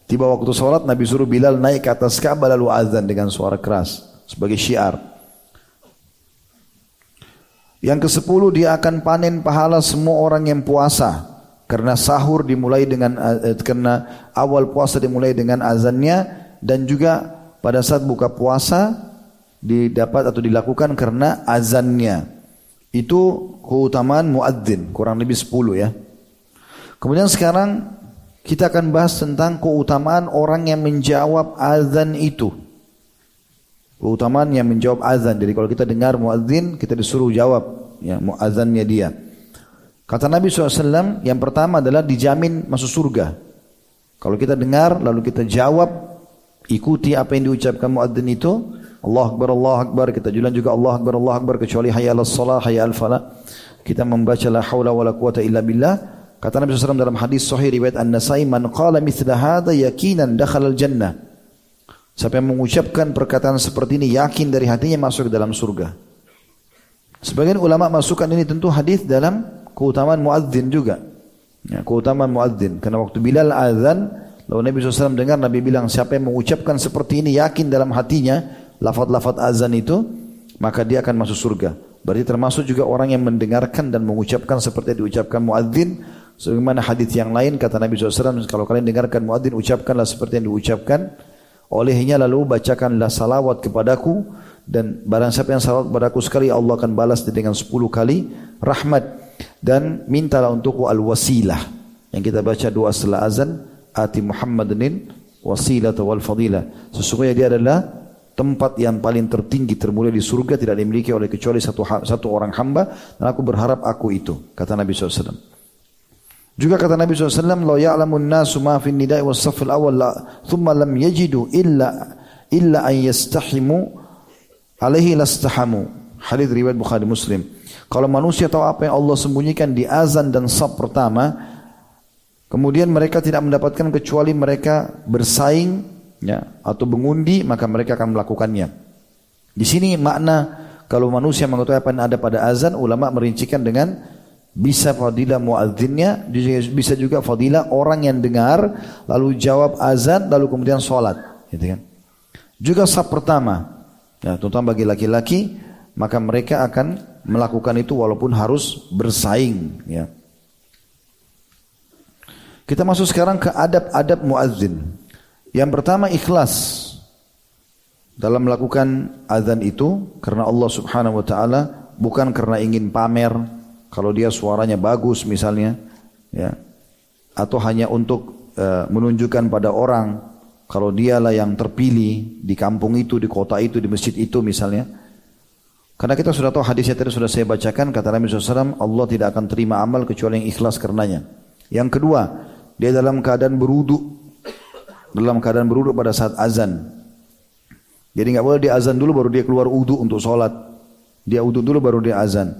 Speaker 1: tiba waktu sholat, Nabi suruh Bilal naik ke atas Ka'bah lalu azan dengan suara keras sebagai syiar. Yang ke sepuluh dia akan panen pahala semua orang yang puasa. Karena sahur dimulai dengan uh, karena awal puasa dimulai dengan azannya dan juga pada saat buka puasa didapat atau dilakukan karena azannya. Itu keutamaan muadzin, kurang lebih sepuluh ya. Kemudian sekarang kita akan bahas tentang keutamaan orang yang menjawab azan itu. Keutamaan yang menjawab azan. Jadi kalau kita dengar muadzin, kita disuruh jawab ya muadzannya dia. Kata Nabi SAW, yang pertama adalah dijamin masuk surga. Kalau kita dengar, lalu kita jawab, ikuti apa yang diucapkan muadzin itu, Allah Akbar, Allah Akbar, kita jualan juga Allah Akbar, Allah Akbar, kecuali hayya ala salah, hayya al falah. Kita membaca la hawla wa la quwata illa billah. Kata Nabi SAW dalam hadis sahih riwayat An-Nasai, man qala mithla hadha yakinan dakhala al-jannah. Siapa yang mengucapkan perkataan seperti ini yakin dari hatinya masuk ke dalam surga. Sebagian ulama masukkan ini tentu hadis dalam keutamaan muadzin juga. Ya, keutamaan muadzin. Karena waktu Bilal azan, lalu Nabi SAW dengar Nabi bilang siapa yang mengucapkan seperti ini yakin dalam hatinya lafaz-lafaz azan itu, maka dia akan masuk surga. Berarti termasuk juga orang yang mendengarkan dan mengucapkan seperti yang diucapkan muadzin. Sebagaimana hadis yang lain kata Nabi SAW, kalau kalian dengarkan muadzin ucapkanlah seperti yang diucapkan Olehnya lalu bacakanlah salawat kepadaku dan barang siapa yang salawat kepadaku sekali Allah akan balas dengan sepuluh kali rahmat. Dan mintalah untukku al-wasilah yang kita baca doa setelah azan ati Muhammadin wasilah wal fadilah. Sesungguhnya dia adalah tempat yang paling tertinggi termulia di surga tidak dimiliki oleh kecuali satu satu orang hamba dan aku berharap aku itu kata Nabi SAW juga kata Nabi SAW, "Lau ya'lamun nasu ma fi nida'i was safil awal la thumma lam yajidu illa illa an yastahimu alaihi lastahamu." Hadis riwayat Bukhari Muslim. Kalau manusia tahu apa yang Allah sembunyikan di azan dan saf pertama, kemudian mereka tidak mendapatkan kecuali mereka bersaing ya atau mengundi, maka mereka akan melakukannya. Di sini makna kalau manusia mengetahui apa yang ada pada azan, ulama merincikan dengan bisa fadilah muadzinnya, bisa juga fadilah orang yang dengar lalu jawab azan lalu kemudian sholat, gitu kan? Juga sab pertama, ya, terutama bagi laki-laki, maka mereka akan melakukan itu walaupun harus bersaing, ya. Kita masuk sekarang ke adab-adab muadzin. Yang pertama ikhlas dalam melakukan azan itu karena Allah Subhanahu wa taala bukan karena ingin pamer, kalau dia suaranya bagus misalnya, ya, atau hanya untuk uh, menunjukkan pada orang kalau dialah yang terpilih di kampung itu, di kota itu, di masjid itu misalnya. Karena kita sudah tahu hadisnya tadi sudah saya bacakan, kata Nabi SAW, Allah tidak akan terima amal kecuali yang ikhlas karenanya. Yang kedua, dia dalam keadaan beruduk, dalam keadaan beruduk pada saat azan. Jadi nggak boleh dia azan dulu baru dia keluar uduk untuk sholat. Dia uduk dulu baru dia azan.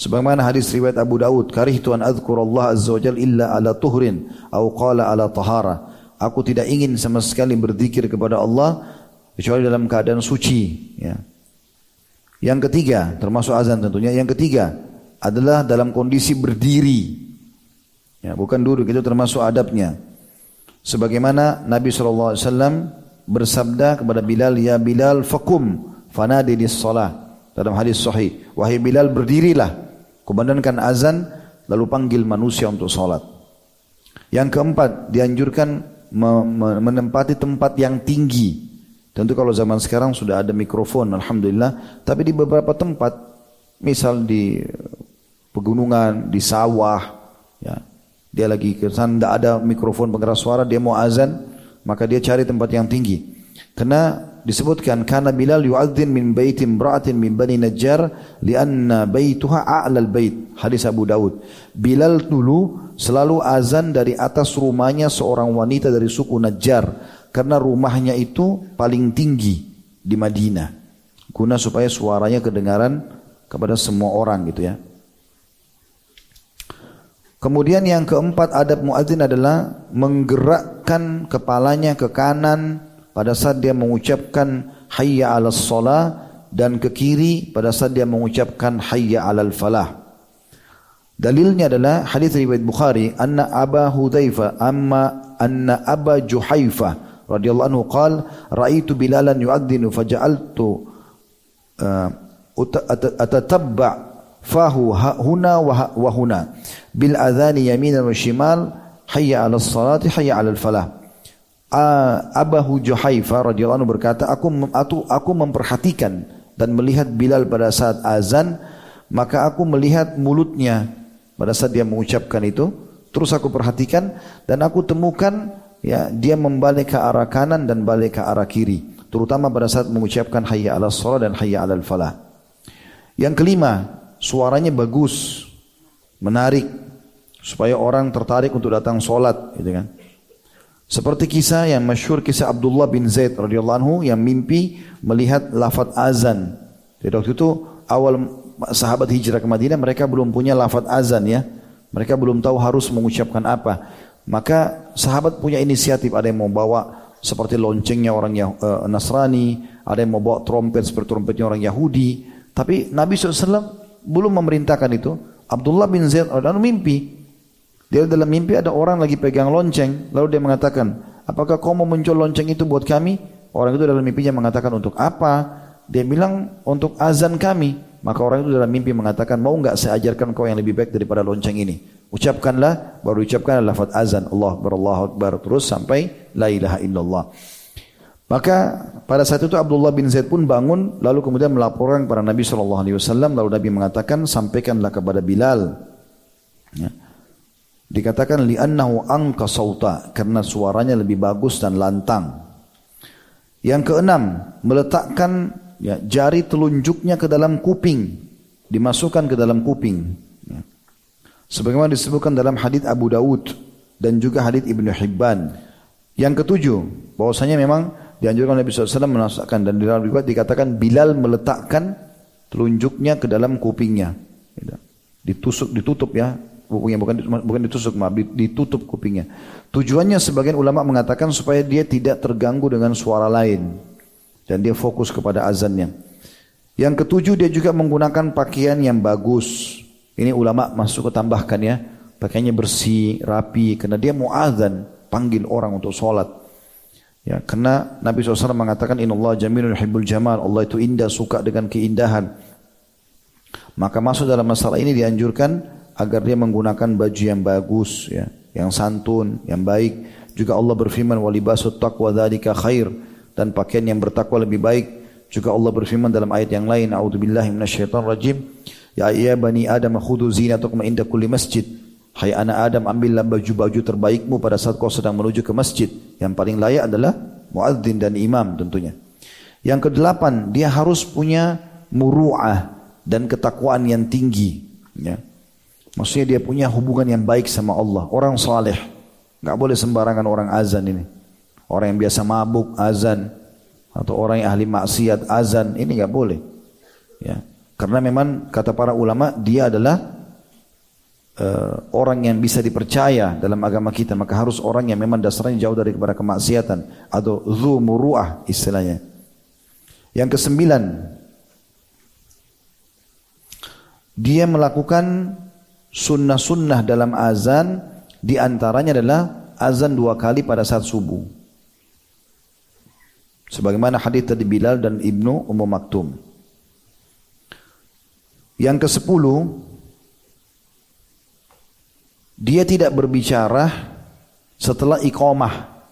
Speaker 1: Sebagaimana hadis riwayat Abu Daud, karihtu an Allah azza wajal illa ala tuhrin atau qala ala tahara. Aku tidak ingin sama sekali berzikir kepada Allah kecuali dalam keadaan suci, ya. Yang ketiga, termasuk azan tentunya. Yang ketiga adalah dalam kondisi berdiri. Ya, bukan duduk, itu termasuk adabnya. Sebagaimana Nabi SAW bersabda kepada Bilal, Ya Bilal fakum fanadi di salah. Dalam hadis sahih, wahai Bilal berdirilah Kumandangkan azan lalu panggil manusia untuk sholat. Yang keempat dianjurkan menempati tempat yang tinggi. Tentu kalau zaman sekarang sudah ada mikrofon, alhamdulillah. Tapi di beberapa tempat, misal di pegunungan, di sawah, ya, dia lagi ke sana tidak ada mikrofon pengeras suara, dia mau azan, maka dia cari tempat yang tinggi. Karena disebutkan karena Bilal yu'adzin min bait imra'atin min Bani Najjar lianna baituha a'lal bait. Hadis Abu Daud. Bilal dulu selalu azan dari atas rumahnya seorang wanita dari suku Najjar karena rumahnya itu paling tinggi di Madinah. Guna supaya suaranya kedengaran kepada semua orang gitu ya. Kemudian yang keempat adab muadzin adalah menggerakkan kepalanya ke kanan pada saat dia mengucapkan hayya 'alas shalah dan ke kiri pada saat dia mengucapkan hayya 'alal falah. Dalilnya adalah hadis riwayat Bukhari anna Aba Hudzaifa amma anna Aba Juhaifa radhiyallahu anhu qala ra'aitu Bilalan yu'adhdhinu faja'altu uh, atatabba fahu huna wa huna bil adhani yaminan wa shimal hayya 'alas salati hayya 'alal falah Abahu Juhaifa radhiyallahu anhu berkata, aku, aku aku memperhatikan dan melihat Bilal pada saat azan, maka aku melihat mulutnya pada saat dia mengucapkan itu, terus aku perhatikan dan aku temukan ya dia membalik ke arah kanan dan balik ke arah kiri, terutama pada saat mengucapkan hayya 'alas shalah dan hayya 'alal falah. Yang kelima, suaranya bagus, menarik supaya orang tertarik untuk datang sholat, gitu kan. Seperti kisah yang masyhur kisah Abdullah bin Zaid radhiyallahu anhu yang mimpi melihat lafaz azan. Jadi waktu itu awal sahabat hijrah ke Madinah mereka belum punya lafaz azan ya. Mereka belum tahu harus mengucapkan apa. Maka sahabat punya inisiatif ada yang mau bawa seperti loncengnya orang uh, Nasrani, ada yang mau bawa trompet seperti trompetnya orang Yahudi. Tapi Nabi SAW belum memerintahkan itu. Abdullah bin Zaid ada mimpi. Dia dalam mimpi ada orang lagi pegang lonceng, lalu dia mengatakan, apakah kau mau muncul lonceng itu buat kami? Orang itu dalam mimpinya mengatakan untuk apa? Dia bilang untuk azan kami. Maka orang itu dalam mimpi mengatakan, mau nggak saya ajarkan kau yang lebih baik daripada lonceng ini? Ucapkanlah, baru ucapkan lafaz azan. Allah berallahu akbar. Terus sampai la ilaha illallah. Maka pada saat itu Abdullah bin Zaid pun bangun lalu kemudian melaporkan kepada Nabi Wasallam lalu Nabi mengatakan sampaikanlah kepada Bilal. Ya. Dikatakan li'annahu angka sauta karena suaranya lebih bagus dan lantang. Yang keenam, meletakkan ya, jari telunjuknya ke dalam kuping, dimasukkan ke dalam kuping. Ya. Sebagaimana disebutkan dalam hadis Abu Dawud dan juga hadis Ibnu Hibban. Yang ketujuh, bahwasanya memang dianjurkan Nabi SAW menasakkan dan dalam riwayat dikatakan Bilal meletakkan telunjuknya ke dalam kupingnya. Gitu. Ditusuk, ditutup ya kupingnya bukan bukan ditusuk maaf ditutup kupingnya. Tujuannya sebagian ulama mengatakan supaya dia tidak terganggu dengan suara lain dan dia fokus kepada azannya. Yang ketujuh dia juga menggunakan pakaian yang bagus. Ini ulama masuk ke tambahkan ya. Pakaiannya bersih, rapi karena dia mau azan, panggil orang untuk sholat. Ya, karena Nabi SAW mengatakan Inna Allah jamilun hibbul jamal. Allah itu indah, suka dengan keindahan. Maka masuk dalam masalah ini dianjurkan agar dia menggunakan baju yang bagus, ya, yang santun, yang baik. Juga Allah berfirman walibasut taqwa dzalika khair dan pakaian yang bertakwa lebih baik. Juga Allah berfirman dalam ayat yang lain, A'udzubillahi minasyaitonir rajim. Ya ya bani Adam khudhu zinatakum inda kulli masjid. Hai anak Adam, ambillah baju-baju terbaikmu pada saat kau sedang menuju ke masjid. Yang paling layak adalah muadzin dan imam tentunya. Yang kedelapan, dia harus punya muru'ah dan ketakwaan yang tinggi. Ya. Maksudnya dia punya hubungan yang baik sama Allah. Orang saleh. Gak boleh sembarangan orang azan ini. Orang yang biasa mabuk, azan. Atau orang yang ahli maksiat, azan. Ini gak boleh. Ya. Karena memang kata para ulama, dia adalah uh, orang yang bisa dipercaya dalam agama kita maka harus orang yang memang dasarnya jauh dari kepada kemaksiatan atau zu muruah istilahnya. Yang kesembilan dia melakukan sunnah-sunnah dalam azan di antaranya adalah azan dua kali pada saat subuh. Sebagaimana hadis tadi Bilal dan Ibnu Ummu Maktum. Yang ke sepuluh dia tidak berbicara setelah iqamah.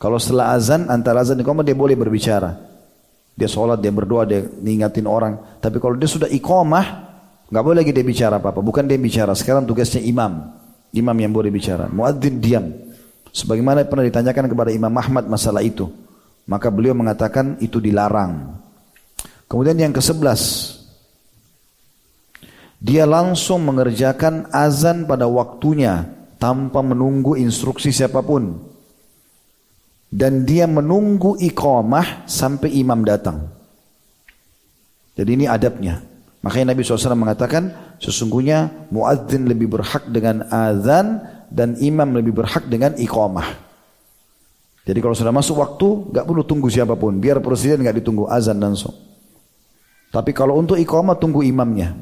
Speaker 1: Kalau setelah azan, antara azan dan iqamah dia boleh berbicara. Dia sholat, dia berdoa, dia ngingatin orang. Tapi kalau dia sudah iqamah, nggak boleh lagi dia bicara apa-apa. Bukan dia bicara. Sekarang tugasnya imam. Imam yang boleh bicara. Muadzin diam. Sebagaimana pernah ditanyakan kepada Imam Ahmad masalah itu. Maka beliau mengatakan itu dilarang. Kemudian yang ke sebelas, dia langsung mengerjakan azan pada waktunya tanpa menunggu instruksi siapa pun. Dan dia menunggu iqamah sampai imam datang. Jadi ini adabnya. Makanya Nabi SAW mengatakan sesungguhnya muadzin lebih berhak dengan azan dan imam lebih berhak dengan iqamah. Jadi kalau sudah masuk waktu, nggak perlu tunggu siapa pun. Biar presiden nggak ditunggu azan langsung. Tapi kalau untuk iqamah tunggu imamnya.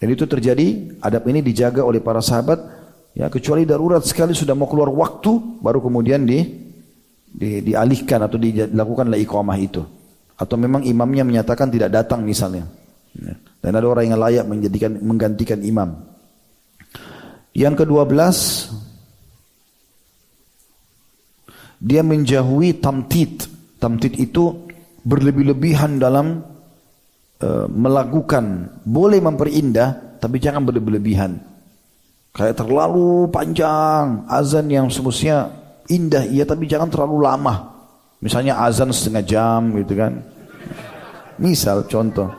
Speaker 1: Dan itu terjadi, adab ini dijaga oleh para sahabat, ya kecuali darurat sekali sudah mau keluar waktu, baru kemudian di, di dialihkan atau dilakukanlah iqamah itu. Atau memang imamnya menyatakan tidak datang misalnya. Ya. Dan ada orang yang layak menjadikan menggantikan imam. Yang kedua belas, dia menjauhi tamtid. Tamtid itu berlebih-lebihan dalam Eh, melakukan boleh memperindah tapi jangan berlebihan. Kayak terlalu panjang azan yang semestinya indah iya tapi jangan terlalu lama. Misalnya azan setengah jam gitu kan. Misal contoh.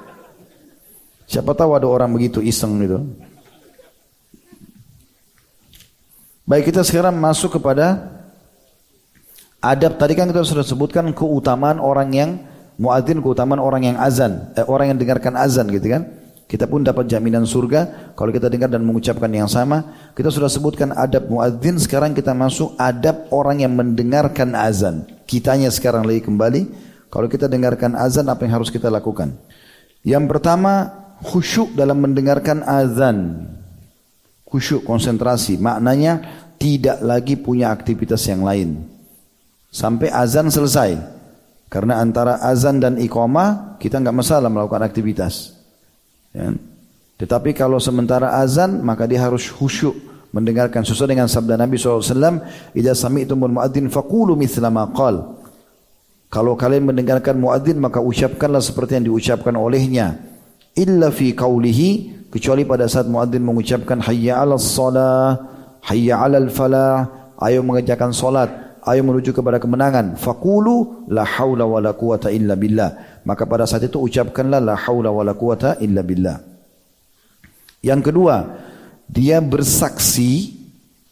Speaker 1: Siapa tahu ada orang begitu iseng gitu. Baik kita sekarang masuk kepada adab. Tadi kan kita sudah sebutkan keutamaan orang yang Muadzin keutamaan orang yang azan, eh, orang yang dengarkan azan gitu kan. Kita pun dapat jaminan surga kalau kita dengar dan mengucapkan yang sama. Kita sudah sebutkan adab muadzin, sekarang kita masuk adab orang yang mendengarkan azan. Kitanya sekarang lagi kembali. Kalau kita dengarkan azan, apa yang harus kita lakukan? Yang pertama, khusyuk dalam mendengarkan azan. Khusyuk, konsentrasi. Maknanya tidak lagi punya aktivitas yang lain. Sampai azan selesai. Karena antara azan dan iqamah, kita nggak masalah melakukan aktivitas. Ya. Tetapi kalau sementara azan maka dia harus khusyuk mendengarkan sesuai dengan sabda Nabi SAW Ida sami'tumul muadzin faqulu mithla ma qal Kalau kalian mendengarkan muadzin maka ucapkanlah seperti yang diucapkan olehnya illa fi qawlihi kecuali pada saat muadzin mengucapkan hayya 'alas shalah hayya 'alal falah ayo mengerjakan salat ayo menuju kepada kemenangan faqulu la haula wala quwata illa billah maka pada saat itu ucapkanlah la haula wala quwata illa billah. Yang kedua, dia bersaksi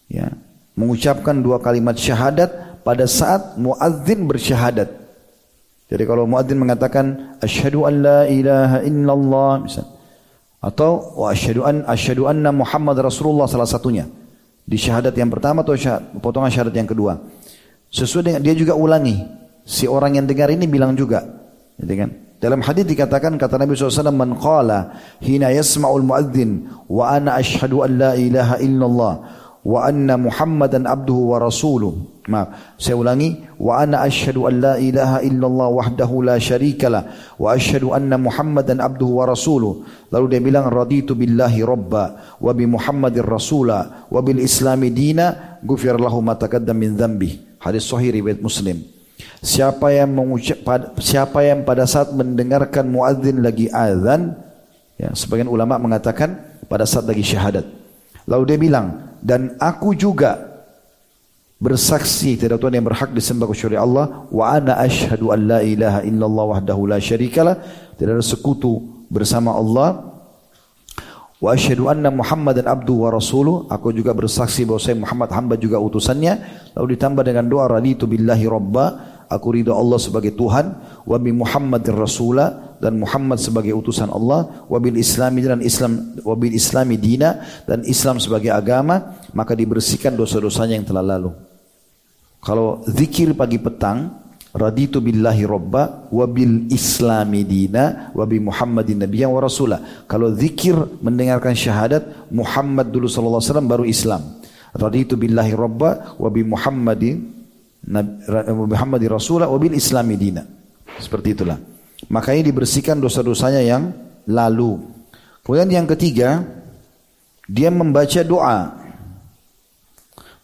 Speaker 1: ya, mengucapkan dua kalimat syahadat pada saat muadzin bersyahadat. Jadi kalau muadzin mengatakan asyhadu an la ilaha illallah misal atau wa asyhadu an asyhadu anna Muhammad Rasulullah salah satunya di syahadat yang pertama atau syahadat, potongan syahadat yang kedua. Sesuai dengan dia juga ulangi. Si orang yang dengar ini bilang juga Gitu kan? Dalam hadis dikatakan kata Nabi SAW man qala hina yasma'ul muadzin wa ana ashhadu an la ilaha illallah wa anna muhammadan abduhu wa rasuluh. Maaf saya ulangi. Wa ana ashhadu an la ilaha illallah wahdahu la syarikalah wa ashhadu anna muhammadan abduhu wa rasuluh. Lalu dia bilang raditu billahi rabba wa bi muhammadin rasula wa bil islami dina ghufir lahu ma taqaddam min dhanbi. Hadis sahih riwayat muslim. Siapa yang mengucap siapa yang pada saat mendengarkan muadzin lagi azan ya sebagian ulama mengatakan pada saat lagi syahadat. Lalu dia bilang dan aku juga bersaksi tidak Tuhan yang berhak disembah kecuali Allah. Wa ana asyhadu an la ilaha illallah wahdahu la syarikalah tidak ada sekutu bersama Allah. Wa asyhadu anna Muhammadan abdu wa rasuluh. Aku juga bersaksi bahwa saya Muhammad hamba juga utusannya. Lalu ditambah dengan doa raditu billahi rabba. Aku ridha Allah sebagai Tuhan. Wa bi Muhammadir Rasulah dan Muhammad sebagai utusan Allah wa bil Islami dan Islam wa bil Islami dina dan Islam sebagai agama maka dibersihkan dosa-dosanya yang telah lalu kalau zikir pagi petang raditu billahi robba wa bil islami dina wa bi muhammadin nabiyyan wa rasulah kalau zikir mendengarkan syahadat Muhammad dulu wasallam baru Islam raditu billahi robba wa bi muhammadin Muhammad Rasulullah wabil Islami dina. Seperti itulah. Makanya dibersihkan dosa-dosanya yang lalu. Kemudian yang ketiga, dia membaca doa.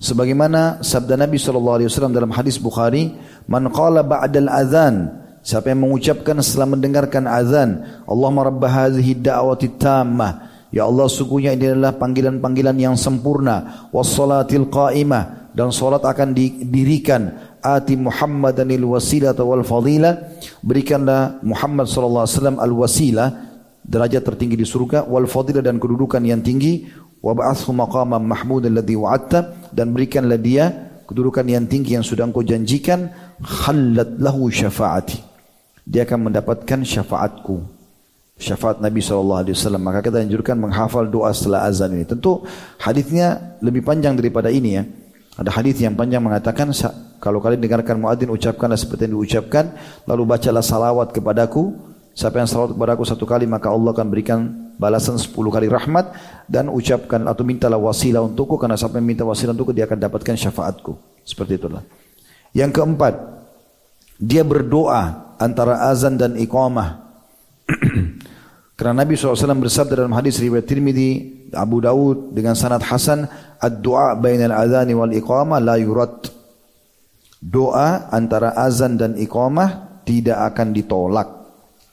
Speaker 1: Sebagaimana sabda Nabi SAW dalam hadis Bukhari, Man qala ba'dal adhan, siapa yang mengucapkan setelah mendengarkan azan, Allahumma rabba hadhihi da'wati tammah, Ya Allah sungguhnya ini adalah panggilan-panggilan yang sempurna. Wassalatil qa'imah dan solat akan didirikan ati Muhammadanil wasilah wal fadilah berikanlah Muhammad sallallahu alaihi wasallam al wasilah derajat tertinggi di surga wal fadilah dan kedudukan yang tinggi. Wa ba'athu maqaman mahmud alladhi wa'atta dan berikanlah dia kedudukan yang tinggi yang sudah engkau janjikan. Khallat lahu syafaati. Dia akan mendapatkan syafaatku. Syafaat Nabi SAW maka kita anjurkan menghafal doa setelah azan ini. Tentu hadisnya lebih panjang daripada ini ya ada hadis yang panjang mengatakan kalau kalian dengarkan muadzin ucapkanlah seperti yang diucapkan lalu bacalah salawat kepadaku. Siapa yang salawat kepadaku satu kali maka Allah akan berikan balasan sepuluh kali rahmat dan ucapkan atau mintalah wasilah untukku. Karena siapa yang minta wasilah untukku dia akan dapatkan syafaatku. Seperti itulah. Yang keempat dia berdoa antara azan dan iqamah Karena Nabi SAW bersabda dalam hadis riwayat Tirmidzi, Abu Daud dengan sanad Hasan, "Ad-du'a bainal adzani wal iqamah la yurad." Doa antara azan dan iqamah tidak akan ditolak.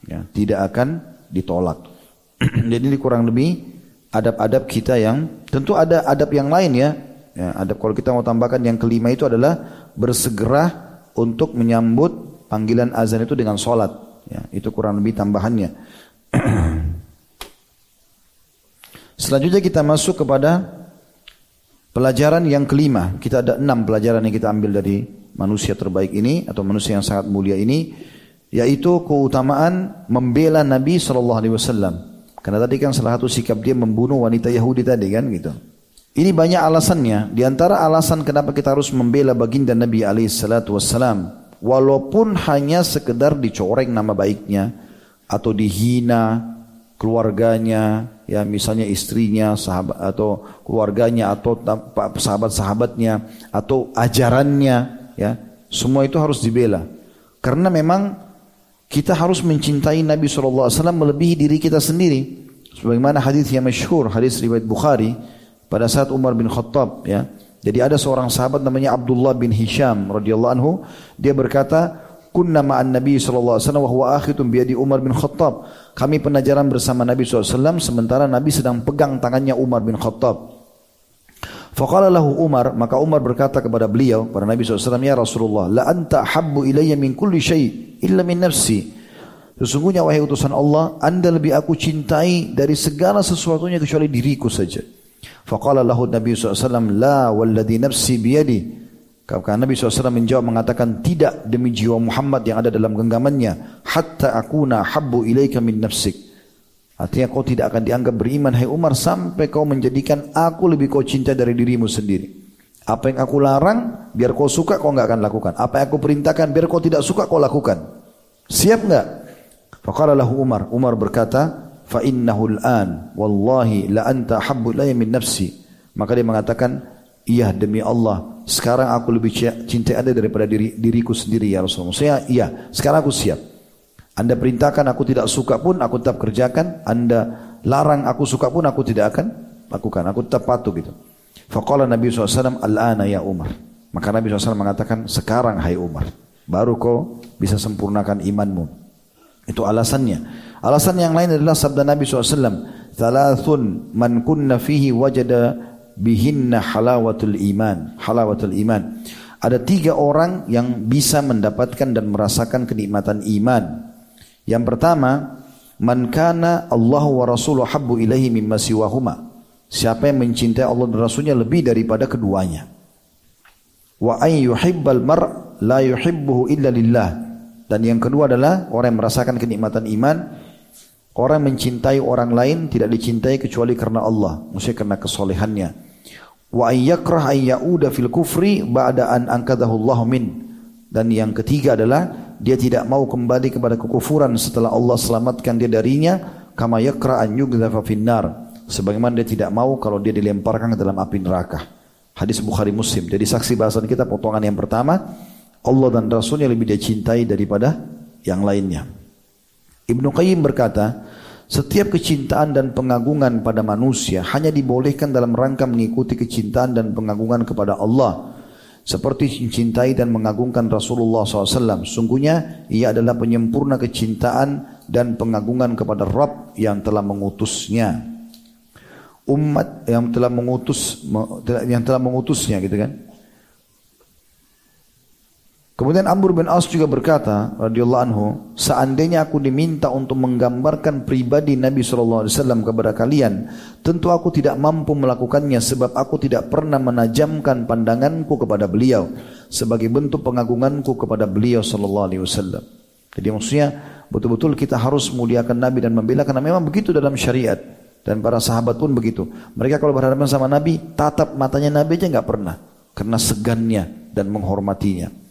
Speaker 1: Ya, tidak akan ditolak. Jadi ini kurang lebih adab-adab kita yang tentu ada adab yang lain ya. ya. Adab kalau kita mau tambahkan yang kelima itu adalah bersegera untuk menyambut panggilan azan itu dengan solat. Ya, itu kurang lebih tambahannya. Selanjutnya kita masuk kepada pelajaran yang kelima. Kita ada enam pelajaran yang kita ambil dari manusia terbaik ini atau manusia yang sangat mulia ini, yaitu keutamaan membela Nabi Shallallahu Alaihi Wasallam. Karena tadi kan salah satu sikap dia membunuh wanita Yahudi tadi kan gitu. Ini banyak alasannya. Di antara alasan kenapa kita harus membela baginda Nabi alaihissalatu wassalam. Walaupun hanya sekedar dicoreng nama baiknya. Atau dihina keluarganya. Ya misalnya istrinya sahabat, atau keluarganya atau sahabat-sahabatnya. Atau ajarannya. Ya Semua itu harus dibela. Karena memang kita harus mencintai Nabi SAW melebihi diri kita sendiri. Sebagaimana hadis yang masyhur, hadis riwayat Bukhari pada saat Umar bin Khattab ya. Jadi ada seorang sahabat namanya Abdullah bin Hisham radhiyallahu anhu, dia berkata, "Kunna ma'an Nabi sallallahu alaihi wasallam wa huwa akhitun biyadi Umar bin Khattab." Kami pernah jalan bersama Nabi SAW sementara Nabi sedang pegang tangannya Umar bin Khattab. Faqala lahu Umar, maka Umar berkata kepada beliau, pada Nabi SAW, Ya Rasulullah, la anta habbu ilayya min kulli syai' illa min nafsi. Sesungguhnya wahai utusan Allah, anda lebih aku cintai dari segala sesuatunya kecuali diriku saja. Faqala lahu Nabi SAW, La walladhi nafsi biyadi. Karena Nabi SAW menjawab mengatakan, Tidak demi jiwa Muhammad yang ada dalam genggamannya, Hatta akuna habbu ilayka min nafsik. Artinya kau tidak akan dianggap beriman hai Umar sampai kau menjadikan aku lebih kau cinta dari dirimu sendiri. Apa yang aku larang, biar kau suka kau enggak akan lakukan. Apa yang aku perintahkan, biar kau tidak suka kau lakukan. Siap enggak? Faqala lahu Umar. Umar berkata, fa innahu al-an wallahi la anta habbu min nafsi. Maka dia mengatakan, iya demi Allah, sekarang aku lebih cinta Anda daripada diri, diriku sendiri ya Rasulullah. Saya iya, sekarang aku siap. Anda perintahkan aku tidak suka pun aku tetap kerjakan. Anda larang aku suka pun aku tidak akan lakukan. Aku tetap patuh gitu. Faqala Nabi SAW, Al-ana ya Umar. Maka Nabi SAW mengatakan, sekarang hai Umar. Baru kau bisa sempurnakan imanmu. Itu alasannya. Alasan yang lain adalah sabda Nabi SAW. Thalathun man kunna fihi wajada bihinna halawatul iman. Halawatul iman. Ada tiga orang yang bisa mendapatkan dan merasakan kenikmatan iman. Yang pertama, man kana Allah wa rasuluhu habbu ilaihi mimma siwahuma. Siapa yang mencintai Allah dan Rasulnya lebih daripada keduanya. Wa ay yuhibbal mar la yuhibbuhu illa lillah. Dan yang kedua adalah orang yang merasakan kenikmatan iman, orang mencintai orang lain tidak dicintai kecuali karena Allah, maksudnya karena kesolehannya. Wa ay yakrah ay yauda fil kufri ba'da an ankadahu Allah min. Dan yang ketiga adalah dia tidak mau kembali kepada kekufuran setelah Allah selamatkan dia darinya kama yakra an finnar sebagaimana dia tidak mau kalau dia dilemparkan ke dalam api neraka. Hadis Bukhari Muslim. Jadi saksi bahasan kita potongan yang pertama Allah dan Rasulnya lebih dia cintai daripada yang lainnya. Ibnu Qayyim berkata setiap kecintaan dan pengagungan pada manusia hanya dibolehkan dalam rangka mengikuti kecintaan dan pengagungan kepada Allah seperti mencintai dan mengagungkan Rasulullah SAW. Sungguhnya ia adalah penyempurna kecintaan dan pengagungan kepada Rabb yang telah mengutusnya. Umat yang telah mengutus yang telah mengutusnya gitu kan. Kemudian Amr bin As juga berkata radhiyallahu anhu, seandainya aku diminta untuk menggambarkan pribadi Nabi sallallahu alaihi wasallam kepada kalian, tentu aku tidak mampu melakukannya sebab aku tidak pernah menajamkan pandanganku kepada beliau sebagai bentuk pengagunganku kepada beliau sallallahu alaihi wasallam. Jadi maksudnya betul-betul kita harus muliakan Nabi dan membela karena memang begitu dalam syariat dan para sahabat pun begitu. Mereka kalau berhadapan sama Nabi, tatap matanya Nabi aja nggak pernah karena segannya dan menghormatinya.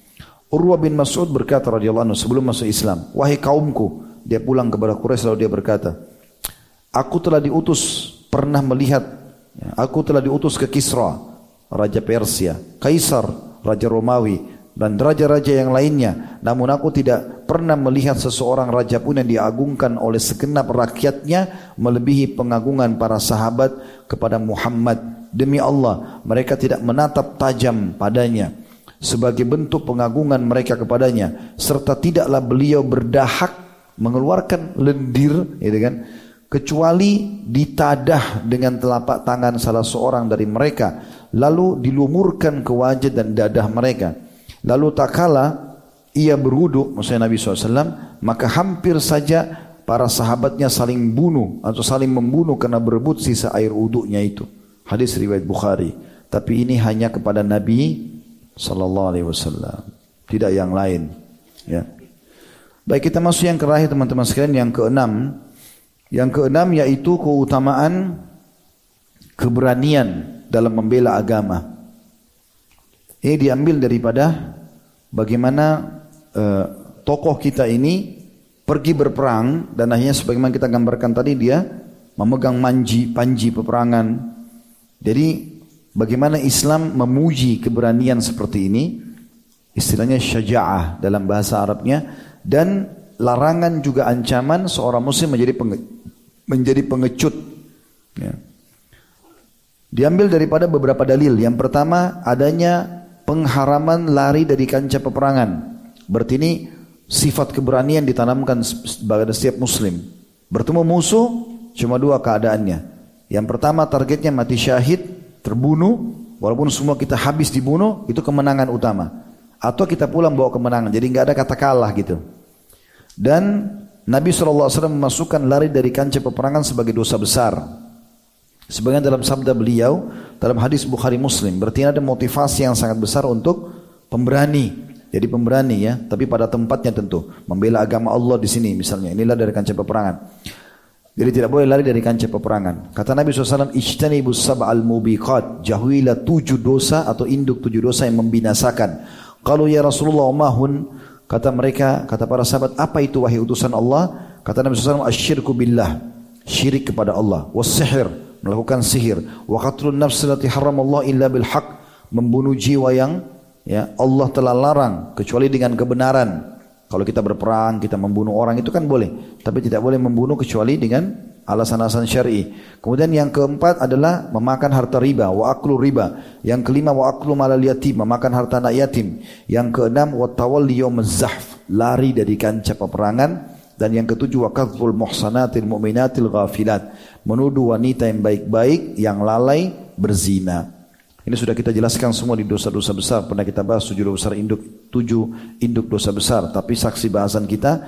Speaker 1: Urwah bin Mas'ud berkata radhiyallahu anhu sebelum masuk Islam, "Wahai kaumku," dia pulang kepada Quraisy lalu dia berkata, "Aku telah diutus pernah melihat ya, aku telah diutus ke Kisra, raja Persia, Kaisar, raja Romawi, dan raja-raja yang lainnya. Namun aku tidak pernah melihat seseorang raja pun yang diagungkan oleh segenap rakyatnya melebihi pengagungan para sahabat kepada Muhammad. Demi Allah, mereka tidak menatap tajam padanya sebagai bentuk pengagungan mereka kepadanya serta tidaklah beliau berdahak mengeluarkan lendir gitu kan kecuali ditadah dengan telapak tangan salah seorang dari mereka lalu dilumurkan ke wajah dan dadah mereka. Lalu tak kala ia berwudu maksudnya Nabi SAW maka hampir saja para sahabatnya saling bunuh atau saling membunuh karena berebut sisa air wuduknya itu. Hadis riwayat Bukhari. Tapi ini hanya kepada Nabi sallallahu alaihi wasallam, tidak yang lain. Ya. Baik kita masuk yang terakhir teman-teman sekalian yang keenam Yang keenam yaitu keutamaan keberanian dalam membela agama. Ini diambil daripada bagaimana uh, tokoh kita ini pergi berperang dan akhirnya sebagaimana kita gambarkan tadi dia memegang manji panji peperangan. Jadi bagaimana Islam memuji keberanian seperti ini istilahnya syaja'ah dalam bahasa Arabnya dan larangan juga ancaman seorang muslim menjadi penge, menjadi pengecut. Ya. Diambil daripada beberapa dalil. Yang pertama adanya pengharaman lari dari kancah peperangan. Berarti ini sifat keberanian ditanamkan pada setiap muslim. Bertemu musuh cuma dua keadaannya. Yang pertama targetnya mati syahid, terbunuh, walaupun semua kita habis dibunuh, itu kemenangan utama. Atau kita pulang bawa kemenangan, jadi nggak ada kata kalah gitu. Dan Nabi SAW memasukkan lari dari kancah peperangan sebagai dosa besar. Sebagian dalam sabda beliau dalam hadis Bukhari Muslim berarti ada motivasi yang sangat besar untuk pemberani. Jadi pemberani ya, tapi pada tempatnya tentu membela agama Allah di sini misalnya. Inilah dari kancah peperangan. Jadi tidak boleh lari dari kancah peperangan. Kata Nabi SAW, Ijtanibus sab'al mubiqat. Jauhilah tujuh dosa atau induk tujuh dosa yang membinasakan. Kalau ya Rasulullah mahun, kata mereka, kata para sahabat, apa itu wahai utusan Allah? Kata Nabi SAW, asyirku billah. Syirik kepada Allah. Wassihir melakukan sihir wa qatlun nafs allati Allah illa bil haq membunuh jiwa yang ya Allah telah larang kecuali dengan kebenaran kalau kita berperang kita membunuh orang itu kan boleh tapi tidak boleh membunuh kecuali dengan alasan-alasan syar'i kemudian yang keempat adalah memakan harta riba wa aklu riba yang kelima wa aklu malal yatim memakan harta anak yatim yang keenam wa tawalli zahf lari dari kancah peperangan dan yang ketujuh wa kadhful muhsanatil mu'minatil ghafilat. Menuduh wanita yang baik-baik yang lalai berzina. Ini sudah kita jelaskan semua di dosa-dosa besar. Pernah kita bahas tujuh dosa besar induk, tujuh induk dosa besar. Tapi saksi bahasan kita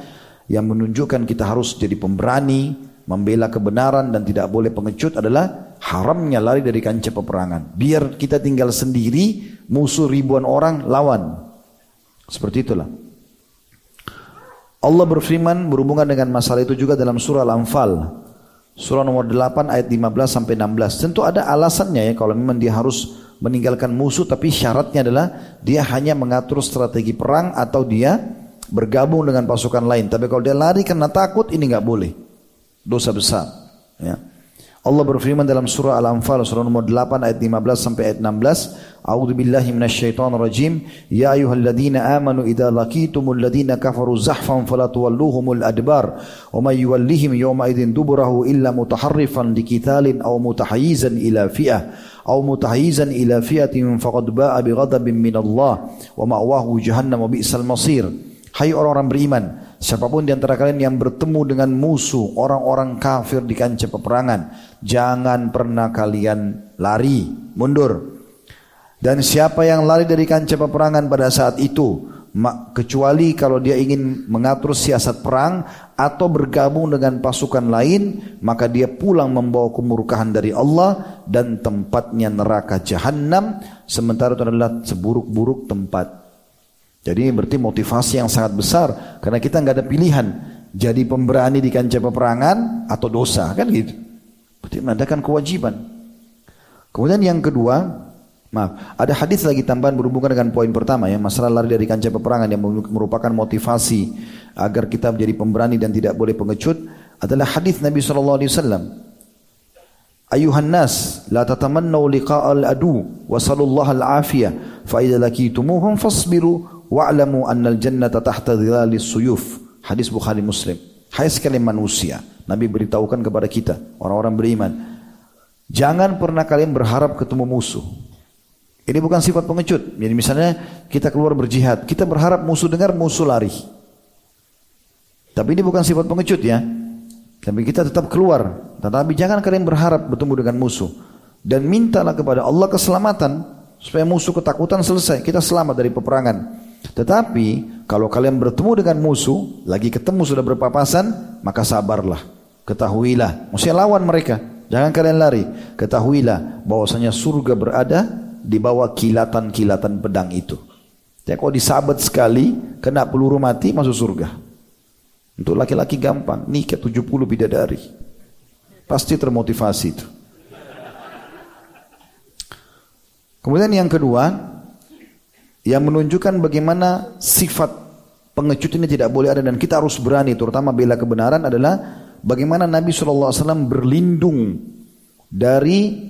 Speaker 1: yang menunjukkan kita harus jadi pemberani, membela kebenaran dan tidak boleh pengecut adalah haramnya lari dari kancah peperangan. Biar kita tinggal sendiri, musuh ribuan orang lawan. Seperti itulah. Allah berfirman berhubungan dengan masalah itu juga dalam surah Al-Anfal. Surah nomor 8 ayat 15 sampai 16. Tentu ada alasannya ya kalau memang dia harus meninggalkan musuh tapi syaratnya adalah dia hanya mengatur strategi perang atau dia bergabung dengan pasukan lain. Tapi kalau dia lari karena takut ini nggak boleh. Dosa besar. Ya. Allah berfirman dalam surah Al-Anfal surah nomor 8 ayat 15 sampai ayat 16, A'udzu billahi minasyaitonir rajim. Ya ayyuhalladzina amanu idza laqitumul ladzina kafaru zahfan fala tuwalluhumul adbar wa may yuwallihim yawma idzin duburahu illa mutaharrifan liqitalin aw mutahayyizan ila fi'ah aw mutahayyizan ila fi'atin faqad ba'a bighadabin minallah wa ma'wahu jahannam wa bi'sal masir. Hai orang-orang beriman, Siapa pun di antara kalian yang bertemu dengan musuh, orang-orang kafir di kancah peperangan, jangan pernah kalian lari, mundur. Dan siapa yang lari dari kancah peperangan pada saat itu, kecuali kalau dia ingin mengatur siasat perang atau bergabung dengan pasukan lain, maka dia pulang membawa kemurkaan dari Allah dan tempatnya neraka jahanam, sementara itu adalah seburuk-buruk tempat jadi ini berarti motivasi yang sangat besar karena kita nggak ada pilihan jadi pemberani di kancah peperangan atau dosa kan gitu. Berarti menandakan kewajiban. Kemudian yang kedua, maaf, ada hadis lagi tambahan berhubungan dengan poin pertama ya, masalah lari dari kancah peperangan yang merupakan motivasi agar kita menjadi pemberani dan tidak boleh pengecut adalah hadis Nabi sallallahu alaihi wasallam. Ayuhan nas, la tatamannu liqa'al adu wa sallallahu al-afiyah fa idza lakitumuhum fasbiru wa'lamu annal jannata tahta dhilalis suyuf. Hadis Bukhari Muslim. Hai sekalian manusia, Nabi beritahukan kepada kita, orang-orang beriman, jangan pernah kalian berharap ketemu musuh. Ini bukan sifat pengecut. Jadi misalnya kita keluar berjihad, kita berharap musuh dengar, musuh lari. Tapi ini bukan sifat pengecut ya. Tapi kita tetap keluar. Tetapi jangan kalian berharap bertemu dengan musuh. Dan mintalah kepada Allah keselamatan. Supaya musuh ketakutan selesai. Kita selamat dari peperangan. Tetapi kalau kalian bertemu dengan musuh, lagi ketemu sudah berpapasan, maka sabarlah. Ketahuilah, mesti lawan mereka. Jangan kalian lari. Ketahuilah bahwasanya surga berada di bawah kilatan-kilatan pedang itu. Ya kalau disabet sekali, kena peluru mati masuk surga. Untuk laki-laki gampang, nikah 70 bidadari. Pasti termotivasi itu. Kemudian yang kedua, yang menunjukkan bagaimana sifat pengecut ini tidak boleh ada dan kita harus berani, terutama bela kebenaran adalah bagaimana Nabi SAW berlindung dari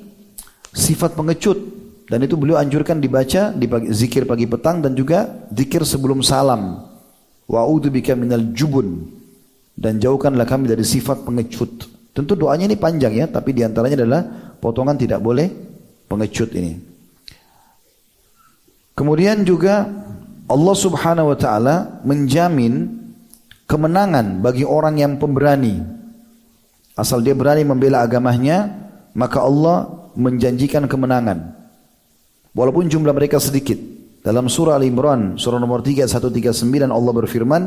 Speaker 1: sifat pengecut dan itu beliau anjurkan dibaca di pagi, zikir pagi petang dan juga zikir sebelum salam. Wa'udhu bika minal jubun dan jauhkanlah kami dari sifat pengecut. Tentu doanya ini panjang ya, tapi di antaranya adalah potongan tidak boleh pengecut ini. Kemudian juga Allah subhanahu wa ta'ala menjamin kemenangan bagi orang yang pemberani. Asal dia berani membela agamanya, maka Allah menjanjikan kemenangan. Walaupun jumlah mereka sedikit. Dalam surah Al-Imran, surah nomor 3, 139 Allah berfirman,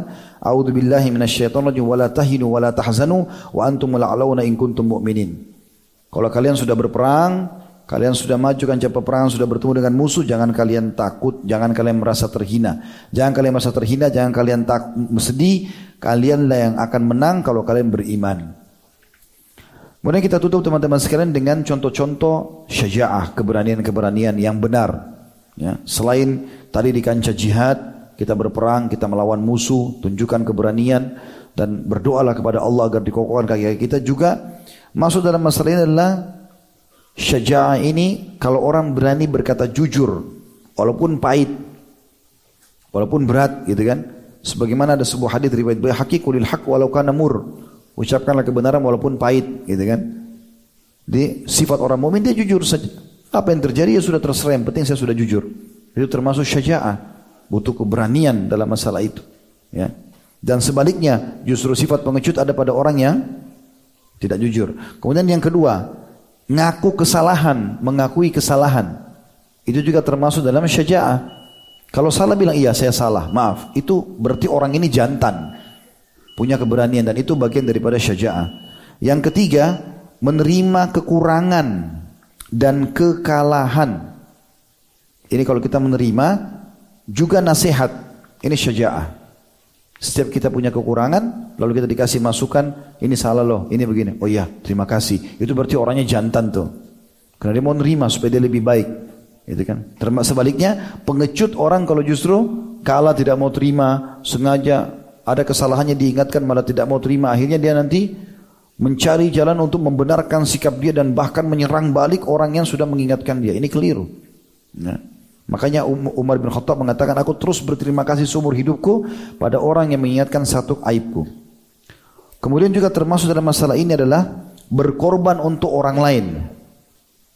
Speaker 1: A'udhu billahi minasyaitan rajim, wa la tahinu wa la tahzanu, wa antum la'alawna in kuntum mu'minin. Kalau kalian sudah berperang, kalian sudah maju kan peperangan, sudah bertemu dengan musuh, jangan kalian takut, jangan kalian merasa terhina. Jangan kalian merasa terhina, jangan kalian tak sedih, kalianlah yang akan menang kalau kalian beriman. Kemudian kita tutup teman-teman sekalian dengan contoh-contoh syaja'ah, keberanian-keberanian yang benar. Ya, selain tadi di kancah jihad, kita berperang, kita melawan musuh, tunjukkan keberanian dan berdoalah kepada Allah agar dikokohkan kaki kita juga. Masuk dalam masalah ini adalah syaja'ah ini kalau orang berani berkata jujur walaupun pahit walaupun berat gitu kan? Sebagaimana ada sebuah hadis riwayat Baihaqi kulil haq walau kana mur ucapkanlah kebenaran walaupun pahit gitu kan di sifat orang mukmin dia jujur saja apa yang terjadi ya sudah terserah, yang penting saya sudah jujur. Itu termasuk syaja'ah, butuh keberanian dalam masalah itu. Ya. Dan sebaliknya, justru sifat pengecut ada pada orang yang tidak jujur. Kemudian yang kedua, ngaku kesalahan, mengakui kesalahan. Itu juga termasuk dalam syaja'ah. Kalau salah bilang iya saya salah, maaf. Itu berarti orang ini jantan. Punya keberanian dan itu bagian daripada syaja'ah. Yang ketiga, menerima kekurangan dan kekalahan. Ini kalau kita menerima juga nasihat. Ini syaja'ah. Setiap kita punya kekurangan, lalu kita dikasih masukan, ini salah loh, ini begini. Oh iya, terima kasih. Itu berarti orangnya jantan tuh. Karena dia mau nerima supaya dia lebih baik. Itu kan. Termasuk sebaliknya, pengecut orang kalau justru kalah tidak mau terima, sengaja ada kesalahannya diingatkan malah tidak mau terima. Akhirnya dia nanti mencari jalan untuk membenarkan sikap dia dan bahkan menyerang balik orang yang sudah mengingatkan dia. Ini keliru. Nah, makanya um-, Umar bin Khattab mengatakan, aku terus berterima kasih seumur hidupku pada orang yang mengingatkan satu aibku. Kemudian juga termasuk dalam masalah ini adalah berkorban untuk orang lain.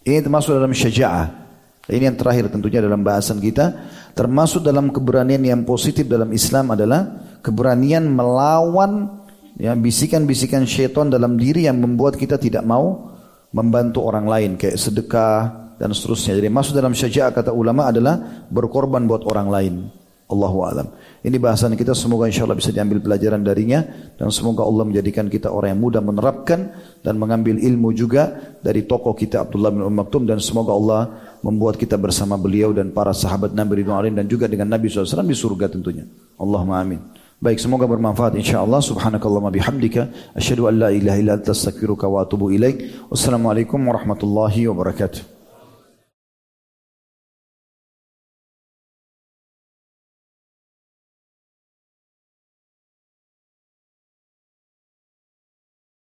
Speaker 1: Ini termasuk dalam syaja'ah. Ini yang terakhir tentunya dalam bahasan kita. Termasuk dalam keberanian yang positif dalam Islam adalah keberanian melawan ya bisikan-bisikan syaitan dalam diri yang membuat kita tidak mau membantu orang lain kayak sedekah dan seterusnya. Jadi masuk dalam syaja'ah kata ulama adalah berkorban buat orang lain. Allahu alam. Ini bahasan kita semoga insya Allah bisa diambil pelajaran darinya dan semoga Allah menjadikan kita orang yang mudah menerapkan dan mengambil ilmu juga dari tokoh kita Abdullah bin Umar Maktum dan semoga Allah membuat kita bersama beliau dan para sahabat Nabi Ridwan dan juga dengan Nabi SAW di surga tentunya. Allahumma amin. Baik, semoga bermanfaat insyaallah. Subhanakallahumma bihamdika asyhadu an la ilaha illa anta astaghfiruka wa atubu ilaik. Wassalamualaikum warahmatullahi wabarakatuh.